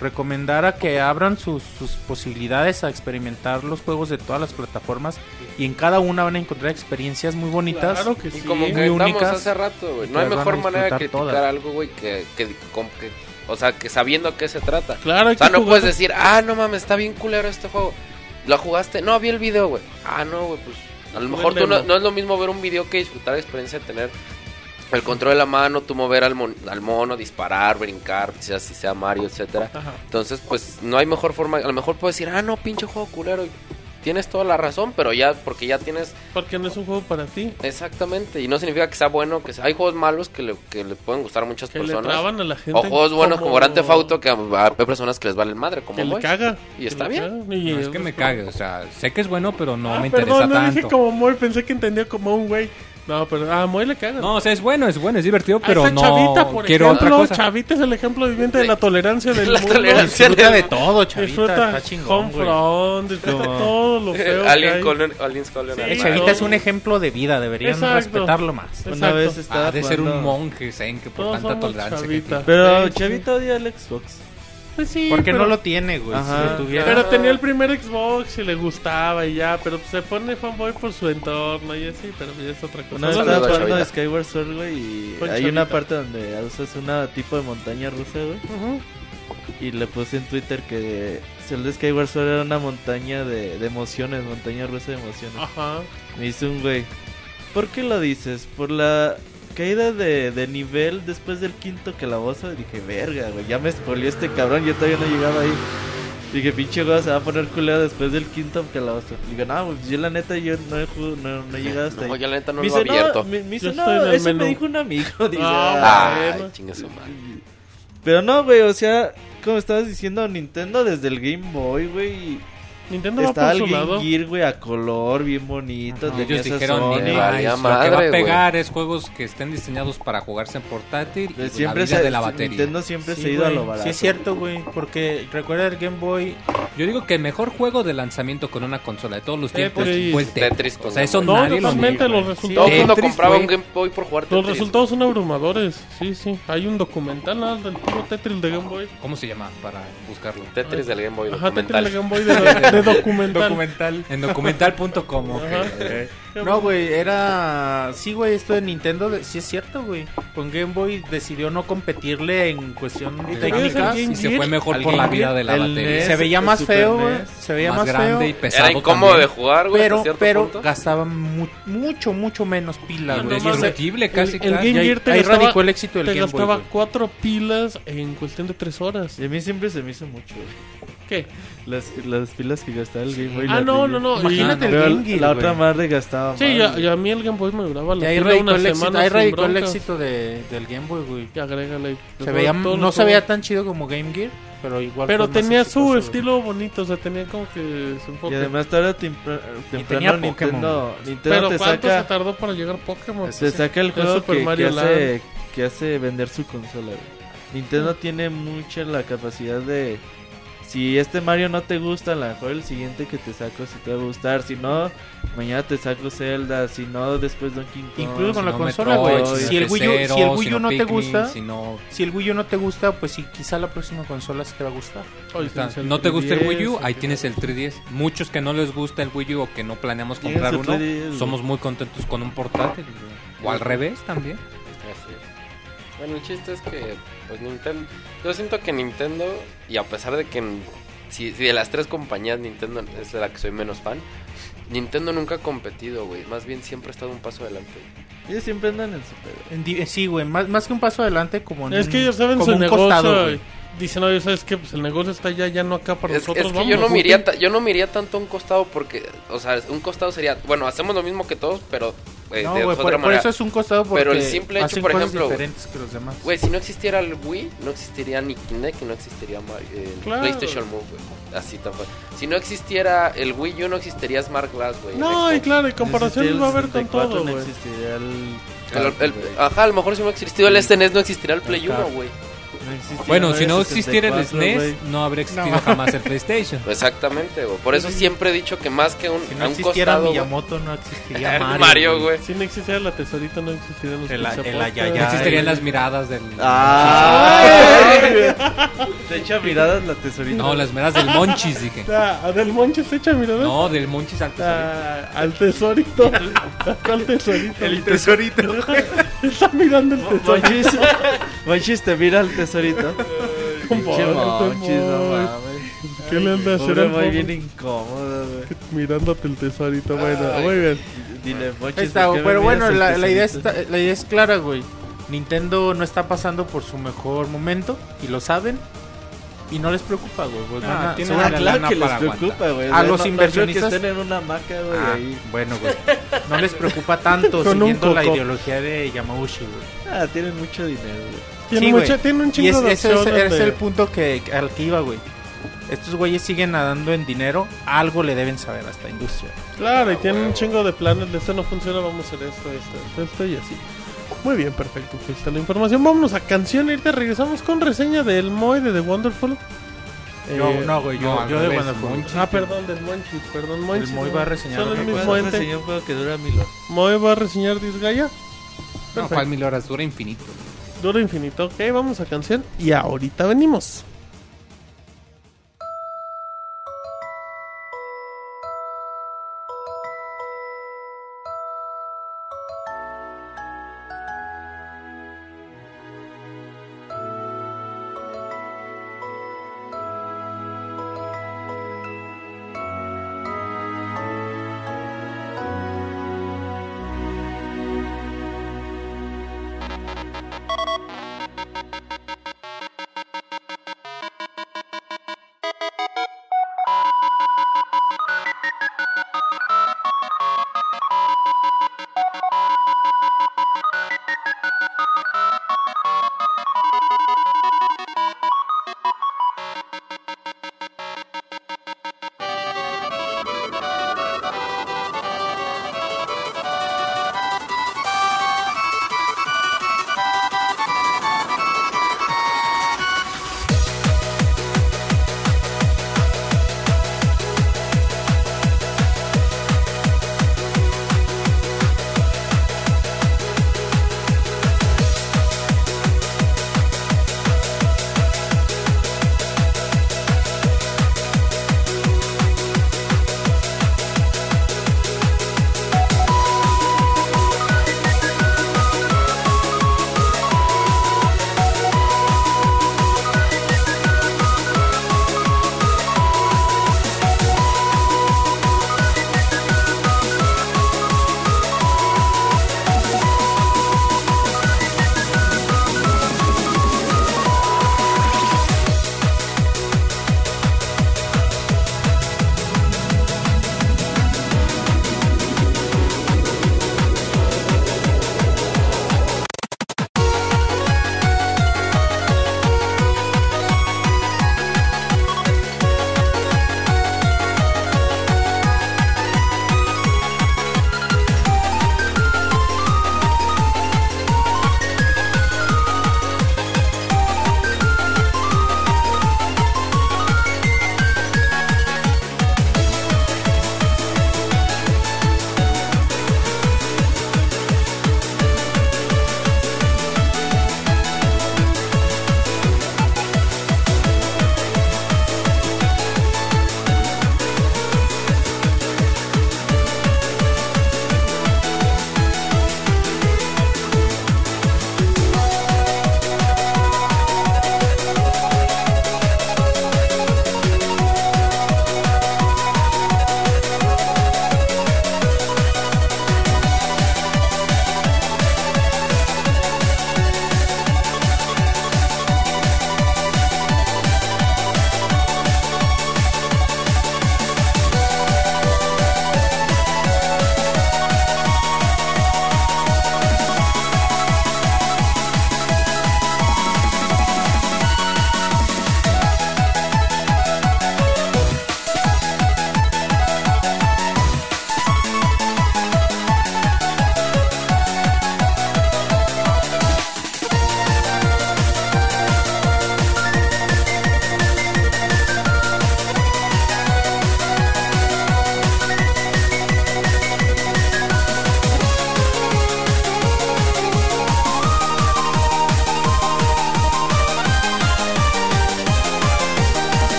recomendar a que abran sus, sus posibilidades a experimentar los juegos de todas las plataformas y en cada una van a encontrar experiencias muy bonitas. Claro que Y sí. como que únicas, hace rato, güey. y No hay mejor manera de criticar todas. algo, güey, que, que, que- O sea, que sabiendo a qué se trata. Claro, O sea, no jugar- puedes decir, ah, no mames, está bien culero este juego. ¿Lo jugaste? No, vi el video, güey. Ah, no, güey, pues. A lo mejor tú no, no es lo mismo ver un video que disfrutar la experiencia de tener el control de la mano, tú mover al, mon- al mono, disparar, brincar, sea si sea Mario, etcétera. Ajá. Entonces, pues no hay mejor forma. A lo mejor puedes decir, ah, no, pinche juego culero. y Tienes toda la razón, pero ya, porque ya tienes Porque no es un juego para ti. exactamente. Y no significa que sea bueno, que sea- hay juegos malos que le, que le pueden gustar a muchas Que le personas. traban a la gente. O juegos buenos como, Grand Theft Auto que hay personas que les valen madre, como Que le caga. Y está le bien. caga, y No es que me cague, o sea, sé que es bueno, pero no Ah, me interesa perdón, no tanto. dije como Moy, pensé que entendía como un güey. No, pero a Moy le cagan. No, o sea, es bueno, es bueno, es divertido, Ahí pero no Chavita, por quiero otra ejemplo. cosa. Chavita es el ejemplo viviente de la tolerancia del [LAUGHS] La mundo. tolerancia Disfruta de todo, chavita. Disfruta Está chingón, güey. Homefront, disfruta No. todo lo [LAUGHS] feo que Alien. Colon, Sí, Eh. Chavita es un ejemplo de vida, deberían Exacto. respetarlo más. Exacto. Una vez estaba Ah, de ser un jugando- monje zen que por Todos tanta somos tolerancia que Chavita. tiene. Pero Sí, sí. Chavita odia al Xbox. Pues sí, Porque pero- no lo tiene, güey. Ajá. Si lo tuviera. Pero tenía el primer Xbox y le gustaba y ya, pero se pone fanboy por su entorno y así, pero ya es otra cosa. Una vez estaba jugando Chavita. de Skyward Sword, güey, y Con hay Chavita. una parte donde usas una tipo de montaña rusa, güey. Ujú. Y le puse en Twitter que Zelda Skyward Sword era una montaña de, de emociones, montaña rusa de emociones. Ajá. Me dice un güey, ¿por qué lo dices? ¿Por la caída de, de nivel después del quinto calabozo? Y dije, verga, güey, ya me spoileó este cabrón, yo todavía no llegaba ahí. Dije, pinche güey, se va a poner culero después del quinto calabozo. Digo, no, pues yo la neta, yo no he, no, no he llegado hasta ahí. No, ya la neta no me lo he abierto. no, me, me dice, Yo no, eso menú. me dijo un amigo. [LAUGHS] Dice, Ah, "Ah". Ay, chinga su madre. Pero no, güey, o sea, como estabas diciendo, Nintendo desde el Game Boy, güey. Nintendo va Estaba por su lado. Gear, güey, a color, bien bonito. Ellos dijeron, Sony. "Ni valía más, lo madre, que va a güey". pegar es juegos que estén diseñados para jugarse en portátil y pues, siempre la vida se, de la batería. Nintendo siempre Sí, se ha ido a lo barato. Sí, es cierto, güey. Porque recuerda el Game Boy. Yo digo que el mejor juego de lanzamiento con una consola de todos los tiempos Tetris. fue el Tetris. O sea, eso. No, nadie lo totalmente, niega. los Todo resultados. el mundo Tetris compraba fue- un Game Boy por jugar Los Tetris. resultados son abrumadores, sí, sí. Hay un documental ¿no? del puro Tetris de Game Boy. ¿Cómo se llama para buscarlo? Tetris del Game Boy Ajá, Tetris documental. de Game Boy de, [LAUGHS] de documental. Documental. En documental.com. ok. Ajá. No, güey, era. Sí, güey, esto de Nintendo, de- sí es cierto, güey. Con Game Boy decidió no competirle en cuestión ¿Y te técnica. Y se fue mejor por la vida de la el batería. NES. Se veía más feo, güey. NES, Se veía más, más, grande feo. y pesado Era incómodo también. de jugar, güey, Pero, pero punto. gastaba mu- mucho, mucho menos pila, No, güey. Indestructible casi, El, el. Game Gear te ahí gastaba, radicó el éxito del te Game Boy, gastaba cuatro pilas en cuestión de tres horas. Y a mí siempre se me hizo mucho, güey. ¿Qué? Las, las pilas que gastaba el Game Boy. Ah, la no, no, no. Imagínate el Game Gear, la otra madre gastaba Sí, ya, ya a mí el Game Boy me duraba la ahí radicó una el éxito, semana ahí sin radicó el broncas. éxito de, del Game Boy, güey. Y agrégale. Se veía, Todo no lo se veía tan chido como Game Gear, pero igual. Pero fue más tenía exitoso, su güey. estilo bonito, o sea, tenía como que su enfoque. Y además tempra- temprano tenía Nintendo, Nintendo Pero te ¿cuánto se saca, tardó para llegar Pokémon? te saca el juego Super que, Mario que hace, que hace vender su consola. güey. Nintendo tiene mucha la capacidad de... Si este Mario no te gusta, a lo mejor el siguiente que te saco sí te va a gustar. Si no, mañana te saco Zelda. Si no, después Donkey Kong. Incluso con Si la no consola, güey. si Si el Wii U- F0, si el Wii U no te gusta- si no... Si el Wii U no te gusta, pues sí, quizá la próxima consola sí te va a gustar. ¿No te gusta el 3DS, Wii U? Ahí que- tienes el 3DS. Muchos que no les gusta el Wii U o que no planeamos comprar uno, 3DS, somos muy contentos con un portátil. O al revés también. Así es. Bueno, el chiste es que, pues Nintendo. Yo siento que Nintendo, y a pesar de que si, si de las tres compañías Nintendo es de la que soy menos fan, Nintendo nunca ha competido, güey. Más bien siempre ha estado un paso adelante. Ellos siempre andan en su pedo. En di- Sí, güey, más, más que un paso adelante, como en Es un- que ellos saben su negocio. costado. Dicen, oye, ¿sabes qué? Pues el negocio está ya, ya no acá para Es, nosotros. es que vamos, yo no, busquen". miría ta- yo no miría tanto un costado porque, o sea, un costado sería, bueno, hacemos lo mismo que todos, pero eh, No, de otra por, por manera. eso es un costado porque Pero el simple hecho, hacen por cosas ejemplo, diferentes que los demás. Güey, si no existiera el Wii, no existiría ni Kinect no existiría Mario, eh, Claro. PlayStation Move, güey. Así tan fácil. Si no existiera el Wii U, no existiría Smart Glass, güey. No, y claro, y No comparaciones va a haber con 64, todo, No güey. existiría el... El- el- güey. ajá, a lo mejor si no existiera el SNES, no existiría el Play Acá. 1, güey. No Bueno, si no existiera el 64, SNES, no habría existido No. jamás el PlayStation. [LAUGHS] Exactamente, güey. Por eso siempre he dicho que más que un, si a no un existiera costado. Miyamoto, no existiría [LAUGHS] Mario. Güey. Si no existiera la tesorita, no existirían los El-. No existirían las miradas del... ¡Ay! Te echa miradas la tesorita. No, las miradas del Monchis, dije. [LAUGHS] Ah, del Monche se echa miradas. No, del Monchis al tesorito. Ah, al tesorito. ¿Cuál tesorito? El tesorito. Está mirando el tesorito. Monchis, Monchis te mira al tesorito. Pinche Pobre Monchis, no mames. ¿Qué le anda a hacer al pobre? bien incómodo, güey. Mirándote el tesorito. Bueno, Ay. muy bien. Dile, Monchis, está, ¿por qué me pero bueno, la, la idea está, la idea es clara, güey. Nintendo no está pasando por su mejor momento y lo saben y no les preocupa, güey. pues Ah, van a- tienen se van Ah, a- la claro lana que les para preocupa, güey. A los no- no inversionistas- que estén en una hamaca, güey, Ah, ahí. bueno, güey. [LAUGHS] No les preocupa tanto siguiendo la ideología de Yamauchi, güey. Ah, tienen mucho dinero, güey. Tiene, Sí, mucha- tiene un Y chingo es- de ese es, el punto que al que iba, güey. estos güeyes siguen nadando en dinero, algo le deben saber a esta industria. Claro, y tienen un chingo de planes de esto no funciona, vamos a hacer esto, esto, esto, esto y así. Muy bien, perfecto. Ahí está la información. Vámonos a canción y ahorita regresamos con reseña del Moe de The Wonderful. Yo, Eh, no, güey, yo, no, al yo de Wonderful. Monchis. Ah, perdón, del Monchis, perdón, Monchis. Moe no. va a reseñar Son el mismo ente. que dura mil horas. Moe va a reseñar Disgaea. No. ¿cuál mil horas? Dura infinito. Duro infinito. Ok, vamos a canción y ahorita venimos.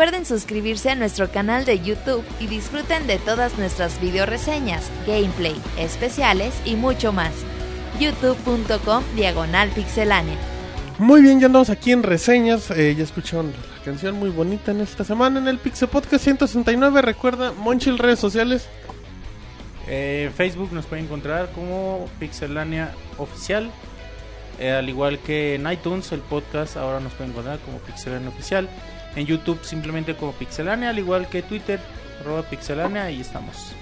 Recuerden suscribirse a nuestro canal de YouTube y disfruten de todas nuestras video reseñas, gameplay, especiales y mucho más. youtube.com diagonal pixelánea. Muy bien, ya andamos aquí en reseñas. eh, ya escucharon la canción muy bonita en esta semana en el Pixel Podcast 169. Recuerda, Monchil, redes sociales. Eh, Facebook nos puede encontrar como Pixelania Oficial. Eh, al igual que en iTunes, el podcast ahora nos puede encontrar como Pixelania Oficial. En YouTube simplemente como Pixelania, al igual que Twitter, arroba Pixelania, ahí estamos.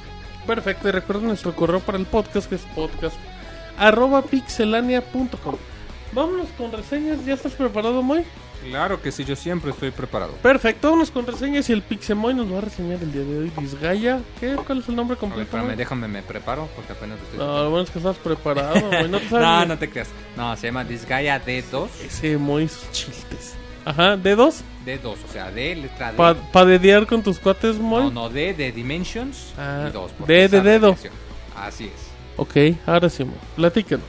Perfecto, y recuerden nuestro correo para el podcast que es podcast arroba pixelania.com. Vámonos con reseñas. ¿Ya estás preparado, Moy? Claro que sí, yo siempre estoy preparado. Perfecto, vámonos con reseñas y el Pixemoy nos va a reseñar el día de hoy. Disgaea. ¿Qué? ¿Cuál es el nombre A ver, completo? espérame, déjame, me preparo porque apenas estoy No, lo bueno es que estás preparado, Moy. No te [LAUGHS] sabes no, no te creas. No, se llama Disgaea D2. Ese Moy sus chistes. Ajá, ¿D2? D2, o sea, D, letra D. ¿Para pa dedear con tus cuates, Moy? no, no, D de Dimensions Ah, y 2. D de dedo. Así es. Ok, ahora sí, Moy. Platícanos.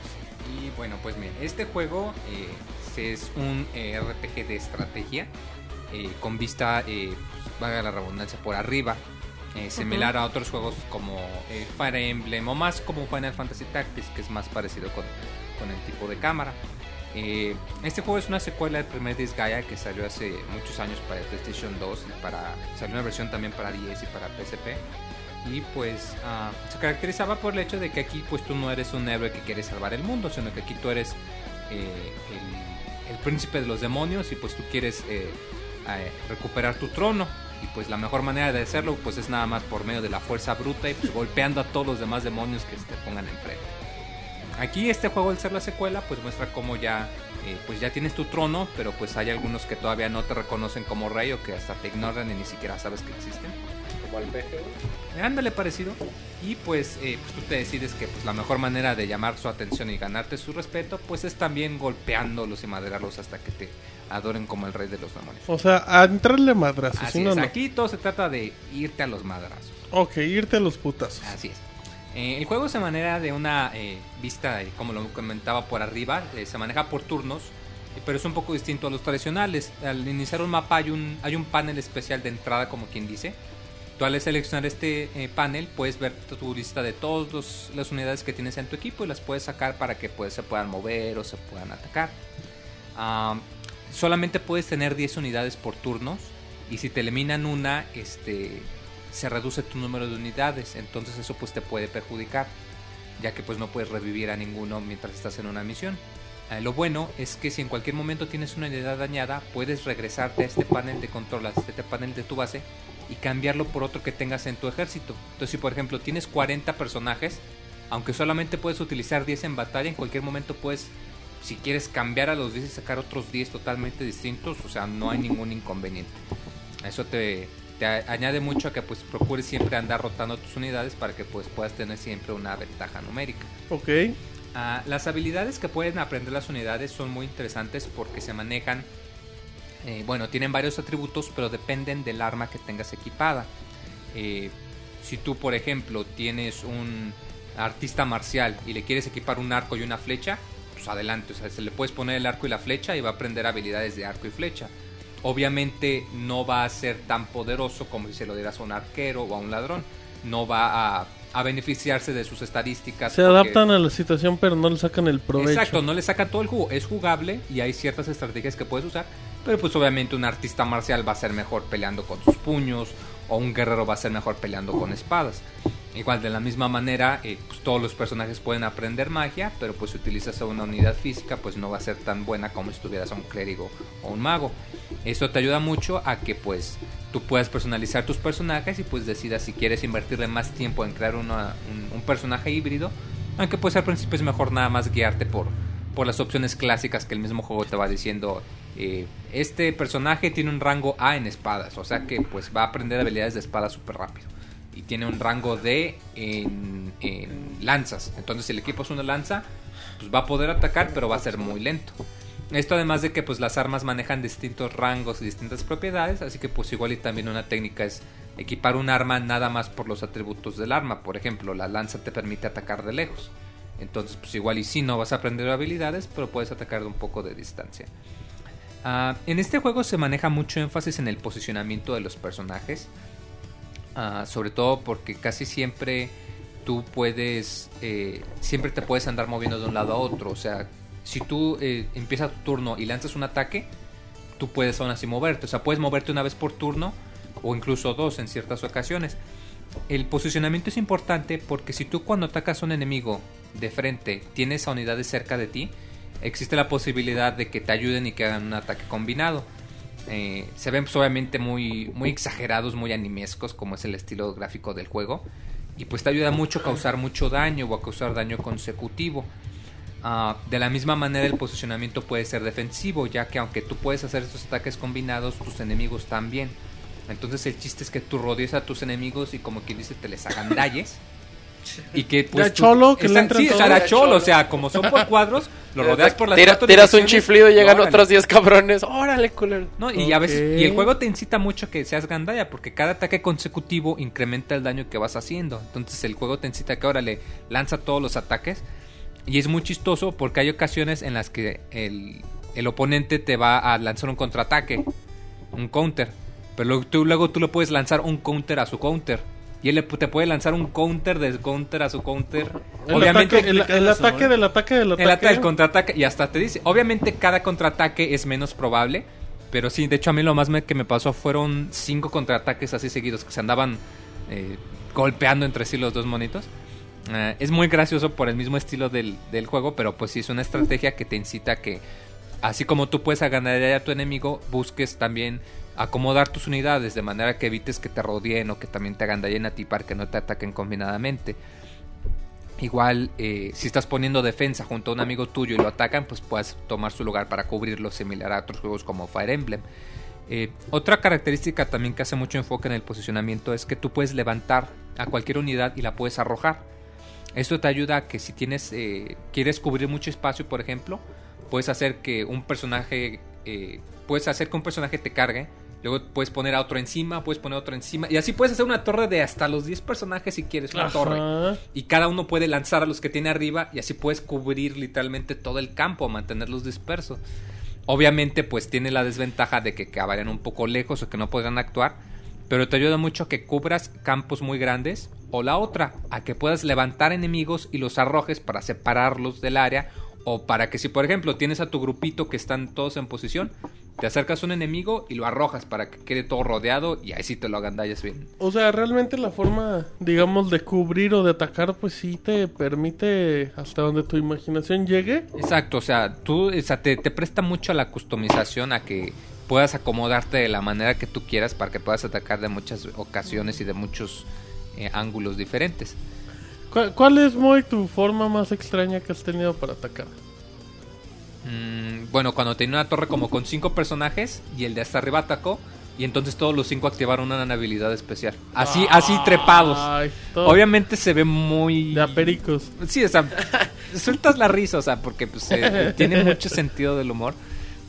Y bueno, pues miren, este juego eh, es un eh, RPG de estrategia eh, con vista, eh, pues, valga la redundancia, por arriba. similar a otros juegos como Fire Emblem o más como Final Fantasy Tactics, que es más parecido con, con el tipo de cámara. Eh, este juego es una secuela del primer Disgaea que salió hace muchos años para PlayStation 2 y para salió una versión también para 10 y para PSP y pues ah, se caracterizaba por el hecho de que aquí pues tú no eres un héroe que quiere salvar el mundo, sino que aquí tú eres eh, el, el príncipe de los demonios y pues tú quieres eh, eh, recuperar tu trono y pues la mejor manera de hacerlo pues es nada más por medio de la fuerza bruta y pues [LAUGHS] golpeando a todos los demás demonios que se te pongan enfrente. Aquí este juego al ser la secuela pues muestra cómo ya eh, pues ya tienes tu trono, pero pues hay algunos que todavía no te reconocen como rey o que hasta te ignoran y ni siquiera sabes que existen. Como al peje. Ándale parecido. Y pues, eh, pues tú te decides que pues, la mejor manera de llamar su atención y ganarte su respeto, pues es también golpeándolos y madrearlos hasta que te adoren como el rey de los demonios. O sea, a entrarle madrazos. Así si no, es, no. aquí todo se trata de irte a los madrazos. Ok, irte a los putazos. Así es. Eh, el juego se maneja de una eh, vista, eh, como lo comentaba por arriba, eh, se maneja por turnos, pero es un poco distinto a los tradicionales. Al iniciar un mapa hay un, panel especial de entrada, como quien dice. Tú al seleccionar este panel puedes ver tu lista de todas las unidades que tienes en tu equipo y las puedes sacar para que pues, se puedan mover o se puedan atacar. Solamente puedes tener 10 unidades por turnos y si te eliminan una, este se reduce tu número de unidades, entonces eso pues te puede perjudicar, ya que pues no puedes revivir a ninguno mientras estás en una misión. Eh, lo bueno es que si en cualquier momento tienes una unidad dañada, puedes regresarte a este panel de control, a este panel de tu base y cambiarlo por otro que tengas en tu ejército. Entonces si por ejemplo tienes 40 personajes, aunque solamente puedes utilizar 10 en batalla, en cualquier momento puedes, si quieres cambiar a los 10 y sacar otros 10 totalmente distintos, o sea, no hay ningún inconveniente. Eso te, te añade mucho a que pues procures siempre andar rotando tus unidades para que pues puedas tener siempre una ventaja numérica. Ok. Ah, las habilidades que pueden aprender las unidades son muy interesantes porque se manejan, eh, bueno, tienen varios atributos, pero dependen del arma que tengas equipada. Eh, si tú, por ejemplo, tienes un artista marcial y le quieres equipar un arco y una flecha, pues adelante, o sea, se le puedes poner el arco y la flecha y va a aprender habilidades de arco y flecha. Obviamente no va a ser tan poderoso como si se lo dieras a un arquero o a un ladrón. No va a, a beneficiarse de sus estadísticas. Se porque- adaptan a la situación, pero no le sacan el provecho. Exacto, no le sacan todo el jugo. Es jugable y hay ciertas estrategias que puedes usar. Pero pues obviamente un artista marcial va a ser mejor peleando con sus puños. O un guerrero va a ser mejor peleando con espadas. Igual de la misma manera, eh, pues, todos los personajes pueden aprender magia. Pero pues si utilizas a una unidad física, pues no va a ser tan buena como si tuvieras a un clérigo o un mago. Esto te ayuda mucho a que pues tú puedas personalizar tus personajes y pues decidas si quieres invertirle más tiempo en crear una- un, personaje híbrido. Aunque pues al principio es mejor nada más guiarte por, por las opciones clásicas que el mismo juego te va diciendo. eh, este personaje tiene un rango A en espadas, o sea que pues va a aprender habilidades de espada súper rápido. Y tiene un rango D en, en lanzas. Entonces si el equipo es una lanza, pues va a poder atacar, pero va a ser muy lento. Esto además de que pues las armas manejan distintos rangos y distintas propiedades, así que pues igual y también una técnica es equipar un arma nada más por los atributos del arma. Por ejemplo, la lanza te permite atacar de lejos. Entonces pues igual y sí no vas a aprender habilidades, pero puedes atacar de un poco de distancia. Ah, en este juego se maneja mucho énfasis en el posicionamiento de los personajes. Ah, sobre todo porque casi siempre tú puedes. eh, siempre te puedes andar moviendo de un lado a otro. O sea, si tú eh, empiezas tu turno y lanzas un ataque, tú puedes aún así moverte. O sea, puedes moverte una vez por turno o incluso dos en ciertas ocasiones. El posicionamiento es importante porque si tú cuando atacas a un enemigo de frente tienes a unidades cerca de ti, existe la posibilidad de que te ayuden y que hagan un ataque combinado. Eh, se ven pues, obviamente muy, muy exagerados, muy animescos, como es el estilo gráfico del juego. Y pues te ayuda mucho a causar mucho daño o a causar daño consecutivo. Ah, de la misma manera el posicionamiento puede ser defensivo, ya que aunque tú puedes hacer estos ataques combinados, tus enemigos también. Entonces el chiste es que tú rodees a tus enemigos y como quien dice te les agandalles. [LAUGHS] Y que pues Ya tú- cholo, que le Están- entran sí, o sea, la cholo, o sea, como son por cuadros, lo rodeas por las Tira- tiras un chiflido y llegan órale. otros 10 cabrones. Órale, culero. No, y a veces y el juego te incita mucho a que seas gandalla porque cada ataque consecutivo incrementa el daño que vas haciendo. Entonces el juego te incita a que ahora le lanza todos los ataques y es muy chistoso porque hay ocasiones en las que el, el oponente te va a lanzar un contraataque, un counter, pero luego tú, luego tú le puedes lanzar un counter a su counter. Y él te puede lanzar un counter de counter a su counter. El Obviamente, ataque, el, el ataque del ataque del ataque. el ataque del contraataque y hasta te dice, obviamente cada contraataque es menos probable, pero sí, de hecho a mí lo más me- que me pasó fueron cinco contraataques así seguidos que se andaban eh, golpeando entre sí los dos monitos. Eh, es muy gracioso por el mismo estilo del, del juego, pero pues sí es una estrategia que te incita a que, así como tú puedes ganar a tu enemigo, busques también acomodar tus unidades de manera que evites que te rodeen o que también te agandallen a ti para que no te ataquen combinadamente. Igual, eh, si estás poniendo defensa junto a un amigo tuyo y lo atacan, pues puedes tomar su lugar para cubrirlo, similar a otros juegos como Fire Emblem. Eh, otra característica también que hace mucho enfoque en el posicionamiento es que tú puedes levantar a cualquier unidad y la puedes arrojar. Esto te ayuda a que si tienes, eh, quieres cubrir mucho espacio, por ejemplo, puedes hacer que un personaje, eh, puedes hacer que un personaje te cargue, luego puedes poner a otro encima, puedes poner a otro encima, y así puedes hacer una torre de hasta los 10 personajes si quieres, una Ajá. torre. Y cada uno puede lanzar a los que tiene arriba y así puedes cubrir literalmente todo el campo, mantenerlos dispersos. Obviamente pues tiene la desventaja de que acabarían un poco lejos o que no podrán actuar, pero te ayuda mucho a que cubras campos muy grandes o la otra, a que puedas levantar enemigos y los arrojes para separarlos del área o para que si por ejemplo tienes a tu grupito que están todos en posición, te acercas a un enemigo y lo arrojas para que quede todo rodeado y ahí sí te lo agandallas bien. O sea, realmente la forma, digamos, de cubrir o de atacar, pues sí te permite hasta donde tu imaginación llegue. Exacto, o sea, tú o sea, te, te presta mucho a la customización, a que puedas acomodarte de la manera que tú quieras para que puedas atacar de muchas ocasiones y de muchos eh, ángulos diferentes. ¿Cuál, cuál es, Moy, tu forma más extraña que has tenido para atacar? Mm, bueno, cuando tenía una torre como con cinco personajes y el de hasta arriba atacó y entonces todos los cinco activaron una habilidad especial. Así, así trepados. Ay, Obviamente se ve muy... De apericos. Sí, o sea, sueltas la risa, o sea, porque pues, eh, [LAUGHS] tiene mucho sentido del humor.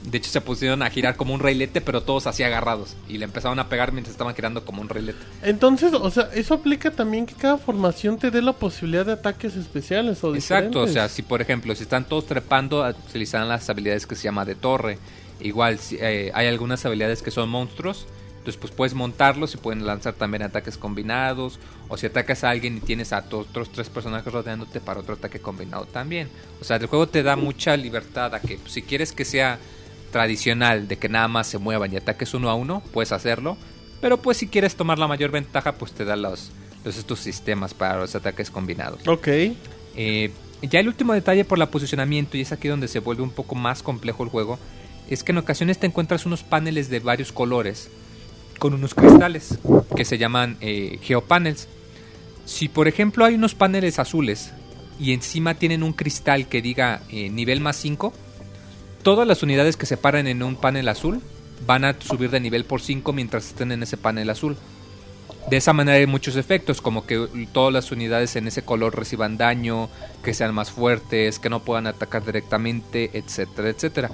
De hecho, se pusieron a girar como un reilete, pero todos así agarrados. Y le empezaron a pegar mientras estaban girando como un reilete. Entonces, o sea, eso aplica también que cada formación te dé la posibilidad de ataques especiales o Exacto, o sea, si por ejemplo, si están todos trepando, utilizarán las habilidades que se llama de torre. Igual, si, eh, hay algunas habilidades que son monstruos. Entonces, pues puedes montarlos y pueden lanzar también ataques combinados. O si atacas a alguien y tienes a otros tres personajes rodeándote para otro ataque combinado también. O sea, el juego te da mucha libertad a que pues, si quieres que sea tradicional, de que nada más se muevan y ataques uno a uno, puedes hacerlo. Pero pues si quieres tomar la mayor ventaja, pues te da los, los estos sistemas para los ataques combinados. Ok. Eh, ya el último detalle por la posicionamiento, y es aquí donde se vuelve un poco más complejo el juego, es que en ocasiones te encuentras unos paneles de varios colores con unos cristales que se llaman eh, geopanels. Si por ejemplo hay unos paneles azules y encima tienen un cristal que diga eh, nivel más 5, todas las unidades que se paran en un panel azul van a subir de nivel por 5 mientras estén en ese panel azul. De esa manera hay muchos efectos, como que todas las unidades en ese color reciban daño, que sean más fuertes, que no puedan atacar directamente, etcétera, etcétera.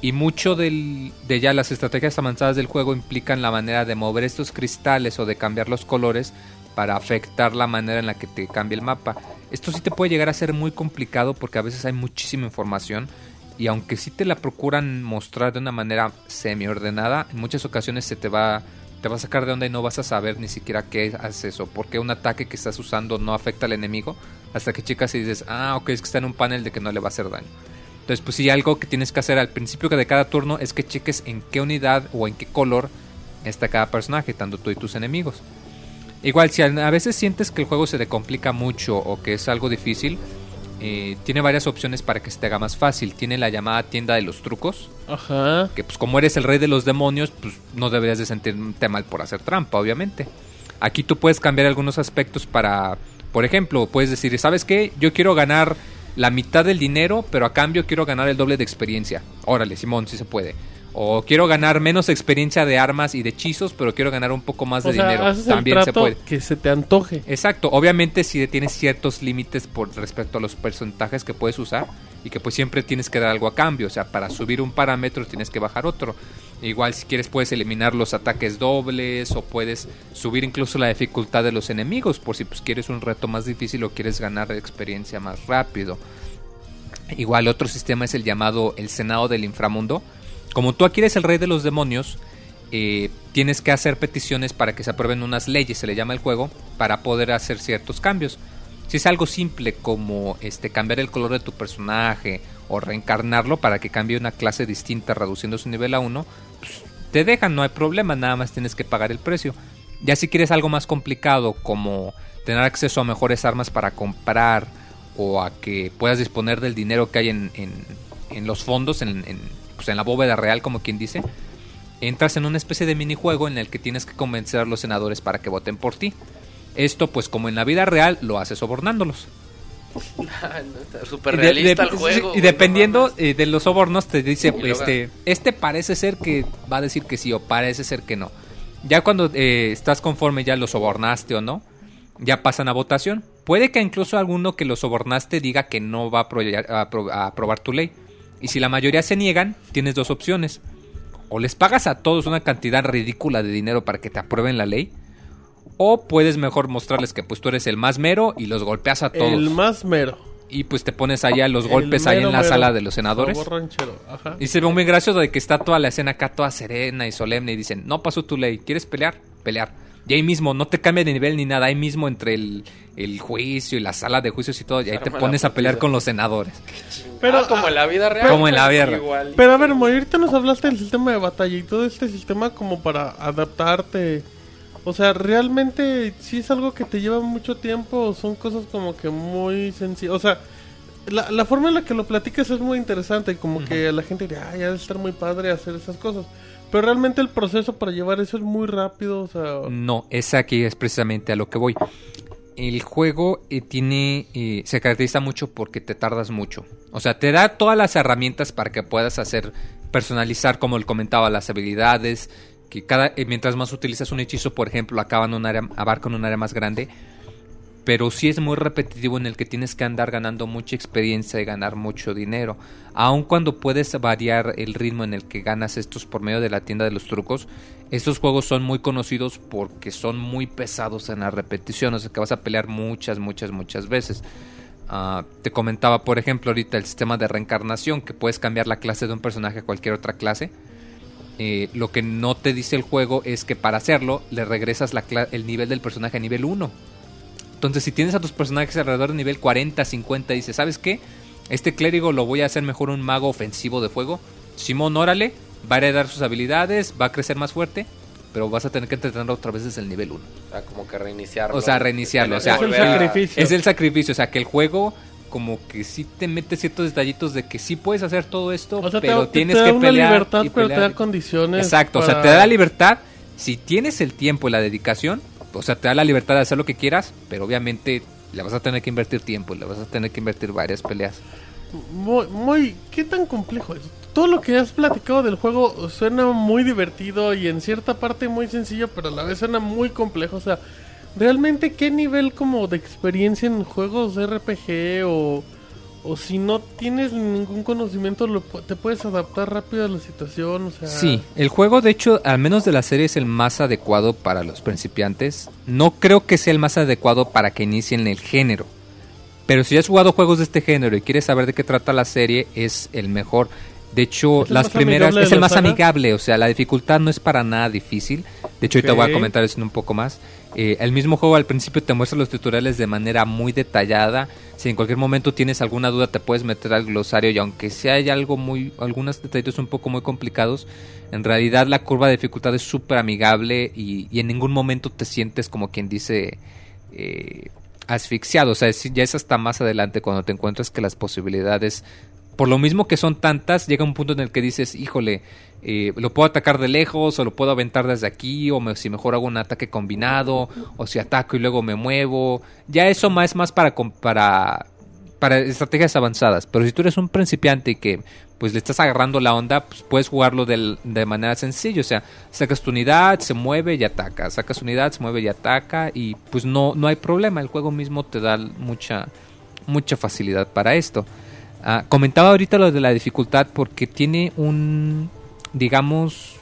Y mucho de ya las estrategias avanzadas del juego implican la manera de mover estos cristales o de cambiar los colores para afectar la manera en la que te cambia el mapa. Esto sí te puede llegar a ser muy complicado porque a veces hay muchísima información y aunque sí te la procuran mostrar de una manera semi-ordenada, en muchas ocasiones se te va, te va a sacar de onda y no vas a saber ni siquiera qué hace eso, porque un ataque que estás usando no afecta al enemigo, hasta que checas y dices, ah, ok, es que está en un panel de que no le va a hacer daño. Entonces, pues sí, algo que tienes que hacer al principio de cada turno es que cheques en qué unidad o en qué color está cada personaje, tanto tú y tus enemigos. Igual, si a veces sientes que el juego se te complica mucho o que es algo difícil, eh, tiene varias opciones para que se te haga más fácil. Tiene la llamada tienda de los trucos, Ajá. que pues como eres el rey de los demonios, pues no deberías de sentirte mal por hacer trampa, obviamente. Aquí tú puedes cambiar algunos aspectos para, por ejemplo, puedes decir, ¿sabes qué? Yo quiero ganar la mitad del dinero, pero a cambio quiero ganar el doble de experiencia. Órale, Simón, si se puede. O quiero ganar menos experiencia de armas y de hechizos, pero quiero ganar un poco más de sea, dinero. haces el También se puede. que se te antoje. Exacto, obviamente si tienes ciertos límites por respecto a los porcentajes que puedes usar y que pues siempre tienes que dar algo a cambio, o sea, para subir un parámetro tienes que bajar otro. Igual si quieres puedes eliminar los ataques dobles o puedes subir incluso la dificultad de los enemigos por si pues quieres un reto más difícil o quieres ganar experiencia más rápido. Igual otro sistema es el llamado el Senado del Inframundo. Como tú aquí eres el rey de los demonios, eh, tienes que hacer peticiones para que se aprueben unas leyes, se le llama el juego, para poder hacer ciertos cambios. Si es algo simple como este cambiar el color de tu personaje o reencarnarlo para que cambie una clase distinta reduciendo su nivel a 1, pues, te dejan, no hay problema, nada más tienes que pagar el precio. Ya si quieres algo más complicado como tener acceso a mejores armas para comprar o a que puedas disponer del dinero que hay en, en- los fondos, en, en, pues, en la bóveda real como quien dice, entras en una especie de minijuego en el que tienes que convencer a los senadores para que voten por ti. Esto pues como en la vida real lo haces sobornándolos. [LAUGHS] De- de- el juego. Y dependiendo eh, de los sobornos te dice, este, este parece ser que va a decir que sí o parece ser que no. Ya cuando eh, estás conforme ya lo sobornaste o no, ya pasan a votación. Puede que incluso alguno que lo sobornaste diga que no va a, aproya- a apro- a aprobar tu ley. Y si la mayoría se niegan, tienes dos opciones. O les pagas a todos una cantidad ridícula de dinero para que te aprueben la ley. O puedes mejor mostrarles que pues tú eres el más mero y los golpeas a todos. El más mero. Y pues te pones allá los golpes ahí mero, en la mero sala de los senadores. ajá. Y se ve muy gracioso de que está toda la escena acá toda serena y solemne y dicen, no pasó tu ley, ¿quieres pelear? Pelear. Y ahí mismo, no te cambia de nivel ni nada, ahí mismo entre el, el juicio y la sala de juicios y todo, y ahí te pones a pelear con los senadores. Pero, Ah, como en la vida real. Como en la vida real. Igual. Pero a ver, ahorita nos hablaste del sistema de batalla y todo este sistema como para adaptarte. O sea, realmente sí es algo que te lleva mucho tiempo son cosas como que muy sencillas. O sea, la, la forma en la que lo platicas es muy interesante y como que la gente diría, ay, ha de estar muy padre hacer esas cosas. Pero realmente el proceso para llevar eso es muy rápido, o sea... No, es aquí es precisamente a lo que voy. El juego eh, tiene eh, se caracteriza mucho porque te tardas mucho. O sea, te da todas las herramientas para que puedas hacer personalizar, como él comentaba, las habilidades. Que cada eh, mientras más utilizas un hechizo, por ejemplo, acaban un área, abarcan un área más grande. Pero sí es muy repetitivo en el que tienes que andar ganando mucha experiencia y ganar mucho dinero. Aun cuando puedes variar el ritmo en el que ganas estos por medio de la tienda de los trucos, estos juegos son muy conocidos porque son muy pesados en la repetición, o sea que vas a pelear muchas, muchas, muchas veces. Ah, te comentaba, por ejemplo, ahorita el sistema de reencarnación, que puedes cambiar la clase de un personaje a cualquier otra clase. Eh, lo que no te dice el juego es que para hacerlo le regresas el nivel del personaje a nivel 1. Entonces, si tienes a tus personajes alrededor de nivel 40, 50, dices, ¿sabes qué? Este clérigo lo voy a hacer mejor un mago ofensivo de fuego. Simón, órale, va a heredar sus habilidades, va a crecer más fuerte, pero vas a tener que entrenarlo otra vez desde el nivel 1. O sea, como que reiniciarlo. O sea, reiniciarlo, o sea, Es el sacrificio. Es el sacrificio, o sea, que el juego como que sí te mete ciertos detallitos de que sí puedes hacer todo esto, O sea, te, pero te tienes da que una pelear libertad, y pero te pelear. da condiciones. Exacto, o sea, te da la libertad. Si tienes el tiempo y la dedicación, o sea, te da la libertad de hacer lo que quieras, pero obviamente le vas a tener que invertir tiempo, le vas a tener que invertir varias peleas. Muy, muy, ¿qué tan complejo es? Todo lo que has platicado del juego suena muy divertido y en cierta parte muy sencillo, pero a la vez suena muy complejo. O sea, ¿realmente qué nivel como de experiencia en juegos RPG o, o si no tienes ningún conocimiento lo te puedes adaptar rápido a la situación? O sea, Sí, el juego de hecho, al menos de la serie, es el más adecuado para los principiantes. No creo que sea el más adecuado para que inicien el género. Pero si has jugado juegos de este género y quieres saber de qué trata la serie, es el mejor. De hecho, ¿Es el las más primeras amigable es el la más amigable, o sea, la dificultad no es para nada difícil. De hecho, ahorita voy a comentar eso un poco más. Eh, el mismo juego al principio te muestra los tutoriales de manera muy detallada. Si en cualquier momento tienes alguna duda, te puedes meter al glosario y aunque sea hay algo muy, algunos detalles un poco muy complicados, en realidad la curva de dificultad es súper amigable y, y en ningún momento te sientes como quien dice eh, asfixiado. O sea, es- ya es hasta más adelante cuando te encuentras que las posibilidades, por lo mismo que son tantas, llega un punto en el que dices, híjole, eh, lo puedo atacar de lejos o lo puedo aventar desde aquí o me- si mejor hago un ataque combinado o si ataco y luego me muevo. Ya eso más es más para, para, para estrategias avanzadas. Pero si tú eres un principiante y que pues le estás agarrando la onda, pues puedes jugarlo de manera sencilla. O sea, sacas tu unidad, se mueve y ataca. Sacas unidad, se mueve y ataca. Y pues no, no hay problema. El juego mismo te da mucha, mucha facilidad para esto. Ah, comentaba ahorita lo de la dificultad porque tiene un, digamos,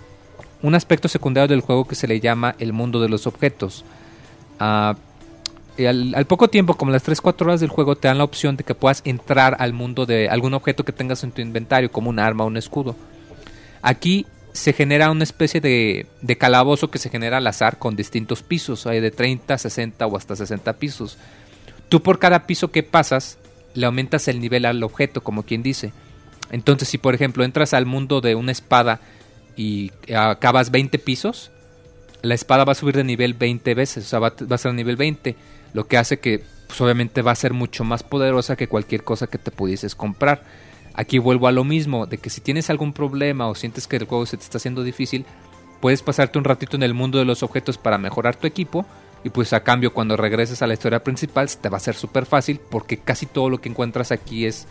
un aspecto secundario del juego que se le llama el mundo de los objetos. Ah, al poco tiempo, como las 3-4 horas del juego, te dan la opción de que puedas entrar al mundo de algún objeto que tengas en tu inventario, como un arma o un escudo. Aquí se genera una especie de, de calabozo que se genera al azar con distintos pisos, hay de 30, 60 o hasta 60 pisos. Tú por cada piso que pasas le aumentas el nivel al objeto, como quien dice. Entonces, si por ejemplo entras al mundo de una espada y acabas 20 pisos, la espada va a subir de nivel 20 veces, o sea, va, a ser nivel 20, lo que hace que pues, obviamente va a ser mucho más poderosa que cualquier cosa que te pudieses comprar. Aquí vuelvo a lo mismo, de que si tienes algún problema o sientes que el juego se te está haciendo difícil, puedes pasarte un ratito en el mundo de los objetos para mejorar tu equipo y pues a cambio cuando regreses a la historia principal te va a ser súper fácil porque casi todo lo que encuentras aquí es,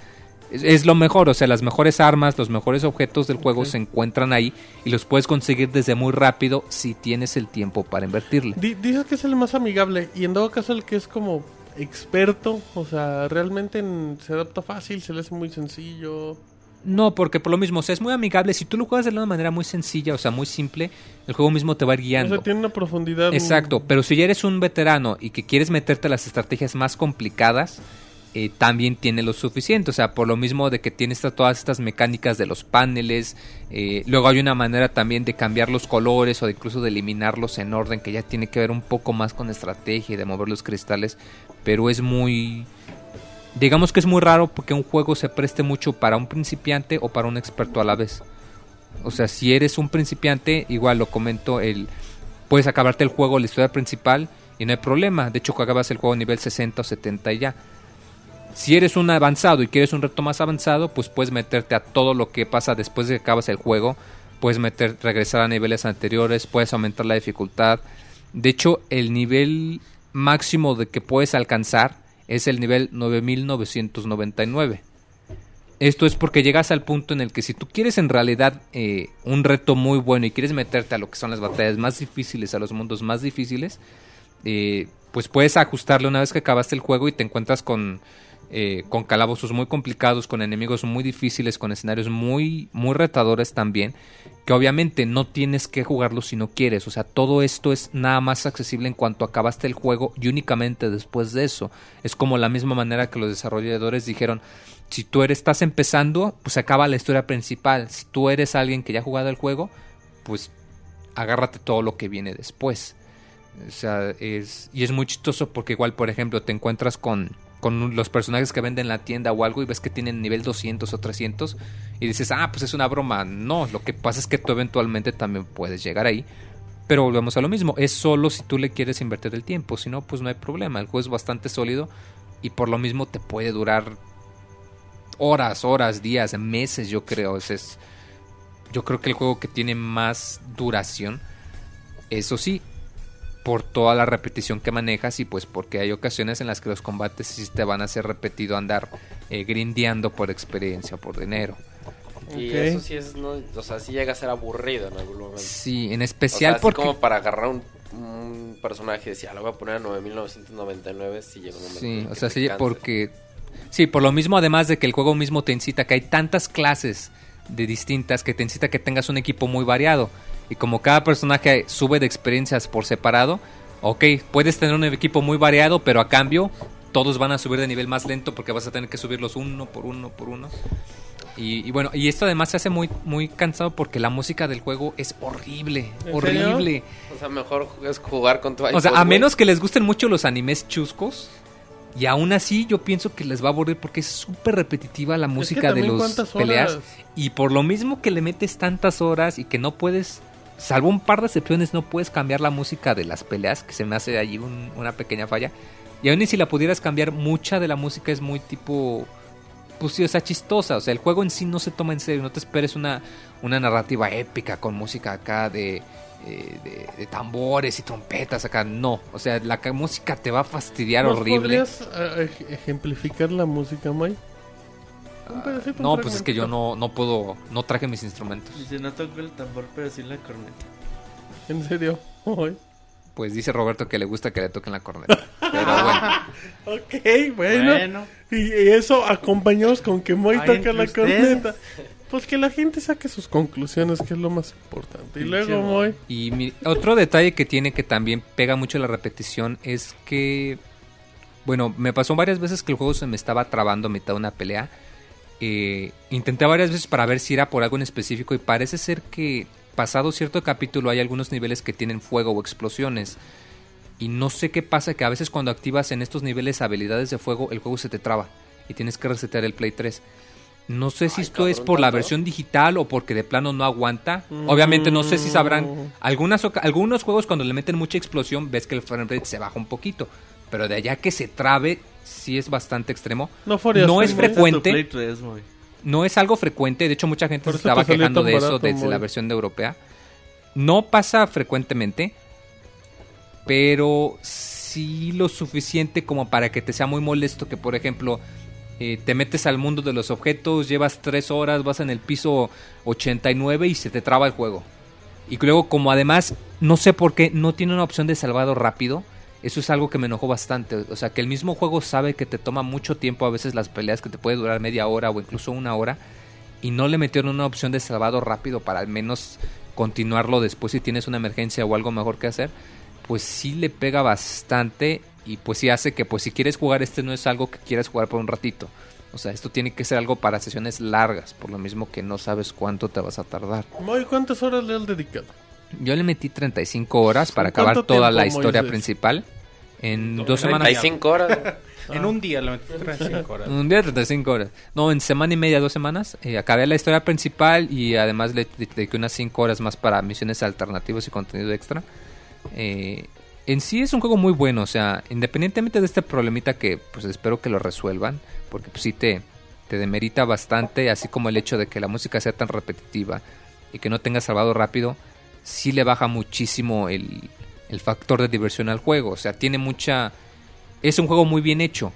es, es lo mejor, o sea, las mejores armas, los mejores objetos del juego se encuentran ahí y los puedes conseguir desde muy rápido si tienes el tiempo para invertirle. Di- dices que es el más amigable y en todo caso el que es como experto, o sea, realmente en- se adapta fácil, se le hace muy sencillo. No, porque por lo mismo, o sea, es muy amigable. Si tú lo juegas de una manera muy sencilla, o sea, muy simple, el juego mismo te va a ir O guiando. sea, tiene una profundidad. Exacto, pero si ya eres un veterano y que quieres meterte a las estrategias más complicadas, eh, también tiene lo suficiente. O sea, por lo mismo de que tienes esta- todas estas mecánicas de los paneles, eh, luego hay una manera también de cambiar los colores o de incluso de eliminarlos en orden, que ya tiene que ver un poco más con estrategia y de mover los cristales, pero es muy... Digamos que es muy raro porque un juego se preste mucho para un principiante o para un experto a la vez. O sea, si eres un principiante, igual lo comento, el puedes acabarte el juego, la historia principal y no hay problema. De hecho, acabas el juego a nivel 60 o 70 y ya. Si eres un avanzado y quieres un reto más avanzado, pues puedes meterte a todo lo que pasa después de que acabas el juego. Puedes meter, regresar a niveles anteriores, puedes aumentar la dificultad. De hecho, el nivel máximo de que puedes alcanzar es el nivel 9999. Esto es porque llegas al punto en el que si tú quieres en realidad eh, un reto muy bueno y quieres meterte a lo que son las batallas más difíciles, a los mundos más difíciles, eh, pues puedes ajustarle una vez que acabaste el juego y te encuentras con, eh, con calabozos muy complicados, con enemigos muy difíciles, con escenarios muy, muy retadores también, que obviamente no tienes que jugarlo si no quieres, o sea, todo esto es nada más accesible en cuanto acabaste el juego y únicamente después de eso. Es como la misma manera que los desarrolladores dijeron, si tú eres, estás empezando, pues acaba la historia principal. Si tú eres alguien que ya ha jugado el juego, pues agárrate todo lo que viene después. O sea, es, y es muy chistoso porque igual, por ejemplo, te encuentras con, con los personajes que venden en la tienda o algo y ves que tienen nivel 200 o 300 y dices, ah, pues es una broma. No, lo que pasa es que tú eventualmente también puedes llegar ahí. Pero volvemos a lo mismo, es solo si tú le quieres invertir el tiempo, si no, pues no hay problema. El juego es bastante sólido y por lo mismo te puede durar horas, horas, días, meses, yo creo. Ese es, yo creo que el juego que tiene más duración, eso sí, por toda la repetición que manejas y pues porque hay ocasiones en las que los combates sí te van a hacer repetido andar eh, grindeando por experiencia o por dinero. Y eso sí es, no, o sea, sí llega a ser aburrido en algún momento. Sí, en O sea, especial porque... como para agarrar un, un personaje y decir, ah, lo voy a poner a 9999, sí llega un momento. Sí, o sea, sí, porque... Sí, por lo mismo, además de que el juego mismo te incita, que hay tantas clases de distintas que te incita que tengas un equipo muy variado. Y como cada personaje sube de experiencias por separado, ok, puedes tener un equipo muy variado, pero a cambio todos van a subir de nivel más lento porque vas a tener que subirlos uno por uno por uno. Y, y bueno, y esto además se hace muy, muy cansado porque la música del juego es horrible, ¿En horrible. O sea, mejor es jugar con tu iPod, O sea, a menos que les gusten mucho los animes chuscos. Y aún así yo pienso que les va a aburrir porque es súper repetitiva la música de los cuántas peleas. horas. Y por lo mismo que le metes tantas horas y que no puedes, salvo un par de excepciones, no puedes cambiar la música de las peleas, que se me hace allí un- una pequeña falla. Y aún y si la pudieras cambiar, mucha de la música es muy tipo... Pues sí, o sea, chistosa. O sea, el juego en sí no se toma en serio. No te esperes una, una narrativa épica con música acá de, eh, de, de tambores y trompetas acá. No. O sea, la ca- música te va a fastidiar ¿Nos horrible. podrías eh, ej- ejemplificar la música, May? Un pedacito, un No, pues es que yo no, no puedo, no traje mis instrumentos. Dice, no toco el tambor, pero sí la corneta. En serio. Ay. Pues dice Roberto que le gusta que le toquen la corneta. Pero [LAUGHS] bueno. Ok, bueno. Bueno. Y, y eso acompañados con que Moy toca la ustedes. corneta. Pues que la gente saque sus conclusiones, que es lo más importante. Y luego, Moy. Moy. Y mi- otro detalle que tiene que también pega mucho la repetición es que, bueno, me pasó varias veces que el juego se me estaba trabando a mitad de una pelea. Eh, intenté varias veces para ver si era por algo en específico y parece ser que pasado cierto capítulo hay algunos niveles que tienen fuego o explosiones. Y no sé qué pasa, que a veces cuando activas en estos niveles habilidades de fuego, el juego se te traba y tienes que resetear el Play 3. No sé si Ay, esto es por la versión digital o porque de plano no aguanta. Obviamente no sé si sabrán. Algunas, algunos juegos cuando le meten mucha explosión ves que el frame rate se baja un poquito. Pero de allá que se trabe, sí es bastante extremo. No es frecuente. Tu Play 3, Moy. No es algo frecuente, de hecho mucha gente se estaba quejando de eso desde la versión de europea. No pasa frecuentemente, pero sí lo suficiente como para que te sea muy molesto que, por ejemplo, eh, te metes al mundo de los objetos, llevas tres horas, vas en el piso 89 y se te traba el juego. Y luego, como además, no sé por qué, no tiene una opción de salvado rápido. Eso es algo que me enojó bastante. O sea, que el mismo juego sabe que te toma mucho tiempo a veces las peleas, que te puede durar media hora o incluso una hora. Y no le metieron una opción de salvado rápido para al menos continuarlo después si tienes una emergencia o algo mejor que hacer. Pues sí le pega bastante y pues sí hace que pues si quieres jugar este no es algo que quieras jugar por un ratito. O sea, esto tiene que ser algo para sesiones largas, por lo mismo que no sabes cuánto te vas a tardar. ¿cuántas horas le has dedicado? Yo le metí 35 horas para ¿Cuánto acabar toda la historia Moisés? principal. En dos semanas. 35 horas. [LAUGHS] En un día lo metí 35 horas. Un día 35 horas. No, en semana y media, dos semanas. eh, acabé la historia principal y además le le dediqué unas 5 horas más para misiones alternativas y contenido extra. Eh, en sí es un juego muy bueno, o sea, independientemente de este problemita que pues espero que lo resuelvan, porque pues sí te, te demerita bastante, así como el hecho de que la música sea tan repetitiva y que no tenga salvado rápido, sí le baja muchísimo el, el factor de diversión al juego, o sea, tiene mucha... Es un juego muy bien hecho,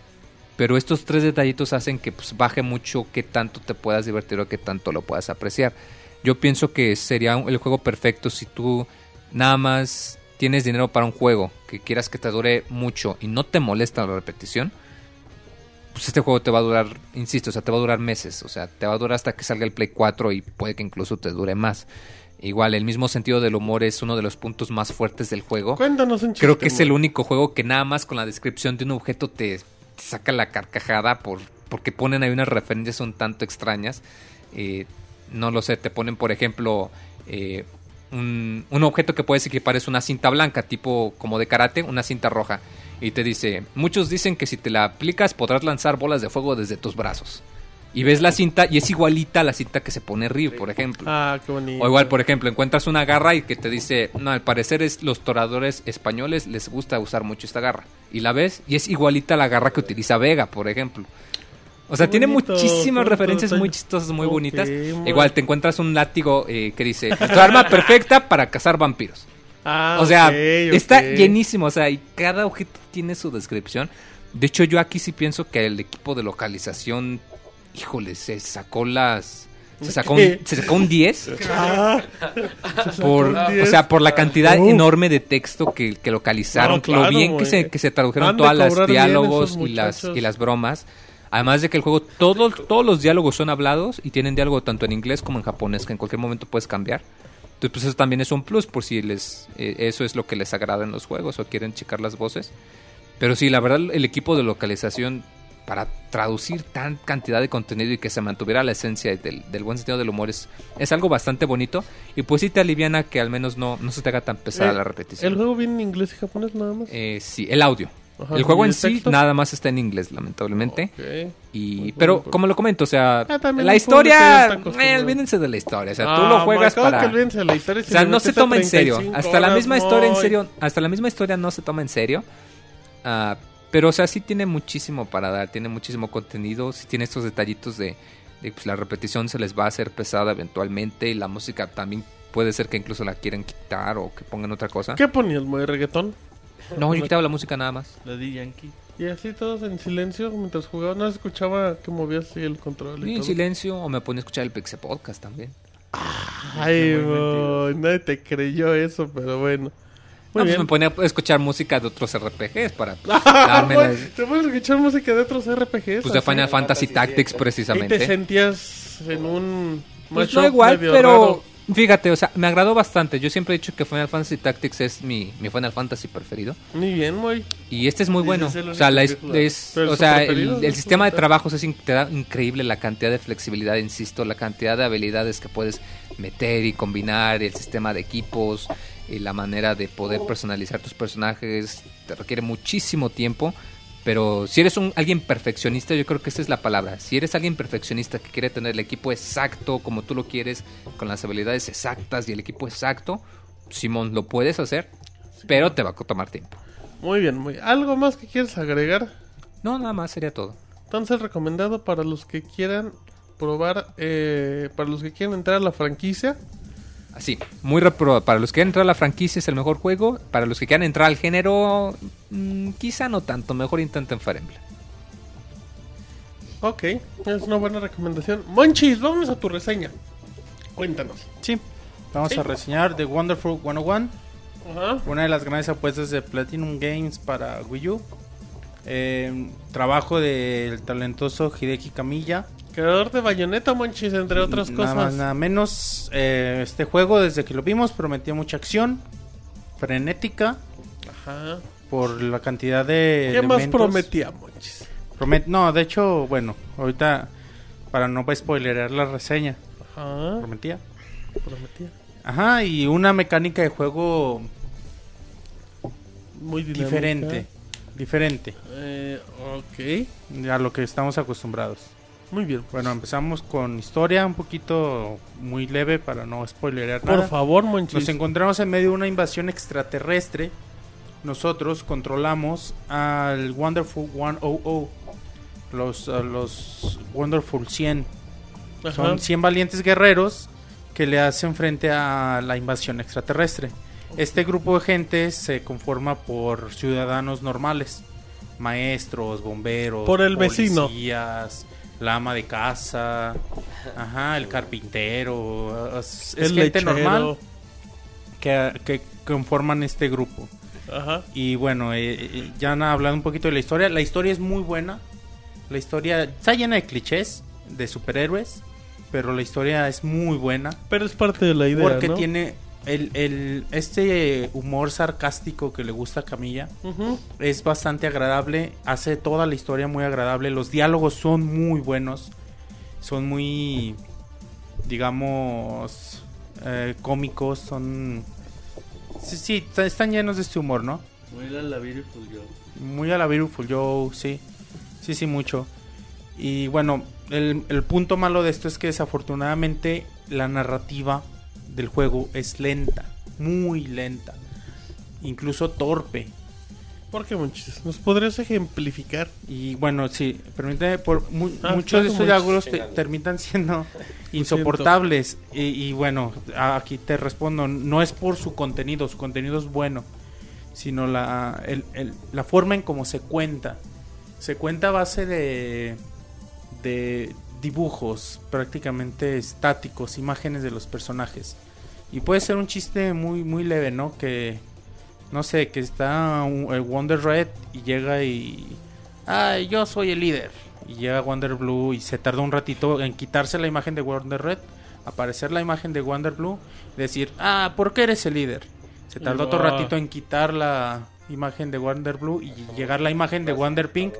pero estos tres detallitos hacen que pues, baje mucho qué tanto te puedas divertir o qué tanto lo puedas apreciar. Yo pienso que sería el juego perfecto si tú nada más tienes dinero para un juego que quieras que te dure mucho y no te molesta la repetición. Pues este juego te va a durar, insisto, o sea, te va a durar meses. O sea, te va a durar hasta que salga el Play 4 y puede que incluso te dure más. Igual, el mismo sentido del humor es uno de los puntos más fuertes del juego. Cuéntanos un chiste. Creo que es el único juego que nada más con la descripción de un objeto te, te saca la carcajada por, porque ponen ahí unas referencias un tanto extrañas. Eh, no lo sé, te ponen por ejemplo eh, un, un objeto que puedes equipar es una cinta blanca, tipo como de karate, una cinta roja. Y te dice, muchos dicen que si te la aplicas podrás lanzar bolas de fuego desde tus brazos. Y ves la cinta y es igualita a la cinta que se pone Ryu, por ejemplo. Ah, qué bonito. O igual, por ejemplo, encuentras una garra y que te dice, no, al parecer es los toradores españoles les gusta usar mucho esta garra. Y la ves y es igualita a la garra que utiliza Vega, por ejemplo. O sea, tiene muchísimas referencias muy chistosas, muy bonitas. Igual te encuentras un látigo eh, que dice, tu arma perfecta para cazar vampiros. Ah, o sea, está llenísimo, o sea, y cada objeto tiene su descripción. De hecho, yo aquí sí pienso que el equipo de localización, híjole, se sacó las... Se sacó, un, se sacó un 10 Ah, [LAUGHS] por, un o 10. sea, por la cantidad enorme de texto que, que localizaron, No, claro, lo bien que se, que se tradujeron todas las diálogos y las, y las bromas. Además de que el juego, todo, todos los diálogos son hablados y tienen diálogo tanto en inglés como en japonés, que en cualquier momento puedes cambiar. Entonces, pues eso también es un plus por si les eh, eso es lo que les agrada en los juegos o quieren checar las voces. Pero sí, la verdad, el equipo de localización para traducir tan cantidad de contenido y que se mantuviera la esencia del, del buen sentido del humor es, es algo bastante bonito. Y pues sí te aliviana que al menos no, no se te haga tan pesada Eh, la repetición. El juego viene en inglés y japonés nada más. Eh, sí, el audio. Ajá, el juego ¿y en sí texto? nada más está en inglés, lamentablemente. Y, pero pues- como lo comento, o sea, Ah, la historia, eh, olvídense de la historia, o sea, tú Ah, lo juegas para... de la historia, O sea, no se toma en serio. 35 Hasta la misma historia en serio, hasta la misma historia no se toma en serio. Ah, pero o sea, sí tiene muchísimo para dar, tiene muchísimo contenido, sí tiene estos detallitos de, de, pues la repetición se les va a hacer pesada eventualmente y la música también puede ser que incluso la quieran quitar o que pongan otra cosa. ¿Qué ponías, muy reggaetón? No, yo quitaba la música nada más. La de Yankee. Y así todos en silencio mientras jugaba. No se escuchaba que movías así el control y Y en todo. silencio o me ponía a escuchar el Pixel Podcast también. Ay, boy, nadie te creyó eso, pero bueno. Muy No, pues bien. me ponía a escuchar música de otros RPGs para pues, [LAUGHS] Ah, darme la- güey, ¿Te puedes escuchar música de otros RPGs? pues de? Final Fantasy Tactics Y te precisamente. sentías en un Pues no igual, pero raro. fíjate, o sea, me agradó bastante. Yo siempre he dicho que Final Fantasy Tactics es mi, mi Final Fantasy preferido. Muy bien, muy. Y este es muy bueno. O sea, la es, es- o sea, el, el sistema de trabajos es in- te da increíble la cantidad de flexibilidad, insisto, la cantidad de habilidades que puedes meter y combinar, el sistema de equipos, y la manera de poder personalizar tus personajes, te requiere muchísimo tiempo. Pero si eres un alguien perfeccionista, yo creo que esa es la palabra. Si eres alguien perfeccionista que quiere tener el equipo exacto como tú lo quieres, con las habilidades exactas y el equipo exacto, Simón, lo puedes hacer, pero te va a tomar tiempo. Muy bien, muy ¿Algo más que quieres agregar? No, nada más sería todo. Entonces, recomendado para los que quieran probar, eh, para los que quieran entrar a la franquicia. Así, muy repro para los que quieran entrar a la franquicia es el mejor juego, para los que quieran entrar al género, mm, quizá no tanto, mejor intenten Fire Emblem. Ok, es una buena recomendación. Monchis, vamos a tu reseña. Cuéntanos. Sí, vamos Sí. a reseñar The Wonderful 101, Ajá. una de las grandes apuestas de Platinum Games para Wii U. Eh, trabajo del talentoso Hideki Kamiya. Creador de Bayonetta, Monchis, entre otras Nada cosas. nada menos. Eh, este juego, desde que lo vimos, prometía mucha acción, frenética, Ajá. por la cantidad de. ¿Qué más prometía, Monchis? Promet- no, de hecho, bueno, ahorita, para no spoilerar la reseña, Ajá. prometía. Prometía. Ajá, y una mecánica de juego Muy dinámica. diferente. Diferente Eh, ok. a lo que estamos acostumbrados. Muy bien. Bueno, empezamos con historia un poquito muy leve para no spoilerear Por nada. favor, Monchis. Nos encontramos en medio de una invasión extraterrestre. Nosotros controlamos al Wonderful 100, los, a los Wonderful 100. Ajá. Son 100 valientes guerreros que le hacen frente a la invasión extraterrestre. Este grupo de gente se conforma por ciudadanos normales, maestros, bomberos, Por el vecino. La ama de casa, ajá, el carpintero, es, El gente lechero. normal que, que conforman este grupo. Ajá. Y bueno, eh, eh, ya han hablado un poquito de la historia. La historia es muy buena. La historia está llena de clichés de superhéroes, pero la historia es muy buena Pero es parte de la idea, porque ¿no? tiene el, el- este humor sarcástico que le gusta a Camilla. Es bastante agradable, hace toda la historia muy agradable. Los diálogos son muy buenos, son muy, digamos, eh, cómicos, son... Sí, sí, está- están llenos de este humor, ¿no? Muy la, la Beautiful Joe. Muy a la Beautiful Joe, sí. Sí, sí, mucho. Y bueno, el, el punto malo de esto es que desafortunadamente la narrativa del juego es lenta, muy lenta. Incluso torpe. ¿Por qué, Monchis? ¿Nos podrías ejemplificar? Y bueno, sí, permíteme, por mu- Ah, muchos de estos diálogos te- terminan [LAUGHS] siendo insoportables. Y, y bueno, aquí te respondo, no es por su contenido, su contenido es bueno, sino la, el- el- la forma en cómo se cuenta. Se cuenta a base de, de dibujos prácticamente estáticos, imágenes de los personajes. Y puede ser un chiste muy, muy leve, ¿no? Que, no sé, que está Wonder Red y llega y... Ay, yo soy el líder. Y llega Wonder Blue y se tarda un ratito en quitarse la imagen de Wonder Red, aparecer la imagen de Wonder Blue, decir, ah, ¿por qué eres el líder? Se tardó otro ratito en quitar la, imagen de Wonder Blue y llegar la imagen de Wonder Pink.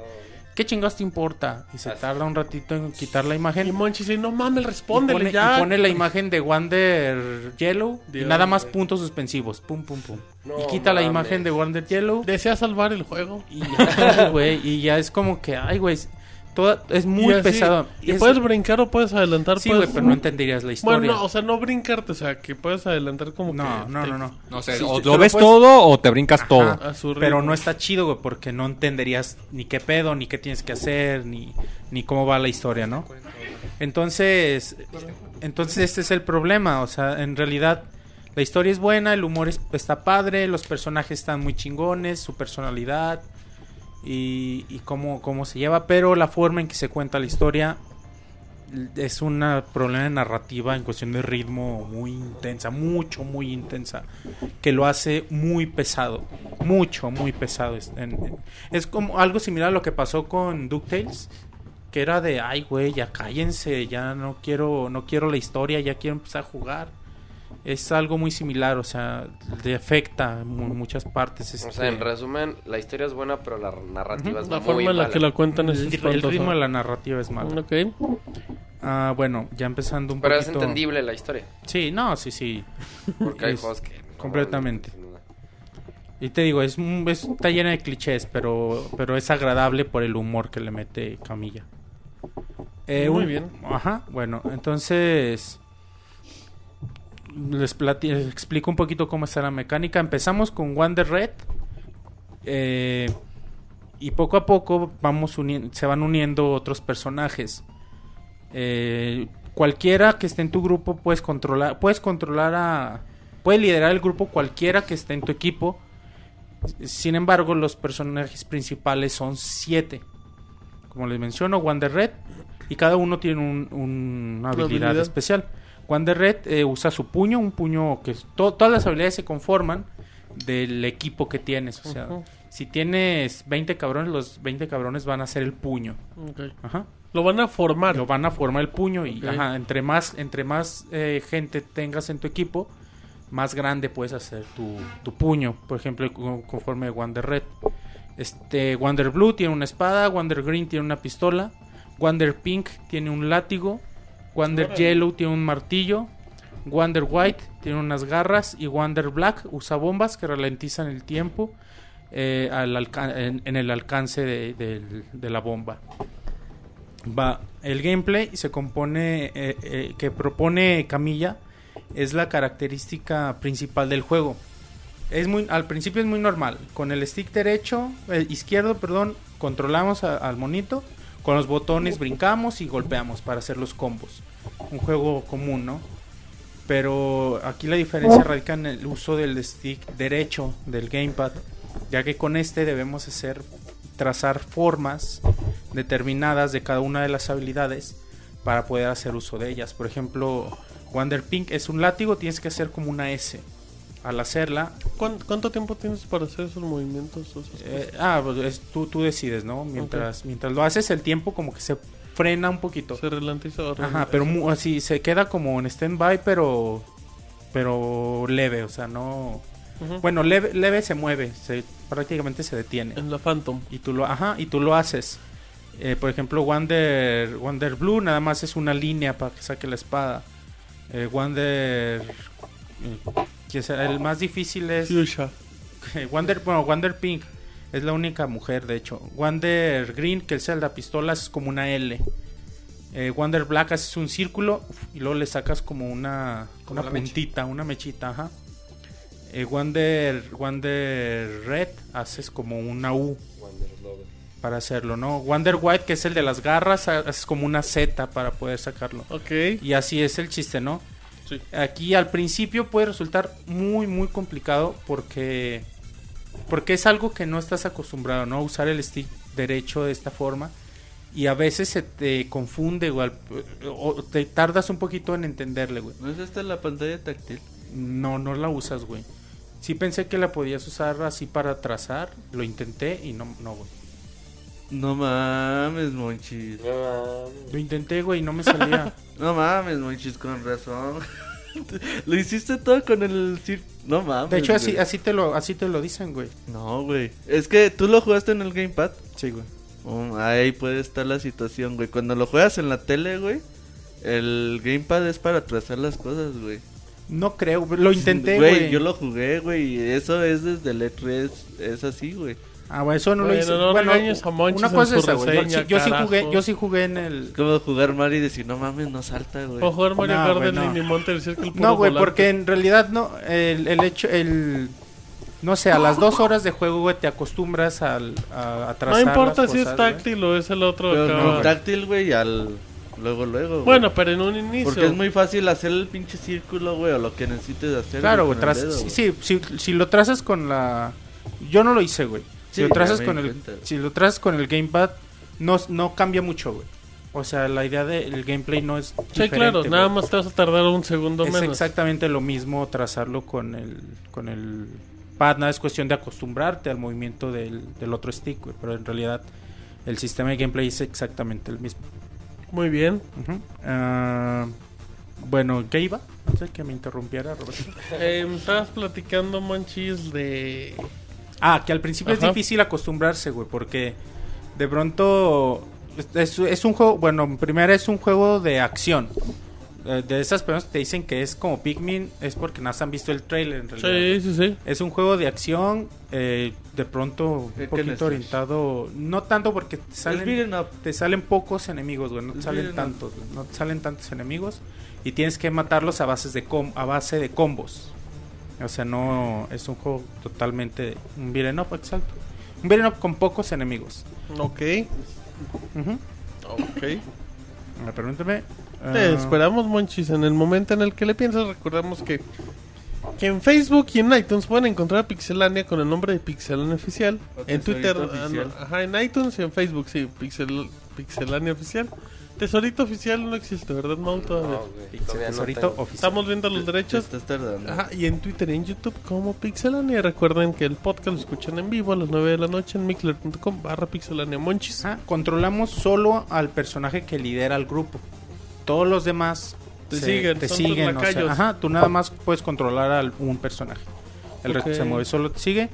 ¿Qué chingados te importa? Y se tarda un ratito en quitar la imagen. Y Monchi dice, no mames, Y respóndele pone, ya. y pone la imagen de Wonder Yellow y nada más puntos suspensivos. Pum, pum, pum. No y quita la imagen de Wonder Yellow. Desea salvar el juego. Y ya, [LAUGHS] güey, y ya es como que, ay, güey, toda, es muy Y así- pesado. Y Es- puedes brincar o puedes adelantar. sí, puedes- güey, pero no entenderías la historia. Bueno, no, o sea, no brincarte, o sea, que puedes adelantar como no, que... no, te- no, no. No sé, Sí, o sí, lo ves puedes- todo o te brincas todo. A su Pero no está chido, güey, porque no entenderías ni qué pedo, ni qué tienes que hacer, ni, ni cómo va la historia, ¿no? Entonces, entonces este es el problema, o sea, en realidad la historia es buena, el humor es- está padre, los personajes están muy chingones, su personalidad y, y cómo, cómo se lleva, pero la forma en que se cuenta la historia es un problema de narrativa en cuestión de ritmo muy intensa, mucho, muy intensa, que lo hace muy pesado, mucho, muy pesado. Es, es como algo similar a lo que pasó con DuckTales, que era de, ay, güey, ya cállense, ya no quiero, no quiero la historia, ya quiero empezar a jugar. Es algo muy similar, o sea, le afecta en mu- muchas partes. O este, sea, en resumen, la historia es buena, pero la narrativa es La muy forma en la que la cuentan es el, el ritmo de la narrativa es malo. Ok. Ah, bueno, ya empezando un Pero es poquito. entendible la historia. Sí, no, sí, sí. Porque hay Es- juegos que... no, completamente. Y te digo, es, un- es- está llena de clichés, pero, pero es agradable por el humor que le mete Camilla. Eh, Muy un- bien. Ajá, bueno, entonces les, explico un poquito cómo está la mecánica. Empezamos con Wonder Red. eh, y poco a poco vamos se van uniendo otros personajes. Eh, cualquiera que esté en tu grupo puedes controlar, puedes controlar a, puedes liderar el grupo cualquiera que esté en tu equipo. Sin embargo, los personajes principales son siete. Como les menciono, Wonder Red y cada uno tiene un- un- una Una habilidad, habilidad. especial. Wonder Red eh, usa su puño, un puño que es- to- todas las habilidades se conforman del equipo que tienes. O sea, si tienes 20 cabrones, los 20 cabrones van a ser el puño. Ajá. Lo van a formar. Lo van a formar el puño y ajá, entre más, entre más eh, gente tengas en tu equipo, más grande puedes hacer tu, tu puño. Por ejemplo, co- conforme Wonder Red. Este, Wonder Blue tiene una espada, Wonder Green tiene una pistola, Wonder Pink tiene un látigo, Wonder Yellow tiene un martillo, Wonder White tiene unas garras y Wonder Black usa bombas que ralentizan el tiempo eh, al en, en el alcance de, la bomba. Va, el gameplay se compone, eh, eh, que propone Camilla, es la característica principal del juego. Es muy, al principio es muy normal. Con el stick derecho, eh, izquierdo, perdón, controlamos a- al monito. Con los botones brincamos y golpeamos para hacer los combos. Un juego común, ¿no? Pero aquí la diferencia radica en el uso del stick derecho del gamepad, ya que con este debemos hacer trazar formas determinadas de cada una de las habilidades para poder hacer uso de ellas. Por ejemplo, Wonder Pink es un látigo, tienes que hacer como una S. Al hacerla, ¿Cuán- ¿Cuánto tiempo tienes para hacer esos movimientos? esas cosas? eh, ah, pues es- tú, tú decides, ¿no? Mientras, mientras lo haces, el tiempo como que se frena un poquito. Se ralentiza Ajá, pero así se queda como en stand-by, pero, pero leve, o sea, no... Bueno, leve, leve se mueve, se, prácticamente se detiene. En la Phantom. Y tú lo, ajá, y tú lo haces. Eh, por ejemplo, Wonder, Wonder Blue nada más es una línea para que saque la espada. Eh, Wonder... eh, que sea, el más difícil es... Fuchsia. [LAUGHS] Wonder, bueno, Wonder Pink es la única mujer, de hecho. Wonder Green, que es el de la pistola, es como una L. Eh, Wonder Black haces un círculo y luego le sacas como una, Como una mecha. puntita, una mechita, ajá. Eh, Wonder, Wonder Red haces como una U para hacerlo, ¿no? Wonder White, que es el de las garras, ha- haces como una Z para poder sacarlo. Ok. Y así es el chiste, ¿no? Sí. Aquí al principio puede resultar muy, muy complicado porque, porque es algo que no estás acostumbrado, ¿no? Usar el stick derecho de esta forma. Y a veces se te confunde, güey, al- o te tardas un poquito en entenderle, güey. ¿No es esta la pantalla táctil? No, no la usas, güey. Sí pensé que la podías usar así para trazar, lo intenté y no, no, güey. No mames, monchis. Lo intenté, güey, y no me salía. [LAUGHS] No mames, monchis, con razón. [LAUGHS] Lo hiciste todo con el No mames. De hecho, así, güey. así, te lo, así te lo dicen, güey. No, güey. Es que tú lo jugaste en el Gamepad. Sí, güey. Oh, ahí puede estar la situación, güey. Cuando lo juegas en la tele, güey, el Gamepad es para trazar las cosas, güey. No creo, lo intenté, güey. Yo lo jugué, güey. y Eso es desde el E3. Es así, güey. Ah, bueno, eso no lo hice. no bueno, regañes a Monchis una cosa es esa, güey. Yo, sí- yo sí carajo. jugué, yo sí jugué en el... Es como jugar Mario y decir, no mames, no salta, güey. O jugar Mario No, Kart güey, en no. Lini Monte decir que el puro No, güey, porque en realidad no, el, el hecho, el... No sé, a las dos horas de juego, güey, te acostumbras al, a, a No trazar importa las si es táctil o es el otro Pero acá, táctil, güey, al... Luego, luego. Bueno, pero en un inicio. Porque es muy fácil hacer el pinche círculo, güey, o lo que necesites hacer. Claro, güey, sí, sí, si, si lo trazas con la... Yo no lo hice, güey. Si lo trazas con el... cuenta. Si lo trazas con el gamepad, no, no cambia mucho, güey. O sea, la idea del gameplay no es Sí, claro, nada más te vas a tardar un segundo Es menos. exactamente lo mismo trazarlo con el, con el pad. Nada es cuestión de acostumbrarte al movimiento del, del otro stick, güey. Pero en realidad el sistema de gameplay es exactamente el mismo. Muy bien. Ah, bueno, ¿qué iba? No sé que me interrumpiera, Roberto. [LAUGHS] Eh, me estabas platicando, Monchis, de. Ah, que al principio Ajá. es difícil acostumbrarse, güey, porque de pronto es, es un juego, bueno, primero es un juego de acción. Eh, De esas personas que te dicen que es como Pikmin, es porque no han visto el trailer en realidad. Sí, sí, sí. Es un juego de acción, eh, de pronto ¿Qué- un qué poquito orientado, no tanto porque te salen, te salen pocos enemigos, güey, no te salen tantos, güey, no te salen tantos enemigos y tienes que matarlos a bases de com- a base de combos. O sea, no es un juego totalmente un beat'em up, exacto. Un beat'em up con pocos enemigos. Ok, Ujú. ok. Ah, Pregúntame. Te ah, esperamos, Monchis. En el momento en el que le piensas, recordamos que, que en Facebook y en iTunes pueden encontrar a Pixelania con el nombre de Pixelania Oficial. En Twitter, ah, Oficial. ajá, en iTunes y en Facebook, sí, Pixel, Pixelania Oficial. Tesorito Oficial no existe, ¿verdad, Mau? Todavía. No, güey, todavía Tesorito oficial. Estamos viendo los Te derechos. estás tardando. Ajá, y en Twitter y en YouTube como Pixelania. Recuerden que el podcast lo escuchan en vivo a las 9 de la noche en mixler.com barra Pixelania Monchis. Ajá, controlamos solo al personaje que lidera el grupo. Todos los demás Te siguen, te son tus siguen, o sea, ajá, tú nada más puedes controlar a un personaje. El resto se mueve, solo te sigue.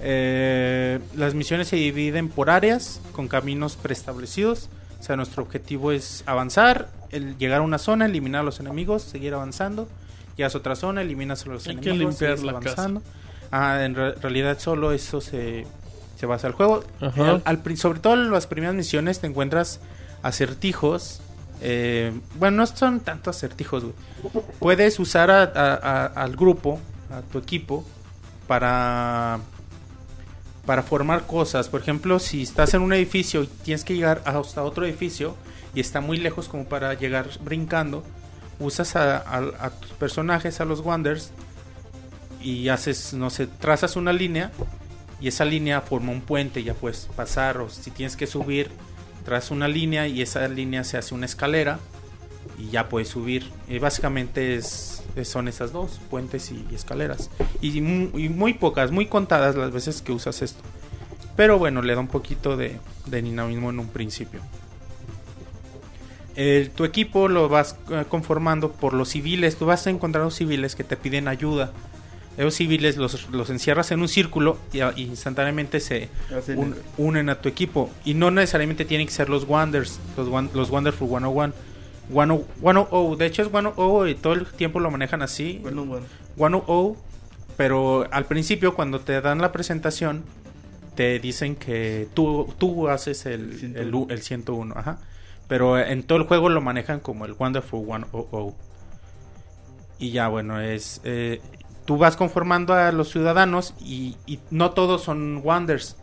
Eh, las misiones se dividen por áreas con caminos preestablecidos. O sea, nuestro objetivo es avanzar, el llegar a una zona, eliminar a los enemigos, seguir avanzando. Llegas a otra zona, eliminas a los Hay que enemigos, limpiar sigues la avanzando. Ajá, en re- realidad solo eso se, se basa el juego. Ajá. Al- al pri- sobre todo en las primeras misiones te encuentras acertijos. eh, bueno, no son tanto acertijos, güey. Puedes usar a- a- a- al grupo, a tu equipo, para, para formar cosas. Por ejemplo, si estás en un edificio y tienes que llegar hasta otro edificio y está muy lejos como para llegar brincando, usas a, a- tus personajes, a los Wonders, y haces, no sé, trazas una línea y esa línea forma un puente ya puedes pasar o si tienes que subir trazas una línea y esa línea se hace una escalera y ya puedes subir. Y básicamente es, son esas dos puentes y, y escaleras. Y, y muy pocas muy contadas las veces que usas esto. Pero bueno le da un poquito de, de dinamismo en un principio. El- tu equipo lo vas eh, conformando por los civiles. Tú vas a encontrar los civiles que te piden ayuda. Esos civiles los, los encierras en un círculo y, a- y instantáneamente se un- unen a tu equipo. Y no necesariamente tienen que ser los Wonders, los, los Wonderful 101. 100, 100, de hecho es 100 y todo el tiempo lo manejan así. Bueno, bueno. 100, pero al principio cuando te dan la presentación te dicen que tú, tú haces el, el, 101. el 101, ajá. Pero en todo el juego lo manejan como el Wonderful 100. Y ya bueno, es eh, tú vas conformando a los ciudadanos y, y no todos son Wonders.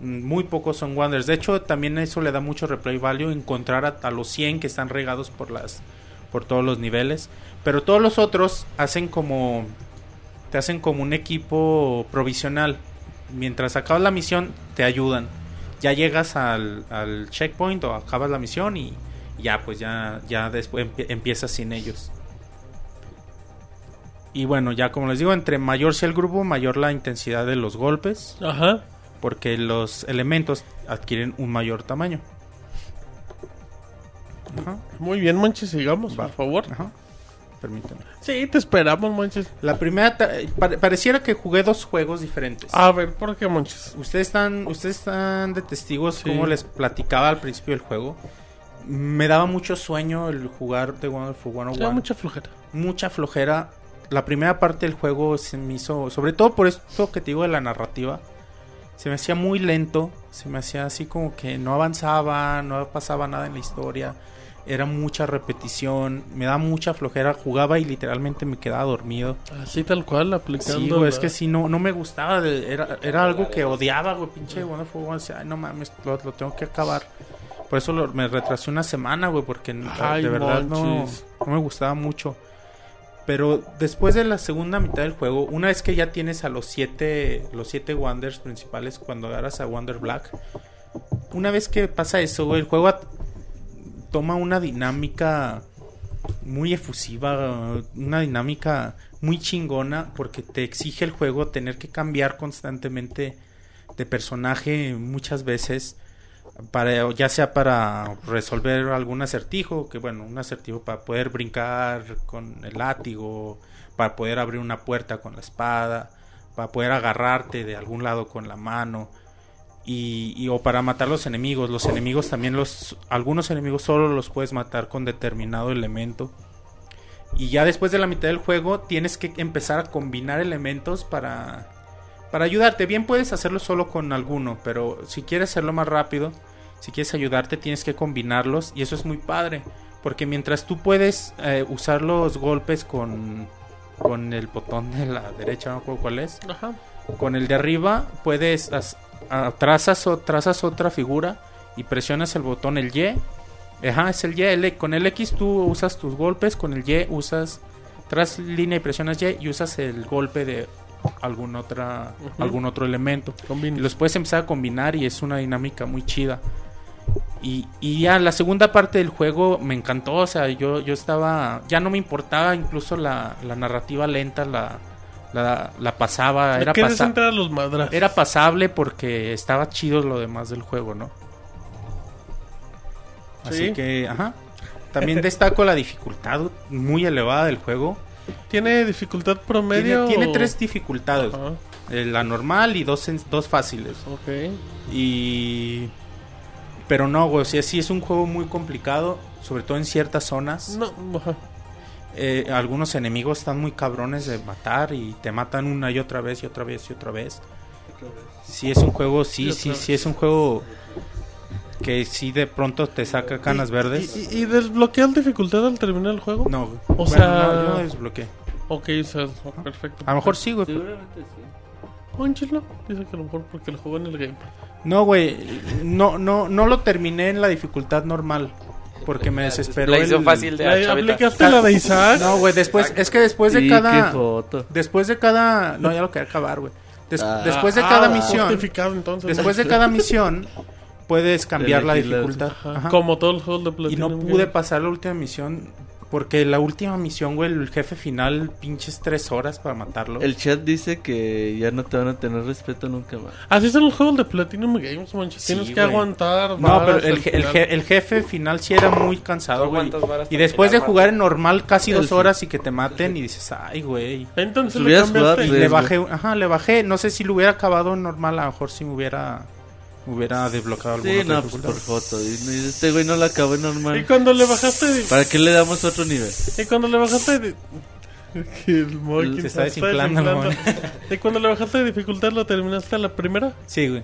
Muy pocos son Wonders. De hecho, también eso le da mucho replay value encontrar a, los 100 que están regados por las por todos los niveles, pero todos los otros hacen como te hacen como un equipo provisional. Mientras acabas la misión te ayudan. Ya llegas al, al checkpoint o acabas la misión y ya pues ya ya después empie- empiezas sin ellos. Y bueno, ya como les digo, entre mayor sea el grupo, mayor la intensidad de los golpes, Ajá. Porque los elementos adquieren un mayor tamaño. Ajá, Muy bien, Monchis, sigamos, por favor. ajá. permíteme. Sí, te esperamos, Monchis. La primera, eh, pare- pareciera que jugué dos juegos diferentes. A ver, ¿por qué, Monchis? Ustedes están, ustedes están de testigos Sí. como les platicaba al principio del juego. Me daba mucho sueño el jugar de Wonderful Te da 101. mucha flojera. mucha flojera. La primera parte del juego se me hizo, sobre todo por esto que te digo de la narrativa, se me hacía muy lento, se me hacía así como que no avanzaba, no pasaba nada en la historia, era mucha repetición, me da mucha flojera, jugaba y literalmente me quedaba dormido. Así tal cual, aplicando. Sí, güey, es que sí, no, no me gustaba, era, era algo que odiaba, güey, pinche Wonderful 101, decía, ay, no mames, lo, lo tengo que acabar. Por eso lo- me retrasé una semana, güey, porque Ay, de verdad no, no me gustaba mucho. Pero después de la segunda mitad del juego, una vez que ya tienes a los siete, los siete Wonders principales, cuando agarras a Wonder Black, una vez que pasa eso, el juego toma una dinámica muy efusiva, una dinámica muy chingona, porque te exige el juego tener que cambiar constantemente de personaje muchas veces para ya sea para resolver algún acertijo, que bueno, un acertijo para poder brincar con el látigo, para poder abrir una puerta con la espada, para poder agarrarte de algún lado con la mano y, y- o para matar los enemigos. Los enemigos también los algunos enemigos solo los puedes matar con determinado elemento. Y ya después de la mitad del juego tienes que empezar a combinar elementos para para ayudarte. Bien puedes hacerlo solo con alguno, pero si quieres hacerlo más rápido, si quieres ayudarte, tienes que combinarlos y eso es muy padre, porque mientras tú puedes eh, usar los golpes con con el botón de la derecha, no me acuerdo cuál es, Ajá. con el de arriba puedes as- a- trazas o trazas otra figura y presionas el botón el Y. Ajá, es el Y. el- con el X tú usas tus golpes, con el Y usas tras línea y presionas Y y usas el golpe de algún otra algún otro elemento. Combina. Y los puedes empezar a combinar y es una dinámica muy chida. Y, y ya la segunda parte del juego me encantó, o sea, yo, yo estaba, ya no me importaba incluso la, la narrativa lenta, la, la, la pasaba, era, ¿Quieres pasa- entrar a los madras? era pasable porque estaba chido lo demás del juego, ¿no? Así Sí. que, ajá. También destaco la dificultad muy elevada del juego. ¿Tiene dificultad promedio? Tiene, tres dificultades. Ajá. eh, la normal y dos, dos fáciles. Ok. Y... Pero no, güey, o sea, sí es un juego muy complicado, sobre todo en ciertas zonas. No, ajá. Eh, algunos enemigos están muy cabrones de matar y te matan una y otra vez y otra vez y otra vez. Sí es un juego, sí, Y sí, sí es un juego que sí de pronto te saca canas ¿Y- verdes. ¿Y, y, desbloqueas dificultad al terminar el juego? No, güey. O Bueno, sea- no, yo no desbloqueé. Ok, o sea, perfecto. A lo mejor sí, güey. Seguramente sí. Pónchelo. Dice que a lo mejor porque lo jugó en el game. No, güey, no, no, no lo terminé en la dificultad normal. Porque me desesperó La hizo el- fácil de ¿La- a Chavita. ¿Aplicaste la de Isaac? No, güey, después, es que después de cada... Después de cada... No, ya lo quería acabar, güey. Des- Ah. después de Ah, cada misión... justificado, entonces. Después de cada misión puedes cambiar la las- dificultad. Ajá. Ajá. Como todos los juegos de Y Platinum. no pude pasar la última misión porque la última misión, güey, el jefe final, pinches tres horas para matarlo. El chat dice que ya no te van a tener respeto nunca más. Así son los juegos de Platinum Games, manches. Sí, Tienes que güey. aguantar. No, pero el, je- el, final. je- el jefe final sí era muy cansado, ¿Tú güey. Y después de jugar en normal casi dos horas y que te maten y dices, ay, güey. Entonces Si le cambiaste. jugado, Y le bajé, ajá, le bajé. No sé si lo hubiera acabado en normal, a lo mejor sí me hubiera, hubiera desbloqueado alguna Sí, no, pues por foto. Y, este güey no la acabó en Y normal. cuando le bajaste. de- ¿Para qué le damos otro nivel? Y cuando le bajaste. de- [LAUGHS] Que el Se está desinflando, desinflando. güey. Y cuando le bajaste de dificultad, ¿lo terminaste a la primera? Sí, güey.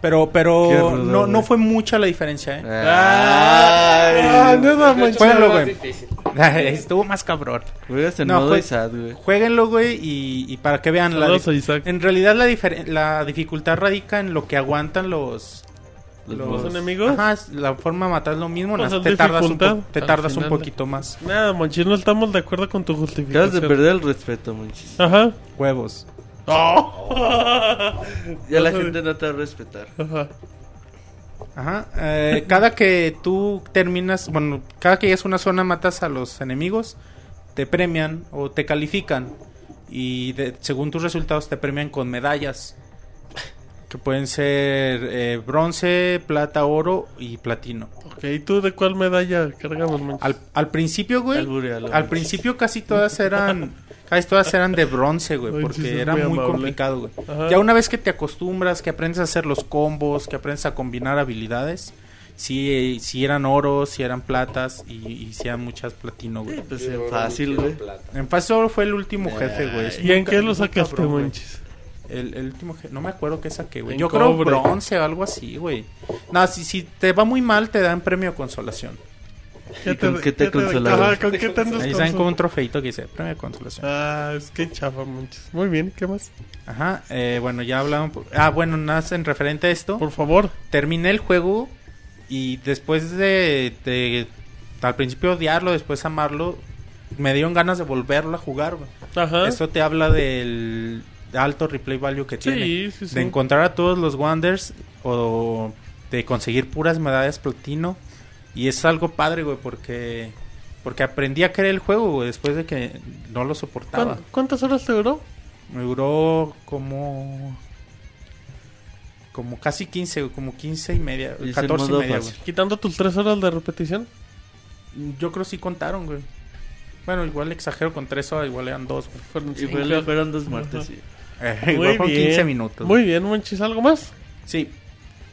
Pero, pero rudo, no, no fue mucha la diferencia, ¿eh? Ah, Ay. Jueguenlo, más güey. difícil. [LAUGHS] Estuvo más cabrón. Juegas en No, modo fue- Isaac, güey. Jueguenlo, güey, y, y para que vean la a Isaac. En realidad la, dificultad radica en lo que aguantan los... Los ¿Los enemigos? Ajá, la forma de matar es lo mismo, Pues te tardas, un, po- te tardas un poquito más. Nada, manches, no estamos de acuerdo con tu justificación. Acabas de perder el respeto, manches. Ajá. Huevos. Oh. [LAUGHS] Ya la gente no te va a respetar. Ajá. Ajá. eh, cada que tú terminas, bueno, cada que llegas a una zona matas a los enemigos, te premian o te califican. Y de- según tus resultados te premian con medallas. Que pueden ser eh, bronce, plata, oro y platino. Ok, ¿y tú de cuál medalla cargabas, Monchis? Al, al principio, güey. Al principio casi todas eran. [LAUGHS] Casi todas eran de bronce, güey. [LAUGHS] Porque era muy complicado, güey. Ajá. Ya una vez que te acostumbras, que aprendes a hacer los combos, que aprendes a combinar habilidades. Sí, eh, sí eran oros, sí eran platas y, y sí eran muchas platino, güey. Pues es fácil, güey. En fase oro fue el último jefe, güey. ¿Y en qué lo sacaste. Monchis? El, el último jefe, no me acuerdo qué saqué, güey. En Yo creo bronce o algo así, güey. No, si, si te va muy mal, te dan premio de consolación. ¿Y con qué te consolaron? Ajá, ¿con qué te andas Ahí saben con un trofeito que dice premio de consolación. Ah, es que chafa, Monchis. Muy bien, ¿qué más? Ajá, eh, bueno, ya hablamos. Ah, bueno, nada en referente a esto. Por favor. Terminé el juego y después de, de al principio odiarlo, después amarlo, me dieron ganas de volverlo a jugar. güey. Ajá. Esto te habla del alto replay value que tiene. Sí, sí, sí. De encontrar a todos los Wonders o de conseguir puras medallas platino. Y es algo padre, güey, porque porque aprendí a querer el juego, güey, después de que no lo soportaba. ¿Cuán- ¿Cuántas horas te duró? Me duró como como casi 15, güey, como 15 y media, Y es el 14 y media, fácil. güey. Quitando tus tres horas de repetición. Yo creo sí contaron, güey. Bueno, igual exagero con 3 horas, igual eran 2, güey. Fueron fue- fueron dos muertes, sí. Eh, [LAUGHS] igual fueron 15 minutos. Muy bien, Monchis. ¿Algo más? Sí.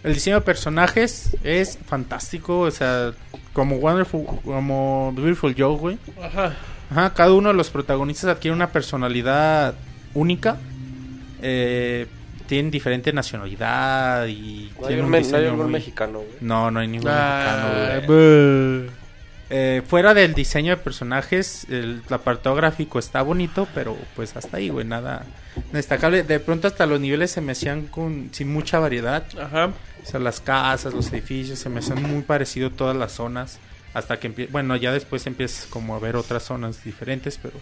El diseño de personajes es fantástico, o sea, como Wonderful, como Beautiful Joe, güey. Ajá. Ajá, cada uno de los protagonistas adquiere una personalidad única. Eh, tienen diferente nacionalidad y No hay, un me- no hay muy- mexicano, güey. No, no hay ningún Ah, mexicano, güey. buh. Eh, fuera del diseño de personajes, el apartado gráfico está bonito, pero pues hasta ahí, güey, nada destacable. De pronto hasta los niveles se me hacían con sin mucha variedad. Ajá. O sea, las casas, los edificios, se me hacían muy parecido todas las zonas. Hasta que empie- bueno, ya después empiezas como a ver otras zonas diferentes, pero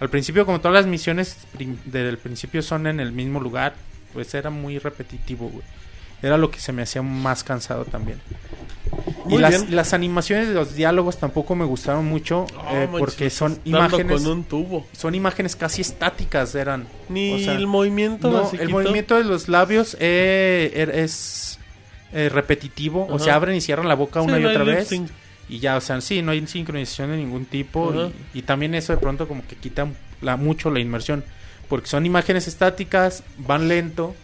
al principio, como todas las misiones del principio son en el mismo lugar, pues era muy repetitivo, güey. Era lo que se me hacía más cansado también. Muy y las, las animaciones de los diálogos tampoco me gustaron mucho Oh, eh, porque son imágenes con un tubo. son imágenes casi estáticas eran Ni O sea, el movimiento no, el movimiento de los labios eh, er- es eh, repetitivo. O sea, abren y cierran la boca Sí, una y no otra vez. sync. Y ya, o sea, sí, no hay sincronización de ningún tipo. Y, y también eso de pronto como que quita la, mucho la inmersión. Porque son imágenes estáticas, van lento.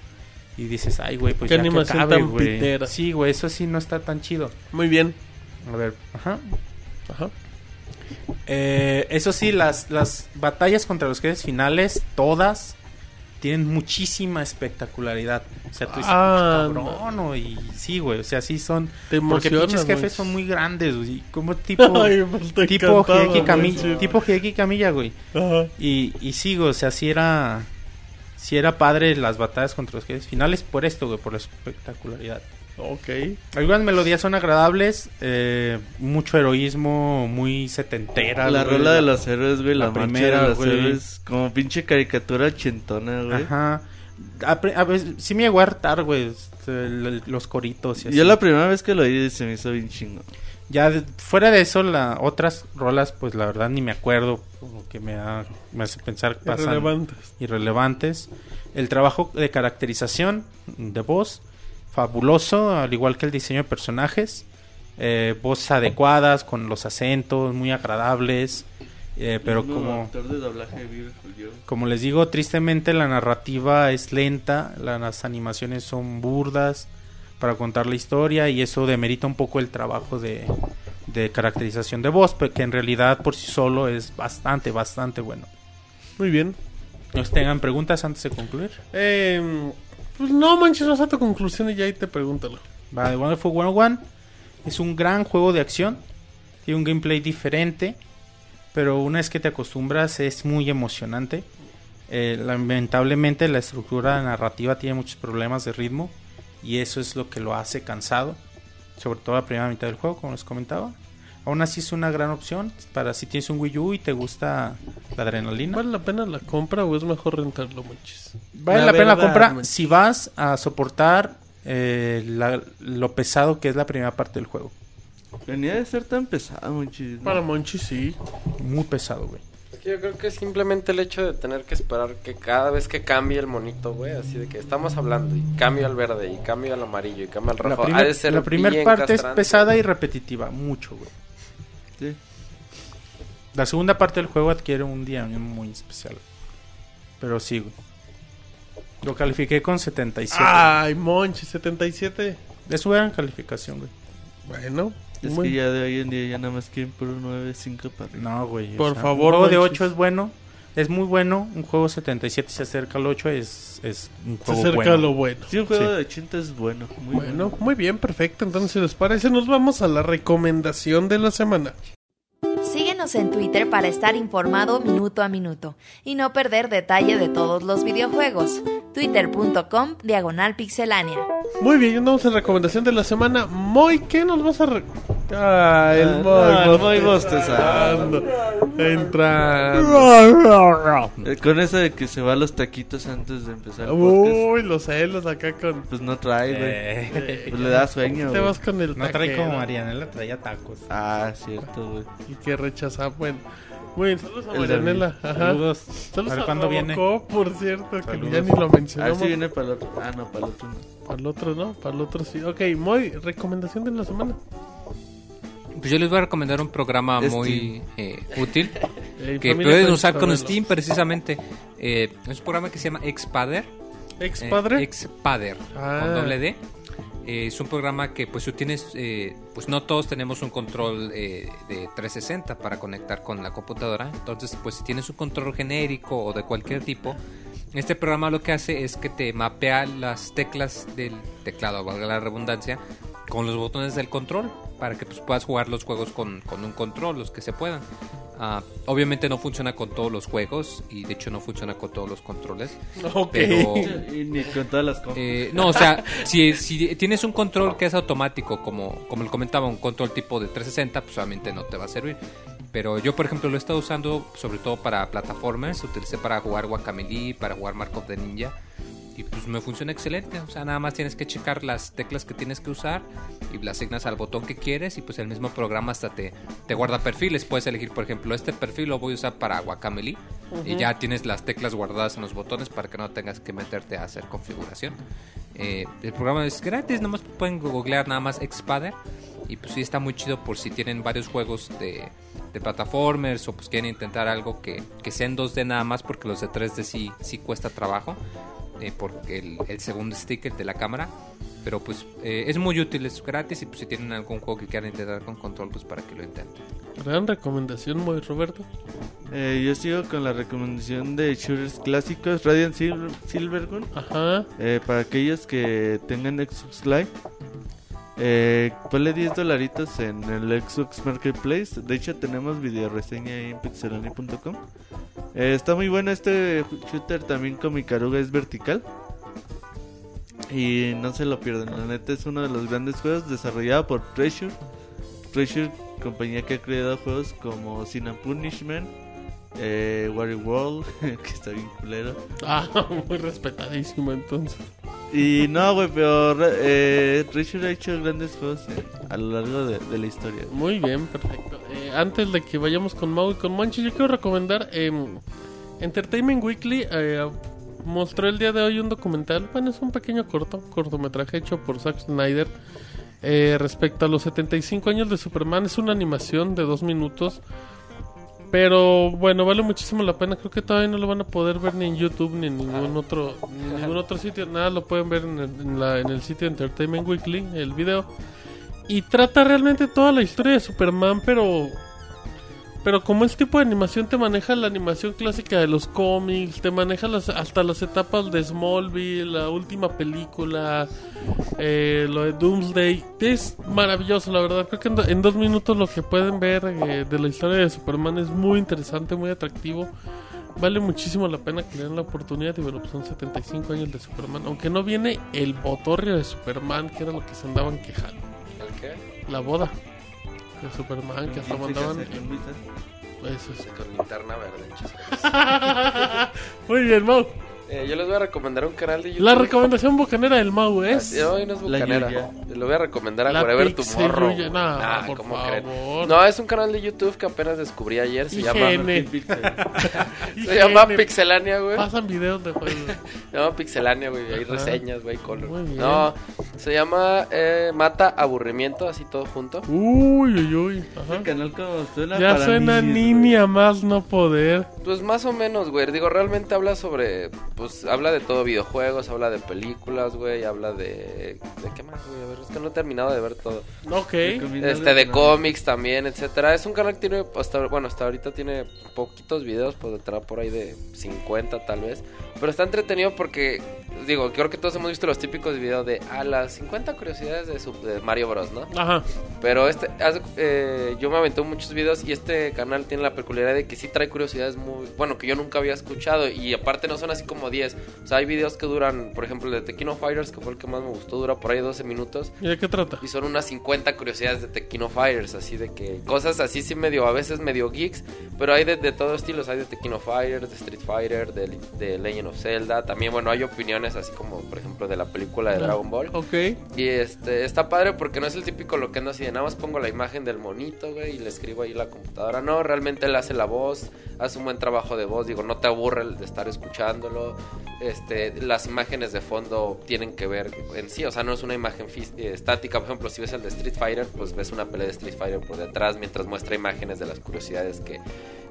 Y dices, ay, güey, pues Qué ya que animación acabe, tan güey. pitera. Sí, güey, eso sí no está tan chido. Muy bien. A ver, ajá. Ajá. Eh, eso sí, las, las batallas contra los jefes finales, todas, tienen muchísima espectacularidad. O sea, tú dices, Ah, cabrón, o- y sí, güey, o sea, sí son... Te Porque pinches jefes son muy grandes, güey, como tipo... [LAUGHS] Ay, pues, tipo Hideki Monchis. tipo Kamiya, güey. Ajá. Y, y sí, güey, o sea, sí era... Sí era padre las batallas contra los jefes finales por esto, güey, por la espectacularidad. Ok. Algunas melodías son agradables, eh, mucho heroísmo, muy setentera. La güey. rola de los héroes, güey, la la, primera, de los güey. héroes, como pinche caricatura ochentona, güey. Ajá. A, a veces sí me llegó a hartar, güey, este, el- el- los coritos y así. Yo la primera vez que lo oí se me hizo bien chingo. Ya de- fuera de eso, la, otras rolas, pues la verdad ni me acuerdo, como que me, da- me hace pensar que pasan Irrelevantes. irrelevantes. El trabajo de caracterización de voz, fabuloso, al igual que el diseño de personajes. Eh, voces adecuadas, con los acentos, muy agradables. eh, pero como... de doblaje. Como les digo, tristemente la narrativa es lenta, las animaciones son burdas para contar la historia y eso demerita un poco el trabajo de, de caracterización de voz, pero que en realidad por sí solo es bastante, bastante bueno. Muy bien. ¿Nos tengan preguntas antes de concluir? Eh, pues no manches, vas a tu conclusión y ya ahí te pregúntalo. Va, The Wonderful 101 es un gran juego de acción, tiene un gameplay diferente, pero una vez que te acostumbras es muy emocionante. Eh, lamentablemente la estructura narrativa tiene muchos problemas de ritmo y eso es lo que lo hace cansado, sobre todo la primera mitad del juego, como les comentaba. Aún así es una gran opción para si tienes un Wii U y te gusta la adrenalina. ¿Vale la pena la compra o es mejor rentarlo, manches? Vale La la, pena la compra manches. si vas a soportar eh, la- lo pesado que es la primera parte del juego. Venía de ser tan pesado, muchísimo. Para Monchi sí. Muy pesado, güey. que yo creo que simplemente el hecho de tener que esperar que cada vez que cambie el monito, güey, así de que estamos hablando y cambio al verde y cambio al amarillo y cambio al La, rojo, primer- ha de ser la primera parte es pesada y repetitiva, mucho, güey. Sí. La segunda parte del juego adquiere un día muy especial. Pero sí, güey. Lo califiqué con 77. Ay, Monchi, 77. Es su gran calificación, güey. Bueno, Es muy- que ya de hoy en día ya nada más quieren por un 9, 5 para. No, güey. o Por sea, favor, Un juego de Monchis. 8 es bueno. Es muy bueno. Un juego 77 se acerca al 8 es, es un se juego acerca bueno. a lo bueno. Sí, un juego Sí. de 80 es bueno. Muy Bueno, muy bien, perfecto. Entonces, si les parece, nos vamos a la recomendación de la semana. Síguenos en Twitter para estar informado minuto a minuto y no perder detalle de todos los videojuegos. Twitter.com Diagonal Pixelánea. Muy bien, andamos en recomendación de la semana. Moy, ¿qué nos vas a... Re... Ah, el Ah, Moy. no, el Moy bostezando. Entrando. Eh, con eso de que se va a los taquitos antes de empezar el. Uy, los celos acá con... Pues no trae, güey. Eh, Pues le da sueño, Te vas con el no trae como Marianela, traía tacos. Ah, cierto, güey. Y que rechaza. Bueno, muy saludos a El Marianela. Ajá. Saludos. Saludos A ver a cuándo viene. Por cierto, que ya ni lo A ver mencionamos. si viene para el otro. Ah, no, para el otro no. Para el otro, ¿no? Para el otro sí. Ok, muy recomendación de la semana. Pues yo les voy a recomendar un programa Steam. muy eh, útil [LAUGHS] Eh, que pueden puede usar con. Steam precisamente. Eh, es un programa que se llama Expader. Ex Eh. Expader, Ah. con doble D. Eh, es un programa que pues tú tienes, eh, pues no todos tenemos un control eh, de 360 para conectar con la computadora. Entonces pues si tienes un control genérico o de cualquier tipo, este programa lo que hace es que te mapea las teclas del teclado, valga la redundancia, con los botones del control para que pues, puedas jugar los juegos con, con un control, los que se puedan. Ah, obviamente no funciona con todos los juegos y de hecho no funciona con todos los controles. Ok. Pero [LAUGHS] Y ni con todas las eh, no, o sea, [LAUGHS] si, si tienes un control que es automático, como, como le comentaba, un control tipo de 360, pues obviamente no te va a servir. Pero yo, por ejemplo, lo he estado usando sobre todo para plataformas. Utilicé para jugar Guacamelee, para jugar Mark of the Ninja. Y pues me funciona excelente. O sea, nada más tienes que checar las teclas que tienes que usar y las asignas al botón que quieres. Y pues el mismo programa hasta te, te guarda perfiles. Puedes elegir, por ejemplo, este perfil lo voy a usar para Guacamelee. Y ya tienes las teclas guardadas en los botones para que no tengas que meterte a hacer configuración. Eh, el programa es gratis, nada más pueden googlear nada más Expader. Y pues sí está muy chido por si tienen varios juegos de, de plataformers o pues quieren intentar algo que, que sea en 2D nada más porque los de 3D sí, sí cuesta trabajo. Eh, porque el, el segundo stick el de la cámara. Pero pues eh, es muy útil, es gratis y pues si tienen algún juego que quieran intentar con control pues para que lo intenten. Gran recomendación, muy Roberto. Eh, yo sigo con la recomendación de shooters clásicos Radiant Sil- Silvergun. Ajá. Eh, para aquellos que tengan Xbox Live, eh, ponle 10 dolaritos en el Xbox Marketplace. De hecho, tenemos video reseña ahí en pixelani.com. Eh, está muy bueno este shooter también con mi caruga es vertical. Y no se lo pierdan, la neta es uno de los grandes juegos desarrollado por Treasure. Treasure, compañía que ha creado juegos como Sin Punishment, eh, World, [LAUGHS] que está bien culero. Ah, [LAUGHS] muy respetadísimo entonces. Y no, güey, pero eh, Treasure ha hecho grandes juegos eh, a lo largo de, de la historia. Muy bien, perfecto. Eh, antes de que vayamos con Mau y con Monchi, yo quiero recomendar em, Entertainment Weekly. mostró el día de hoy un documental. Bueno, es un pequeño corto, cortometraje hecho por Zack Snyder. eh, respecto a los 75 años de Superman, es una animación de dos minutos. Pero bueno, vale muchísimo la pena. Creo que todavía no lo van a poder ver ni en YouTube ni en ningún otro ni en ningún otro sitio. Nada, lo pueden ver en el, en la- en el sitio Entertainment Weekly, el video. Y trata realmente toda la historia de Superman, pero. Pero como este tipo de animación te maneja la animación clásica de los cómics, te maneja las, hasta las etapas de Smallville, la última película, eh, lo de Doomsday. Es maravilloso, la verdad. Creo que en, do- en dos minutos lo que pueden ver eh, de la historia de Superman es muy interesante, muy atractivo. Vale muchísimo la pena que le den la oportunidad. Y bueno, pues son 75 años de Superman. Aunque no viene el botorrio de Superman, que era lo que se andaban quejando ¿El qué? la boda de Superman que hasta mandaban eso es Con linterna verde. [LAUGHS] muy bien Mau Eh, yo les voy a recomendar un canal de YouTube. La recomendación bocanera del Mau es. Así, hoy no es La bucanera. Lo voy a recomendar a La Pixel Tomorrow. No, Nah, por ¿cómo favor. creen? No, es un canal de YouTube que apenas descubrí ayer. Se llama, IGN. [LAUGHS] se llama. Pixelania, güey. Pasan videos de juegos. Se llama Pixelania, güey. Hay reseñas, güey, color. Muy bien. No, se llama eh, Mata Aburrimiento, así todo junto. Uy, uy, uy. Ajá. El canal como suena Ya para suena niños, Nini a más no poder. Pues más o menos, güey. Digo, realmente habla sobre. Pues habla de todo: videojuegos, habla de películas, güey. Habla de. ¿De qué más, güey? A ver, es que no he terminado de ver todo. Ok. Este, de cómics también, etcétera. Es un canal que tiene, hasta, bueno, hasta ahorita tiene poquitos videos, pues detrás por ahí de 50 tal vez. Pero está entretenido porque, digo, creo que todos hemos visto los típicos videos de, a las 50 curiosidades de, su- de Mario Bros, ¿no? Ajá. Pero este, eh, yo me aventé muchos videos y este canal tiene la peculiaridad de que sí trae curiosidades muy, bueno, que yo nunca había escuchado y aparte no son así como 10. O sea, hay videos que duran, por ejemplo, el de Tequino Fighters, que fue el que más me gustó, dura por ahí 12 minutos. ¿Y de qué trata? Y son unas 50 curiosidades de Tequino Fighters, así de que cosas así sí medio, a veces medio geeks, pero hay de, de todos estilos, hay de Tequino Fighters, de Street Fighter, de, de Legend of Zelda, también bueno, hay opiniones así como por ejemplo de la película de Dragon Ball. Ok. Y este, está padre porque no es el típico lo que ando así de nada más pongo la imagen del monito, güey, y le escribo ahí la computadora. No, realmente él hace la voz, hace un buen trabajo de voz, digo, no te aburre el de estar escuchándolo. Este, las imágenes de fondo tienen que ver en sí, o sea, no es una imagen eh, estática. Por ejemplo, si ves el de Street Fighter, pues ves una pelea de Street Fighter por detrás mientras muestra imágenes de las curiosidades que,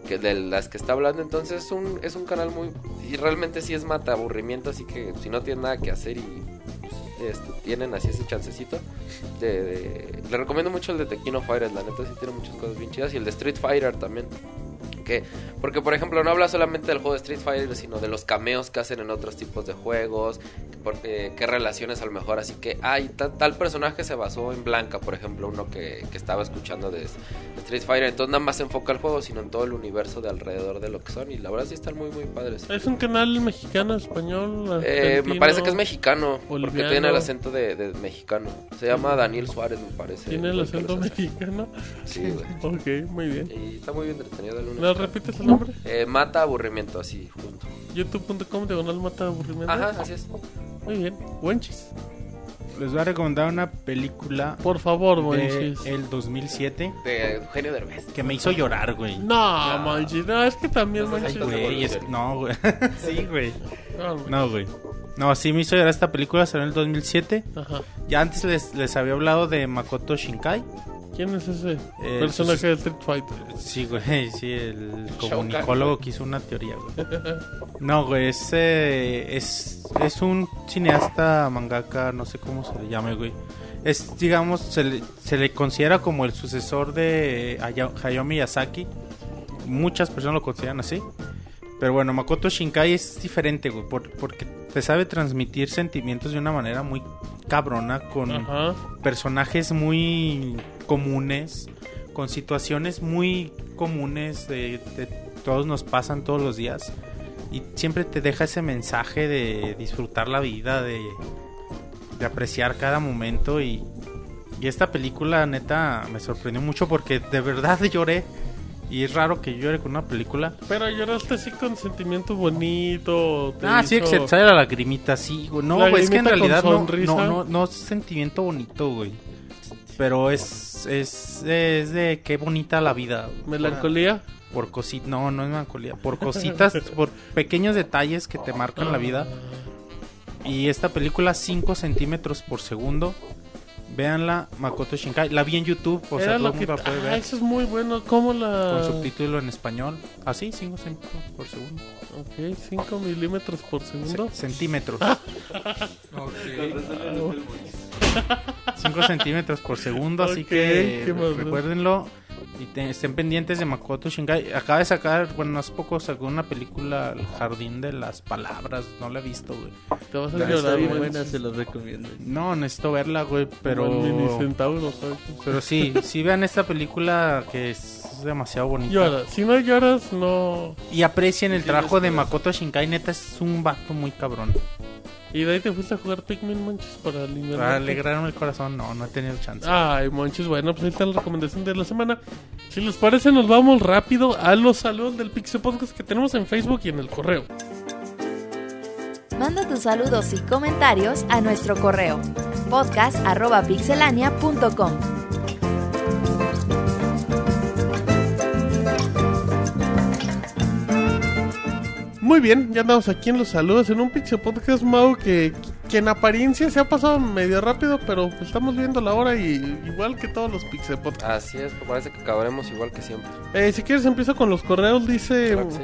que de las que está hablando. Entonces es un, es un canal muy... Y realmente sí es mata aburrimiento, así que si no tienen nada que hacer y pues, este, tienen así ese chancecito, de, de- le recomiendo mucho el de Tequino Fighters, la neta sí tiene muchas cosas bien chidas. Y el de Street Fighter también. Que, porque por ejemplo no habla solamente del juego de Street Fighter, sino de los cameos que hacen en otros tipos de juegos, por- eh, qué relaciones a lo mejor, así que, ay, ta- tal personaje se basó en Blanca, por ejemplo, uno que, que estaba escuchando de, de Street Fighter, entonces nada más se enfoca el juego, sino en todo el universo de alrededor de lo que son, y la verdad sí están muy muy padres. Es un canal mexicano, español. Eh, me parece que es mexicano, porque tiene el acento de, de mexicano. Se llama Daniel Suárez, me parece. Tiene el acento mexicano. Sí, güey. Ok, muy bien. Y está muy bien entretenido. una ¿No repites el nombre? Eh, mata aburrimiento, así, junto. youtube.com diagonal mata aburrimiento. Ajá, así es. Muy bien. Wenchis. Les voy a recomendar una película Por favor, de Wenchis. el 2007 De Eugenio Derbez. que me hizo llorar, güey. No, Wenchis. No, es que también Ay, Wenchis. güey, es- no, güey. [LAUGHS] sí, güey. No, güey. No, güey. No, sí me hizo llorar esta película, salió en el 2007. Ajá. Ya antes les, les había hablado de Makoto Shinkai. ¿Quién es ese Eh, personaje pues- de Street Fighter? Sí, güey, sí, el comunicólogo que hizo una teoría, güey. [LAUGHS] No, güey, es, eh, es, es un cineasta, mangaka, no sé cómo se le llame, güey. Es, digamos, se le, se le considera como el sucesor de Haya- Hayao Miyazaki. Muchas personas lo consideran así. Pero bueno, Makoto Shinkai es diferente, güey, por- porque te sabe transmitir sentimientos de una manera muy cabrona, con Ajá. personajes muy comunes, con situaciones muy comunes de, de todos nos pasan todos los días y siempre te deja ese mensaje de disfrutar la vida, de, de apreciar cada momento y, y esta película neta me sorprendió mucho porque de verdad [LAUGHS] lloré y es raro que llore con una película. Pero lloraste así con sentimiento bonito. Ah, sí, que se sale la lagrimita, sí, güey. No, güey, es que en realidad no, no, no es sentimiento bonito, güey. Pero es, es, es de qué bonita la vida. Melancolía. Por cositas, no, no es melancolía. Por cositas, [LAUGHS] por pequeños detalles que te marcan la vida. Y esta película, 5 centímetros por segundo. Véanla, Makoto Shinkai. La vi en YouTube, o sea, Era todo lo el que. mundo la puede Ah, ver. eso es muy bueno. ¿Cómo la.? Con subtítulo en español. Así, 5 centímetros por segundo. Ok, 5 milímetros por segundo. Ce- centímetros. Ah. [LAUGHS] 5 centímetros por segundo, así Ok, que recuérdenlo. Y te- estén pendientes de Makoto Shinkai. Acaba de sacar, bueno, hace poco sacó una película, El Jardín de las Palabras. No la he visto, güey. Te vas a Está llorar, bien buena, se los recomiendo. No, necesito verla, güey, pero... Como el mini centauro, ¿sabes? Pero sí, sí vean esta película que es demasiado bonita. Llora. Si no lloras, no. Y aprecien el trabajo de Makoto Shinkai. Neta, es un vato muy cabrón. Y de ahí te fuiste a jugar Pikmin, Monchis, para aliviar. Para alegrarme el corazón, no, no he tenido chance. Ay, Monchis, bueno, pues ahí está la recomendación de la semana. Si les parece, nos vamos rápido a los saludos del Pixel Podcast que tenemos en Facebook y en el correo. Manda tus saludos y comentarios a nuestro correo podcast.pixelania.com. Muy bien, ya andamos aquí en los saludos en un Pixel Podcast Mau que, que en apariencia se ha pasado medio rápido, pero estamos viendo la hora y igual que todos los Pixel Podcasts. Así es, pues parece que acabaremos igual que siempre. Eh, si quieres empiezo con los correos, dice... Claro que sí.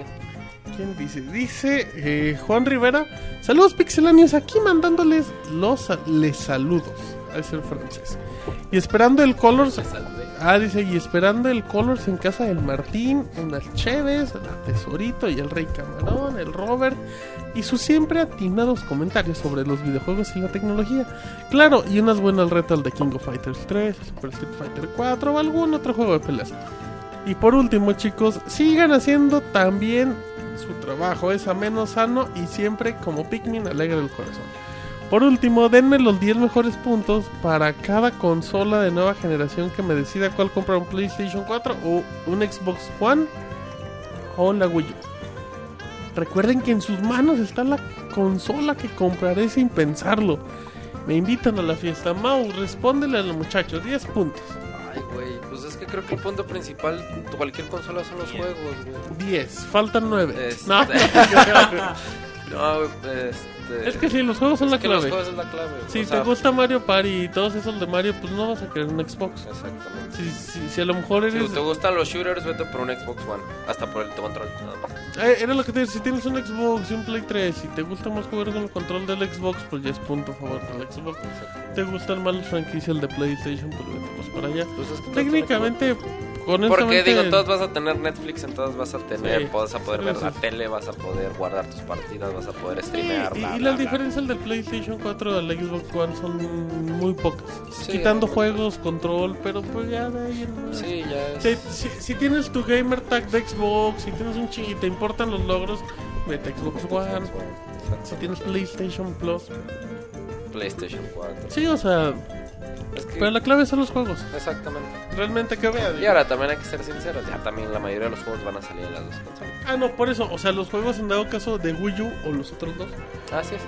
¿Quién dice? Dice eh, Juan Rivera. Saludos pixelanios, aquí mandándoles los les saludos. A ser francés. Y esperando el Colors. Ah, dice, y esperando el Colors en casa del Martín, unas Cheves, la Tesorito y el Rey Camarón, el Robert, y sus siempre atinados comentarios sobre los videojuegos y la tecnología. Claro, y unas buenas retas de King of Fighters 3, Super Street Fighter 4 o algún otro juego de peleas. Y por último, chicos, sigan haciendo también su trabajo. Es ameno, sano y siempre como Pikmin alegra el corazón. Por último, denme los 10 mejores puntos para cada consola de nueva generación que me decida cuál comprar un PlayStation 4 o un Xbox One o la Wii U. Recuerden que en sus manos está la consola que compraré sin pensarlo. Me invitan a la fiesta. Mau, respóndele a los muchachos. 10 puntos. Ay, güey, pues es que creo que el punto principal de cualquier consola son los juegos, güey. 10. Faltan 9. Este- No, [LAUGHS] No, este... es que sí, los juegos son la los clave. juegos es la clave. Si o te sea, gusta Mario Party y todos esos de Mario, pues no vas a querer un Xbox. Exactamente. Si, si, si a lo mejor Si eres... te gustan los shooters, vete por un Xbox One. Hasta por el control, nada más. Eh, era lo que te decía, si tienes un Xbox y un Play 3 y te gusta más jugar con el control del Xbox, pues ya es punto a favor del Xbox. Te gustan más las franquicias de PlayStation, pues vete más para allá. Pues es que todos Técnicamente, Porque digo, en todas vas a tener Netflix, en todas vas a tener, Sí. vas a poder Sí, ver sí. la tele, vas a poder guardar tus partidas, vas a poder streamear. y, bla, y las diferencias del PlayStation 4 al Xbox One son muy pocas. Quitando juegos, control, pero pues ya de ahí en más. Sí, ya es. Si, si- si tienes tu gamer tag de Xbox, si tienes un chi y te importan los logros, vete Xbox One. Si tienes PlayStation Plus. PlayStation 4. Sí, o sea, Es que- pero la clave son los juegos. Exactamente. Realmente que vea. Y ahora también hay que ser sinceros, ya también la mayoría de los juegos van a salir en las dos consolas. Ah, no, por eso, o sea, los juegos en dado caso de Wii U o los otros dos. Así es.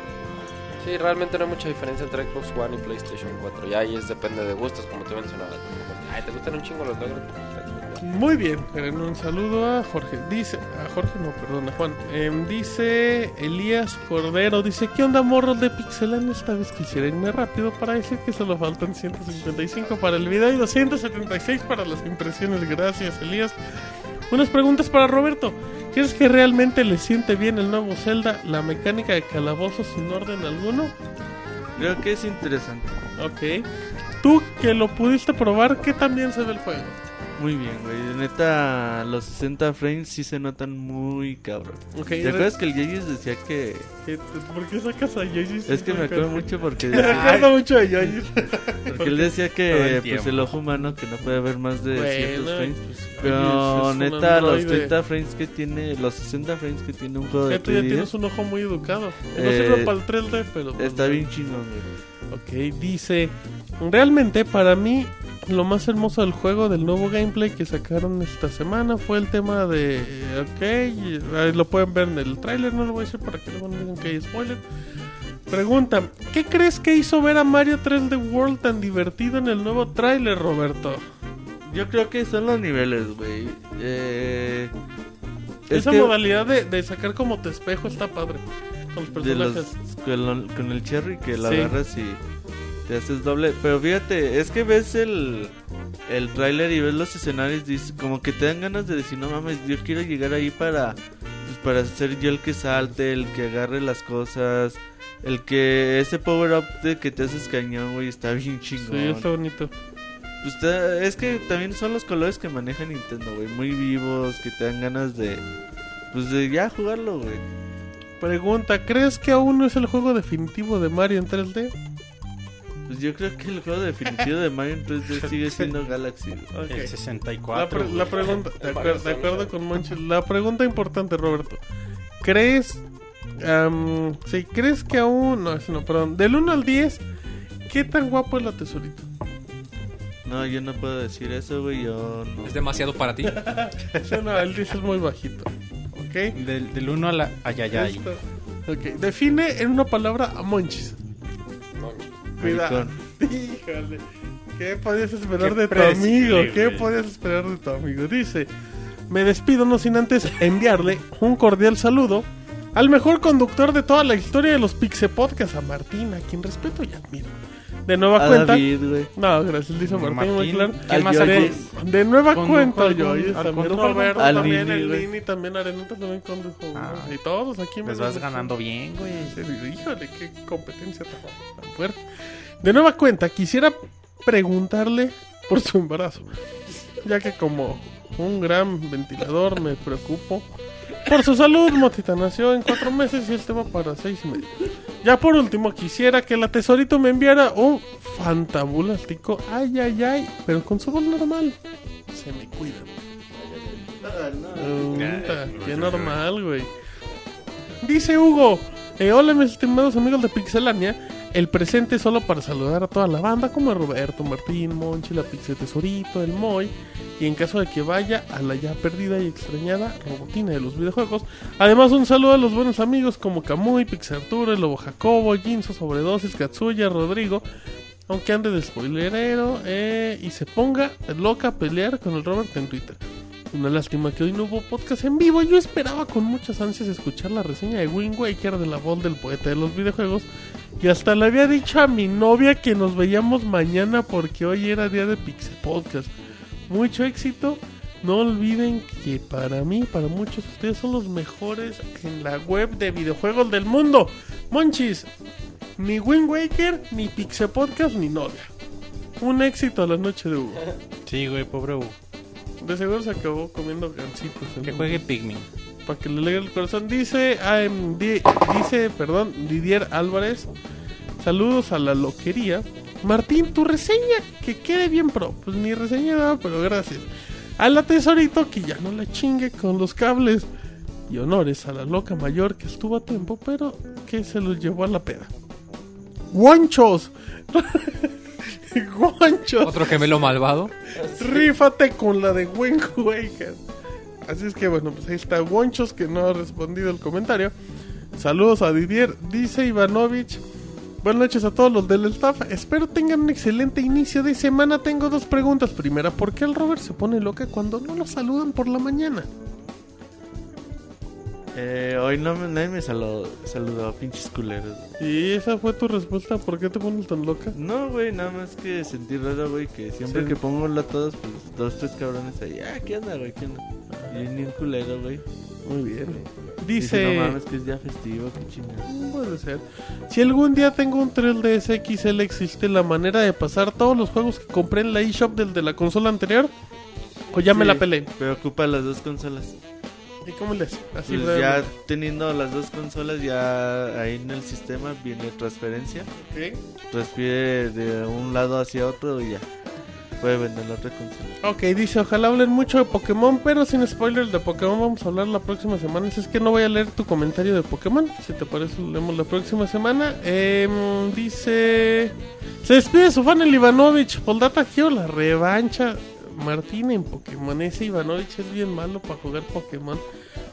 Sí, realmente no hay mucha diferencia entre Xbox One y PlayStation 4. Ya ahí es depende de gustos, como te mencionaba. Ay, ¿te gustan un chingo los logros? Muy bien, un saludo a Jorge. Dice, a Jorge no, perdón, a Juan. Em, dice Elías Cordero, dice, ¿qué onda morros de Pixelan? Esta vez quisiera irme rápido para decir que solo faltan 155 para el video y 276 para las impresiones. Gracias, Elías. Unas preguntas para Roberto. ¿Crees que realmente le siente bien el nuevo Zelda la mecánica de calabozo sin orden alguno? Creo que es interesante. Ok. Tú que lo pudiste probar, ¿qué también se ve el juego? Muy bien, güey. Neta, los 60 frames sí se notan muy cabrón. Ok, ¿Te acuerdas que el Yeyes decía que... ¿Qué- ¿Por qué sacas a Yoshi? Es que me acuerdo mucho porque... Me acuerdo [LAUGHS] mucho de Yoshi. [LAUGHS] Porque él decía que el pues el ojo humano que no puede ver más de Bueno, ciertos frames. pues, Pero neta, los androide. 30 frames que tiene, los 60 frames que tiene un juego de Ya tú ya 3D tienes un ojo muy educado. No Eh, sirve para el 3D, pero... pues, está bien chingón, güey. Ok, dice... Realmente para mí lo más hermoso del juego, del nuevo gameplay que sacaron esta semana fue el tema de... Ok, ahí lo pueden ver en el tráiler, no lo voy a decir para que luego no digan que hay spoiler. Pregunta, ¿qué crees que hizo ver a Mario 3D World tan divertido en el nuevo tráiler, Roberto? Yo creo que son los niveles, güey. Eh, es Esa que modalidad de, de sacar como te espejo está padre. Con los de los, con, el cherry que lo Sí. agarras y te haces doble. Pero fíjate, es que ves el, el tráiler y ves los escenarios como que te dan ganas de decir, no mames, yo quiero llegar ahí para, pues, para ser yo el que salte, el que agarre las cosas. El que ese power up de que te haces cañón, güey, está bien chingón. Sí, está bonito. Pues está- es que también son los colores que maneja Nintendo, güey. Muy vivos, que te dan ganas de. Pues de ya jugarlo, güey. Pregunta, ¿crees que aún no es el juego definitivo de Mario en 3D? Pues yo creo que el juego definitivo de Mario en 3D [LAUGHS] sigue siendo Galaxy. El La, 64. pre- la pregunta, [LAUGHS] de, acuerdo con Monchi, la pregunta importante, Roberto. ¿Crees, am, sí, crees que aún, no, eso no, perdón, del 1 al 10, qué tan guapo es la tesorito? No, yo no puedo decir eso, güey. Yo no. Es demasiado para ti. [LAUGHS] Sí, no, el 10 es muy bajito. Del, del 1 a la. Ay, define en una palabra a Monchis. Cuidado. Híjole. ¿Qué podías esperar Qué de tu amigo? ¿Qué podías esperar de tu amigo? Dice, me despido no sin antes enviarle un cordial saludo al mejor conductor de toda la historia de los Pixe Podcast, a Martín, a quien respeto y admiro. De nueva A cuenta... David. No, gracias, dice Martín, muy claro. ¿Quién más Al? De, de nueva Condujo cuenta, yo. al también Roberto, algún- también Al el Lini. Lini, también Arenita también condujo. Ah. y todos aquí me Les vas ganando bien, güey. Híjole, qué competencia tan, tan fuerte. De nueva cuenta, quisiera preguntarle por su embarazo. Ya que como un gran ventilador me preocupo por su salud. Motita nació en cuatro meses y este va para seis y medio. Ya por último, quisiera que la tesorito me enviara un fantabulástico. Ay, ay, ay. Pero con su voz normal. Se me cuida. Puta, qué normal, güey. Dice Hugo, eh, hola mis estimados amigos de Pixelania, el presente solo para saludar a toda la banda como Roberto, Martín, Monchi, la Pixel Tesorito, el Moy, y en caso de que vaya a la ya perdida y extrañada Robotina de los videojuegos. Además un saludo a los buenos amigos como Kamui, Pixarturo, el Lobo Jacobo, Jinso, Sobredosis, Katsuya, Rodrigo, aunque ande de spoilerero eh, y se ponga loca a pelear con el Robert en Twitter. Una lástima que hoy no hubo podcast en vivo. Yo esperaba con muchas ansias escuchar la reseña de Wind Waker de la voz del poeta de los videojuegos. Y hasta le había dicho a mi novia que nos veíamos mañana porque hoy era día de Pixel Podcast. Mucho éxito. No olviden que para mí, para muchos de ustedes son los mejores en la web de videojuegos del mundo. Monchis, ni Wind Waker, ni Pixel Podcast, ni novia. Un éxito a la noche de Hugo. Sí, güey, pobre Hugo. De seguro se acabó comiendo gancitos. Que juegue Pikmin. Para que le alegre el corazón. Dice, di- dice, perdón, Didier Álvarez. Saludos a la loquería. Martín, tu reseña que quede bien pro. Pues ni reseña nada, pero gracias. A la tesorito que ya no la chingue con los cables. Y honores a la loca mayor que estuvo a tiempo, pero que se los llevó a la peda. ¡Guanchos! [LAUGHS] ¡Guanchos! Otro gemelo malvado. Rífate con la de Wind Waker. Así es que bueno, pues ahí está Wonchos que no ha respondido el comentario. Saludos a Didier, dice Ivanovich. Buenas noches a todos los del staff. Espero tengan un excelente inicio de semana. Tengo dos preguntas. Primera, ¿por qué el Robert se pone loca cuando no lo saludan por la mañana? Eh, hoy no me, nadie me saludó, saludó, pinches culeros. Y esa fue tu respuesta. ¿Por qué te pones tan loca? No, güey, nada más que sentí raro, güey, que siempre Sí. que pongo hola a todos, pues dos, tres cabrones ahí. Ah, ¿qué onda, güey? ¿Qué onda? Y ni un culero, güey. Muy bien. Dice, Dice... no mames, que es día festivo, qué chingada. Puede ser. Si algún día tengo un 3DS XL, ¿existe la manera de pasar todos los juegos que compré en la eShop del de la consola anterior? ¿O ya me la pelé? Pero ocupa las dos consolas. ¿Y cómo le hace? Así Pues ya teniendo las dos consolas, ya ahí en el sistema viene transferencia. Ok. Transfiere de un lado hacia otro y ya. Puede vender la otra consola. Ok, dice, ojalá hablen mucho de Pokémon, pero sin spoilers de Pokémon vamos a hablar la próxima semana. Si es que no voy a leer tu comentario de Pokémon, si te parece lo leemos la próxima semana. Em, dice, se despide su fan el Ivanovich. Poldata, quiero la revancha. Martín en Pokémon, ese Ivanovich es bien malo para jugar Pokémon.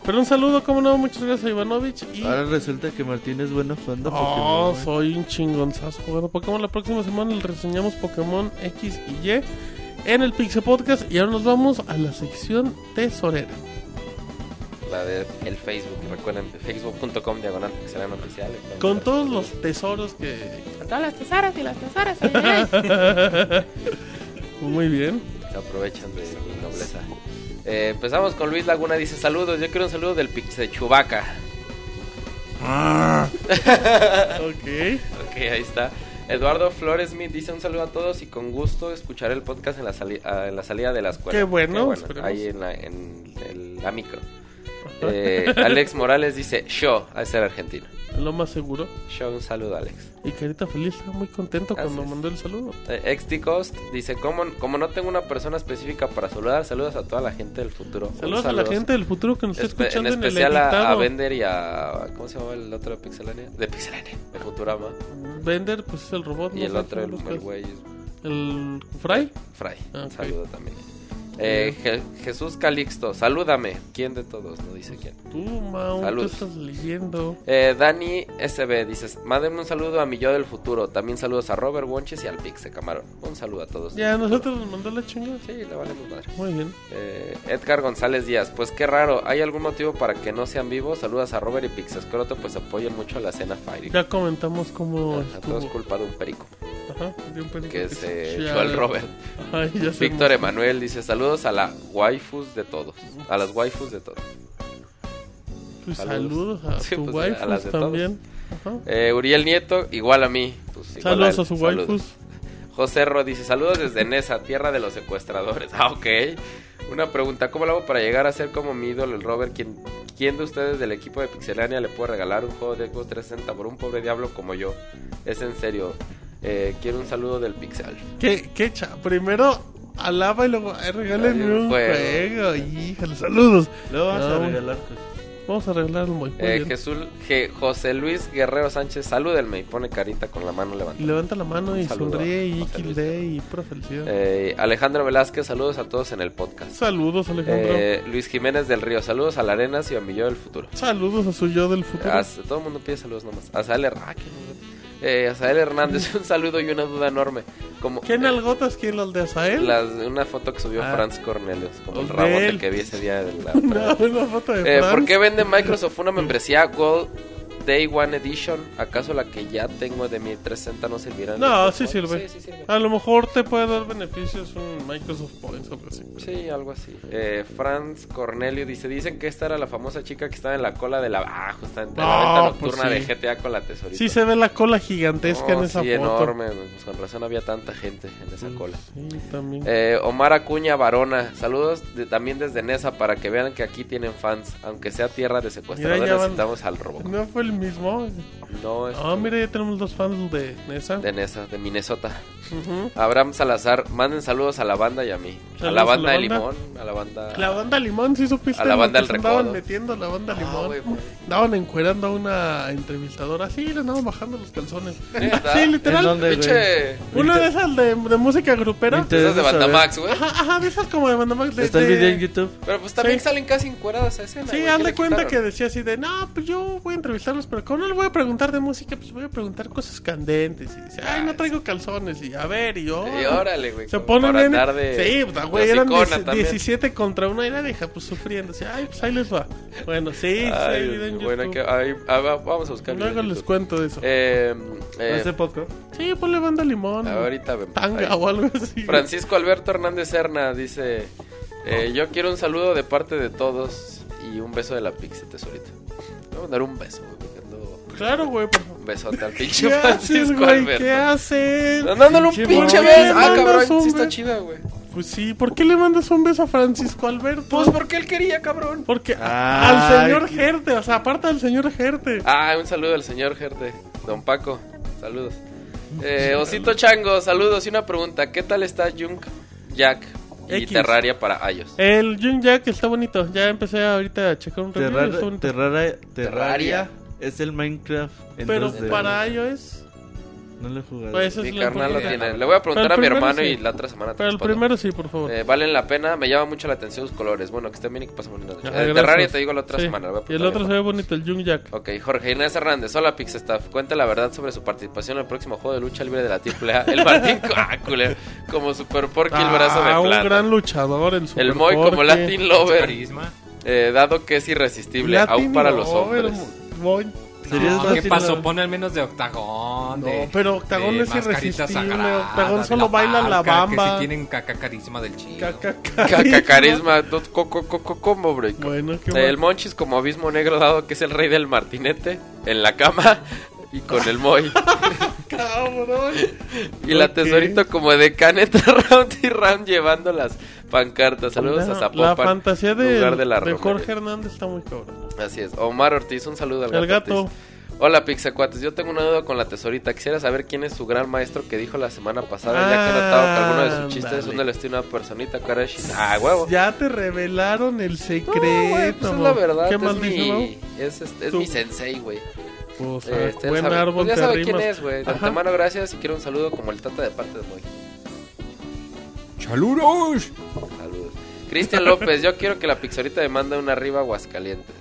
Pero un saludo, como no, muchas gracias a Ivanovich. Y... Ahora resulta que Martín es bueno jugando Oh, Pokémon. soy un chingonzazo jugando Pokémon. La próxima semana le reseñamos Pokémon X y Y en el Pixel Podcast. Y ahora nos vamos a la sección tesorera. La de el Facebook, recuerden, facebook.com diagonal oficial. Con todos los tesoros que. Con todas las tesoras y las tesoras. [LAUGHS] Muy bien. Se aprovechan de mi nobleza. Eh, empezamos con Luis Laguna, dice saludos, yo quiero un saludo del Pixel Chubaca. [LAUGHS] Ok. Ok, ahí está. Eduardo Flores Smith dice un saludo a todos y con gusto escucharé el podcast en la, sali- ah, en la salida de la escuela. Qué bueno, esperemos. ahí en la, en el- la micro. Eh, Alex Morales dice, show, a ser argentino. Lo más seguro. Show, un saludo Alex. Y Carita Feliz muy contento Así cuando mandó el saludo. Eh, XT dice, como, como no tengo una persona específica para saludar, saludos a toda la gente del futuro. Saludos a la gente del futuro que nos está Espe- escuchando en en, el especial a, a. Bender y a... ¿Cómo se llama el otro de Pixelania? De Pixelania, de Futurama. Bender, pues es el robot. Y no el otro, el, el güey, ¿El Fry? Fry. Ah, Un saludo también. Eh, Je- Jesús Calixto, salúdame. ¿Quién de todos? No dice quién. Tú, Mau, ¿qué estás leyendo? Eh, Dani SB dices, mándenme un saludo a mi yo del futuro. También saludos a Robert Wonches y al Pixe Camarón. Un saludo a todos. Ya, nosotros nos mandó la chingada. Sí, le valemos madre. Muy bien. Eh, Edgar González Díaz, pues qué raro. ¿Hay algún motivo para que no sean vivos? Saludos a Robert y Pixescroto, pues apoyen mucho a la cena Fire. Ya comentamos cómo Ajá, todo es culpa de un perico Ajá, de un perico que se ya- echó al Robert. [LAUGHS] Se Víctor Emanuel dice saludos a la waifus de todos. A las waifus de todos. Pues Saludos. saludos a [LAUGHS] Sí, tu pues, a las de todos. también. Ajá. Eh, Uriel Nieto, igual a mí. Pues, igual Saludos él. a su Saludos. waifus. José Ro dice saludos desde Nesa, tierra de los secuestradores. [LAUGHS] Ah, ok. Una pregunta, ¿cómo lo hago para llegar a ser como mi ídolo, el Robert? ¿Quién, ¿Quién de ustedes del equipo de Pixelania le puede regalar un juego de Xbox 360 por un pobre diablo como yo? Es en serio. Eh, quiero un saludo del Pixel. ¿Qué, qué cha? Primero alaba y luego ay, regálenme un juego. juego. Híjole, saludos. Luego vamos Ah, a regalar cosas. Vamos a arreglar muy, muy Eh, bien. Jesús, José Luis Guerrero Sánchez, salúdenme y pone carita con la mano Y levantada. levanta la mano y saludo sonríe y. XD y pura felicidad. Eh, Alejandro Velázquez, saludos a todos en el podcast. Saludos, Alejandro. Eh, Luis Jiménez del Río, saludos a la Arenas y a mi yo del futuro. Saludos a su yo del futuro. A- todo el mundo pide saludos nomás. A Sael, Her- ah. Eh, a Sael Hernández, [LAUGHS] un saludo y una duda enorme. Como, ¿Qué nalgotas quién las de Azael? las- una foto que subió Ah. Franz Cornelius, como el rabote que vi ese día de la [LAUGHS] No, una foto de Eh, Franz. ¿Por qué vende Microsoft una membresía Gold Day One Edition? ¿Acaso la que ya tengo de mi 360 no servirá? No, sí sirve. Sí, sí sirve. A lo mejor te puede dar beneficios un Microsoft Points o algo así. Sí, algo así. Eh, Franz Cornelio dice, dicen que esta era la famosa chica que estaba en la cola de la... Ah, justamente, en la No, venta pues nocturna sí. de GTA con la tesorita. Sí se ve la cola gigantesca No, en esa sí, foto. enorme. Pues con razón había tanta gente en esa cola. Sí, también. Eh, Omar Acuña Varona, saludos de- también desde Nesa para que vean que aquí tienen fans, aunque sea tierra de secuestradores, necesitamos al Robocop. ¿No fue el mismo? No, es Ah, mira, ya tenemos dos fans de Nesa. de Nesa, de Minnesota. Ujú. Abraham Salazar, manden saludos a la banda y a mí. a la a banda de banda. Limón, a la banda... La banda Limón, sí supiste. A la banda que El se andaban Recodo. metiendo la banda Ah, Limón. Andaban encuerando a una entrevistadora. Sí, le andaban bajando los calzones. Sí, ¿En literal. dónde. Una de esas de, de música grupera. Inter- Esas de saber. Bandamax, güey. Ajá, ajá, de esas como de banda Max. de- Está el de- video en YouTube. Pero pues también Sí. salen casi encueradas a escena. Sí, haz ¿qué de cuenta que decía así de, no, pues yo voy a pero como no le voy a preguntar de música, pues voy a preguntar cosas candentes. Y dice, ay, no traigo calzones. Y a ver, y yo. Y órale, güey. Se ponen andar de- Sí, pues, güey, de eran hocicona 10 también. 17 contra una y la deja pues sufriendo. Así, ay, pues ahí les va. Bueno, sí, sí, Ay, en bueno, que, ahí- ah, va- vamos a buscar. Luego en les cuento de eso. Eh, eh, Hace poco. Sí, ponle banda limón. ahorita vemos. Tanga Ahí. o algo así. Francisco Alberto Hernández Serna dice: eh, Yo quiero un saludo de parte de todos y un beso de la Pixie Tesorito. Le voy a dar un beso, güey. Claro, güey, por favor. Un besote al [LAUGHS] pinche ¿Qué haces, Francisco güey? Alberto. ¿Qué haces? Dándole un Pinche beso. Ah, mandas cabrón. un Sí está beso. chida, güey. Pues sí, ¿por qué le mandas un beso a Francisco Alberto? Pues porque él quería, cabrón. Porque Ay, al señor qué- Gerte, o sea, aparte del señor Gerte. Ah, un saludo al señor Gerte. Don Paco, saludos. Eh, Osito Chango, saludos. Y una pregunta: ¿Qué tal está Junk Jack y X. Terraria para iOS? El Jun Jack está bonito. Ya empecé ahorita a checar un review. está Terrar- bonito. Terraria, Terraria. Es el Minecraft en Pero 2D. para iOS, No lo he jugado. pues eso Mi es lo carnal lo tiene. Le voy a preguntar a mi hermano sí. y la otra semana te Pero el respondo. primero sí, por favor. Eh, valen la pena, me llama mucho la atención sus colores. Bueno, que estén bien y que pasen noches. Ajá, Eh. Terraria te digo la otra Sí. semana. le voy a Y el otro se ve bonito, el Jung Jack. Ok, Jorge Inés Hernández, hola Pixestaff. Cuenta la verdad sobre su participación en el próximo juego de lucha libre de la AAA. El Martín [LAUGHS] ah, culero, como Super Porky, el brazo de Ah, un plata. gran luchador, el Super El Moy como. Latin Lover, eh, dado que es irresistible, Latin aún para los hombres. ¿Serías No, ¿Qué pasó? Pone al menos de octagón. No, de- pero Octagón de es irresistible, sagrada, Octagón solo baila la bamba. Que si tienen caca carisma del chido. Caca, Caca carisma, dos- co- co- co- co- combo break. Bueno, qué El. Monchis como abismo negro, dado que es el rey del martinete, en la cama y con el Moy. [LAUGHS] Cabrón. Y la Ok. tesorito como de Caneta [LAUGHS] Round y Round llevando las pancartas. Saludos a Zapopan. la fantasía de, lugar de la de. Jorge Hernández está muy cabrón. Así es. Omar Ortiz, un saludo al El gato. Ortiz. Hola Pixacuates, yo tengo una duda con la tesorita. Quisiera saber quién es su gran maestro que dijo la semana pasada, ya que he notado que alguno de sus chistes es un destino a personita cara de Ah, huevo. Ya te revelaron el No, secreto. pues es la verdad. ¿Qué es más dice, Mau? mi, es, es, es mi sensei, güey. Pues, este, buen sabe- árbol pues ya te sabe quién es, güey. De antemano, gracias y quiero un saludo como el tata de parte de Moy. Saludos. Cristian López, yo quiero que la pixorita me mande una arriba Aguascalientes.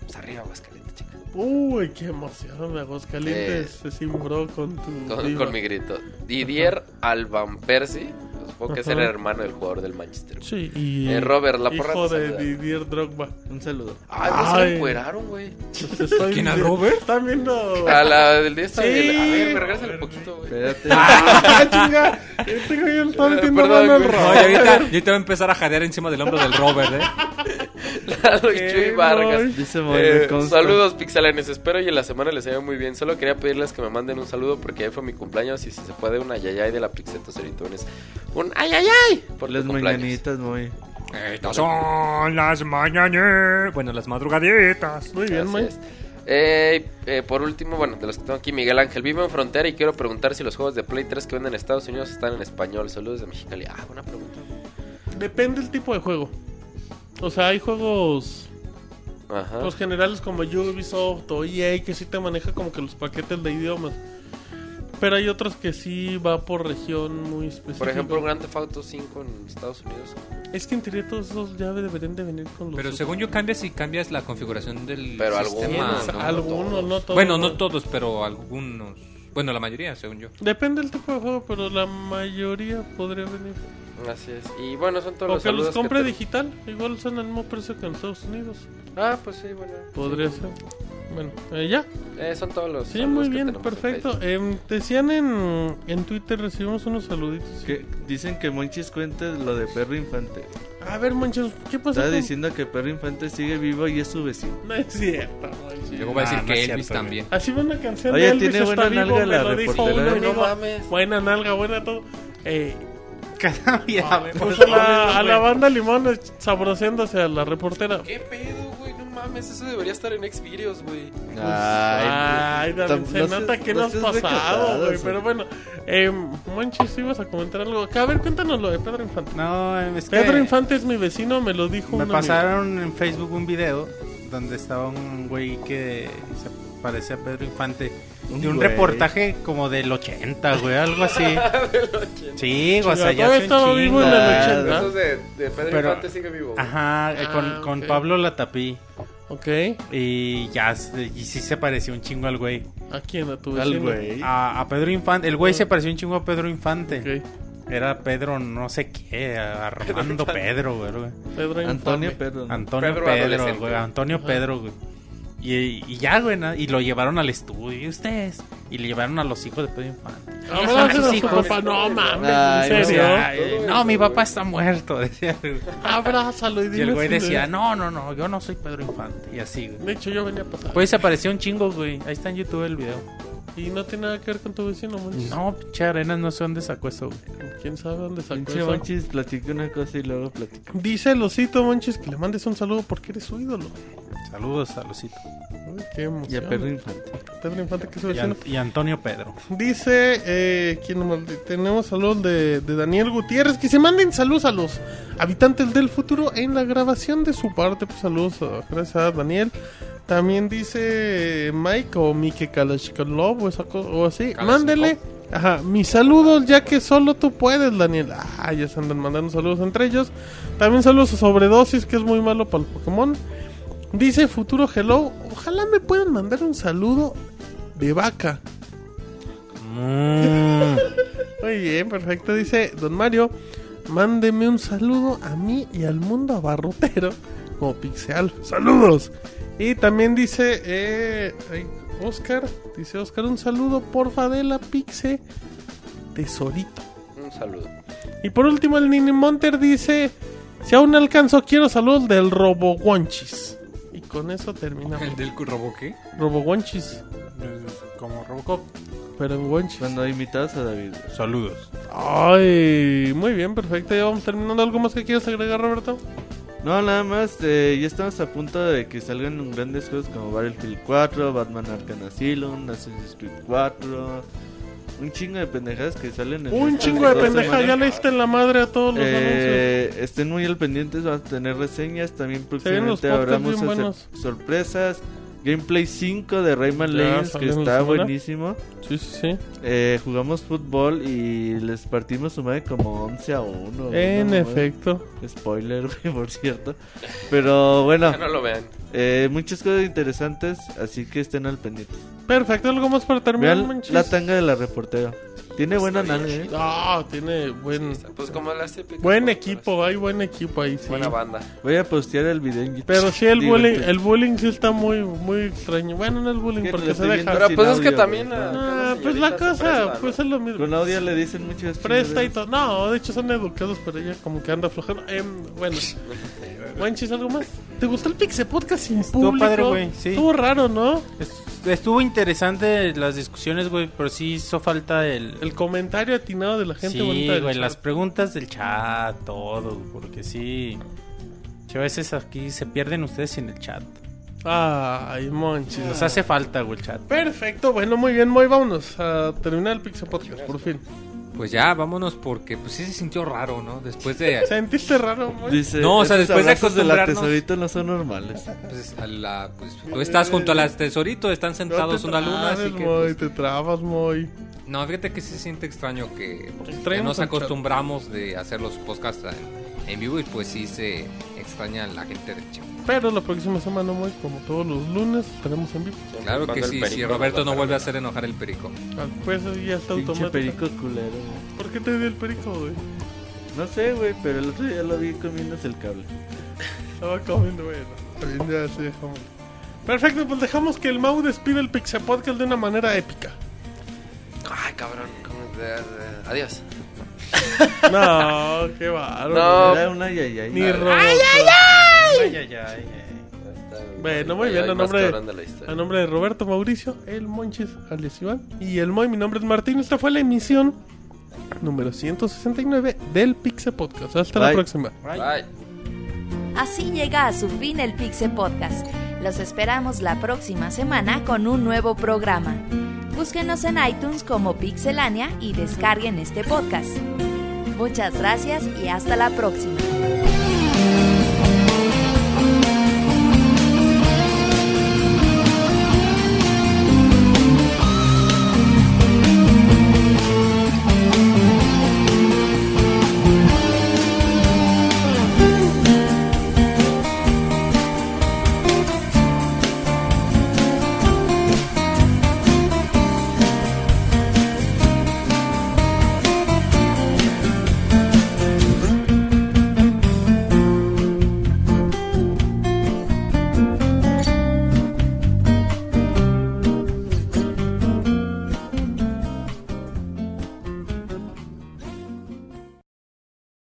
Pues arriba Aguascalientes, chica. Uy, qué emoción. Aguascalientes se cimbró con tu. Con mi grito. Didier Alban Percy. Supongo que es el hermano del jugador del Manchester. Sí, y. Eh, Robert, la porra Hijo te de. Didier Drogba. Un saludo. Ay, güey, se lo encueraron, güey. Pues [LAUGHS] ¿Quién, a Robert? Están viendo. A la del día está Sí. bien. A ver, regrésale poquito, güey. Espérate. [LAUGHS] ¡Ah, [LAUGHS] chinga! Este güey le está metiendo Perdón, mano al. No, Robert. y ahorita, y ahorita va a empezar a jadear encima del hombro del Robert, ¿eh? Lalo y Qué Chuy Vargas. Dice Eh, saludos pixelanes, espero y en la semana les haya muy bien. Solo quería pedirles que me manden un saludo porque hoy fue mi cumpleaños y si se puede un ayayay de la Pixetos Eritones. Un ayayay por Las tu cumpleaños. mañanitas, Moy. Estas son las mañanas. Bueno, las madrugaditas. Muy bien, es. Eh, eh, por último, bueno, de los que tengo aquí, Miguel Ángel vive en frontera y quiero preguntar si los juegos de Play 3 que venden en Estados Unidos están en español. Saludos de Mexicali. Ah, buena pregunta. Depende del tipo de juego. O sea, hay juegos Ajá. los generales como Ubisoft o EA que sí te maneja como que los paquetes de idiomas. Pero hay otros que sí va por región muy específica. Por ejemplo, Grand Theft Auto 5 en Estados Unidos. Es que en teoría todos esos ya deberían de venir con los... Pero según yo cambias si cambias la configuración del Pero sistema. algunos, ¿no? Algunos, no todos. Bueno, no todos, pero algunos. Bueno, la mayoría, según yo. Depende del tipo de juego, pero la mayoría podría venir. Así es. Y bueno, son todos O los que los compre te- digital. Igual son al mismo precio que en Estados Unidos. Ah, pues sí, bueno. Podría ser. Bueno, eh, ya. Eh, son todos los Sí, muy bien, perfecto. Em, decían en, en Twitter, recibimos unos saluditos. Que dicen que Monchis cuente lo de Perro Infante. A ver, manchos, ¿qué pasó? Está con- diciendo que Perro Infante sigue vivo y es su vecino. No es cierto, Monchis. Y luego va a decir Ah, no que es Elvis cierto, también. Así va una canción Oye, de Elvis, tiene buena vivo, nalga me la reportera, ¿eh? No mames. Buena nalga, buena todo. Eh, Cada día me puso a la, a la banda Limón sabroseándose a la reportera. ¿Qué pedo, güey? No mames, eso debería estar en Xvideos, güey. Ay, David, tam- se no nota que no no has pasado, güey. Pero bueno, eh, Monchis, ibas a comentar algo. acá. A ver, cuéntanos lo de Pedro Infante. No, es que Pedro Infante es mi vecino, me lo dijo me un amigo. pasaron en Facebook un video donde estaba un güey que se parecía a Pedro Infante. Un de un güey. reportaje como del 80, güey, algo así. [LAUGHS] Sí, o sea, ya estaba vivo en el Ah, 80. Esos de, de Pedro Pero- Infante sigue vivo. güey. Ajá, eh, con, Ah, con ok. Pablo Latapí. Ok. Y ya, y sí se pareció un chingo al güey. ¿A quién? ¿A tu Al vecino? güey. A, a Pedro Infante. El güey se pareció un chingo a Pedro Infante. Ok. Era Pedro no sé qué, Armando Pedro, güey. güey. Pedro Antonio. ¿no? Antonio Pedro Pedro, güey. Antonio Pedro, güey. Y, y ya, güey, na- y lo llevaron al estudio, ¿y ustedes? Y le llevaron a los hijos de Pedro Infante. Abrazo sus a su hijos. papá. No mames, Ay, en no serio. Decía, no, mi papá está muerto, [LAUGHS] decía. Abrázalo y Y dile el güey decía, no, no, no, yo no soy Pedro Infante. Y así, güey. De hecho, yo venía a pasar. Pues apareció un chingo, güey. Ahí está en YouTube el video. Y no tiene nada que ver con tu vecino, Monchis. No, pinche arenas, no sé dónde sacó eso, güey. ¿Quién sabe dónde sacó Pinche eso? Monchis platica una cosa y luego platica. Dice el osito, Monchis, que le mandes un saludo porque eres su ídolo. Saludos a Lucito. Uy, qué Y emoción. a Perro Infante. Pedro Infante, que es su Y, vecino. An- y Antonio Pedro. Dice, eh, tenemos saludos de, de Daniel Gutiérrez, que se manden saludos a los habitantes del futuro en la grabación de su parte. Pues saludos, a- gracias a Daniel. También dice Mike o Mike o, esa co- o así. Mándele, ajá, mis saludos ya que solo tú puedes, Daniel. Ah, ya se andan mandando saludos entre ellos. También saludos a Sobredosis, que es muy malo para el Pokémon. Dice Futuro Hello, ojalá me puedan mandar un saludo de vaca. Mm. Muy bien, perfecto. Dice Don Mario, mándeme un saludo a mí y al mundo abarrotero como Pixel. Saludos. Y también dice eh, ay, Oscar, dice Oscar, un saludo porfa de la Pixe Tesorito. Un saludo. Y por último el Nini Monter dice, si aún no alcanzo quiero saludos del Robo Guanchis. Y con eso terminamos. ¿El del robo qué? Robo Guanchis, Como Robocop. pero en Guanchis. Cuando imitabas a David. Saludos. Ay, muy bien, perfecto. Ya vamos terminando. ¿Algo más que quieras agregar, Roberto? No, nada más, eh, ya estamos a punto de que salgan grandes juegos como Battlefield 4, Batman Arkham Asylum, Assassin's Creed 4, un chingo de pendejadas que salen en Un chingo de dos pendeja, ya le diste en la madre a todos los anuncios. Eh, estén muy al pendientes, vamos a tener reseñas, también próximamente hacer buenos. sorpresas. Gameplay 5 de Rayman Ya Legends, que está buenísimo. Sí, sí, sí. Eh, jugamos fútbol y les partimos su madre como 11 a 1. En ¿no? efecto. Spoiler, [LAUGHS] güey, por cierto. Pero bueno, Ya no lo vean. eh, muchas cosas interesantes, así que estén al pendiente. Perfecto, algo más para terminar, Vean la tanga de la reportera. Tiene buena nalga, eh. Ah, tiene buen, Pues como las típicas. buen equipo, hay buen equipo ahí, sí. Buena banda. Voy a postear el video en YouTube. Pero sí, el bullying, el bullying sí está muy, muy extraño. Bueno, no el bullying, Que porque se deja. Pero pues es que también. Ah, pues la cosa, presta, ¿no? pues es lo mismo. Con audio le dicen muchas Presta y todo. No, de hecho son educados, pero ella como que anda flojando. Em, bueno, Manchis, ¿algo más? ¿Te gustó el Pixel Podcast sin Estuvo público? padre, güey, sí. Estuvo raro, ¿no? Es- Estuvo interesante las discusiones, güey, pero sí hizo falta el... El comentario atinado de la gente sí, bonita del güey, chat. las preguntas del chat, todo, porque sí... a veces aquí se pierden ustedes en el chat. Ay, Monchis. Nos hace falta, güey, el chat. Perfecto, bueno, muy bien, muy vámonos a terminar el Pixel Podcast, por fin. Pues ya, vámonos porque pues sí se sintió raro, ¿no? Después de... [LAUGHS] ¿Sentiste raro, Moy? Dice, No, o sea, "Esos después de abrazos de la acostumbrarnos- tesorito no son normales. pues, a la- pues, tú estás junto a las tesorito, están No sentados te una luna, así que... Moy, pues, te trabas, Moy. no, fíjate que sí se siente extraño que, que nos acostumbramos de hacer los podcasts en, en vivo y pues sí se extraña la gente del chat. Pero la próxima semana, como todos los lunes, estaremos en vivo. Claro que sí, si Roberto no vuelve a hacer enojar el perico. Ah, Pues ya está automático. perico culero. güey. ¿Por qué te dio el perico, güey? No sé, güey, pero el otro día lo vi comiéndose el cable. Estaba comiendo, bueno. Bien, ya sí, dejamos. Perfecto, pues dejamos que el Mau despide el Pixel Podcast de una manera épica. Ay, cabrón. ¿cómo de- de- Adiós. [LAUGHS] No, qué bárbaro. No. Era una yayay. Ni robot. Ay, ay, ay, ay. Bueno, muy Ay, bien, ay, a nombre, a nombre de Roberto Mauricio, el Monches, alias Iván, y el Moy, mi nombre es Martín. Esta fue la emisión número 169 del Pixel Podcast. Hasta la Bye. próxima. Bye. Así llega a su fin el Pixel Podcast. Los esperamos la próxima semana con un nuevo programa. Búsquenos en iTunes como Pixelania y descarguen este podcast. Muchas gracias y hasta la próxima.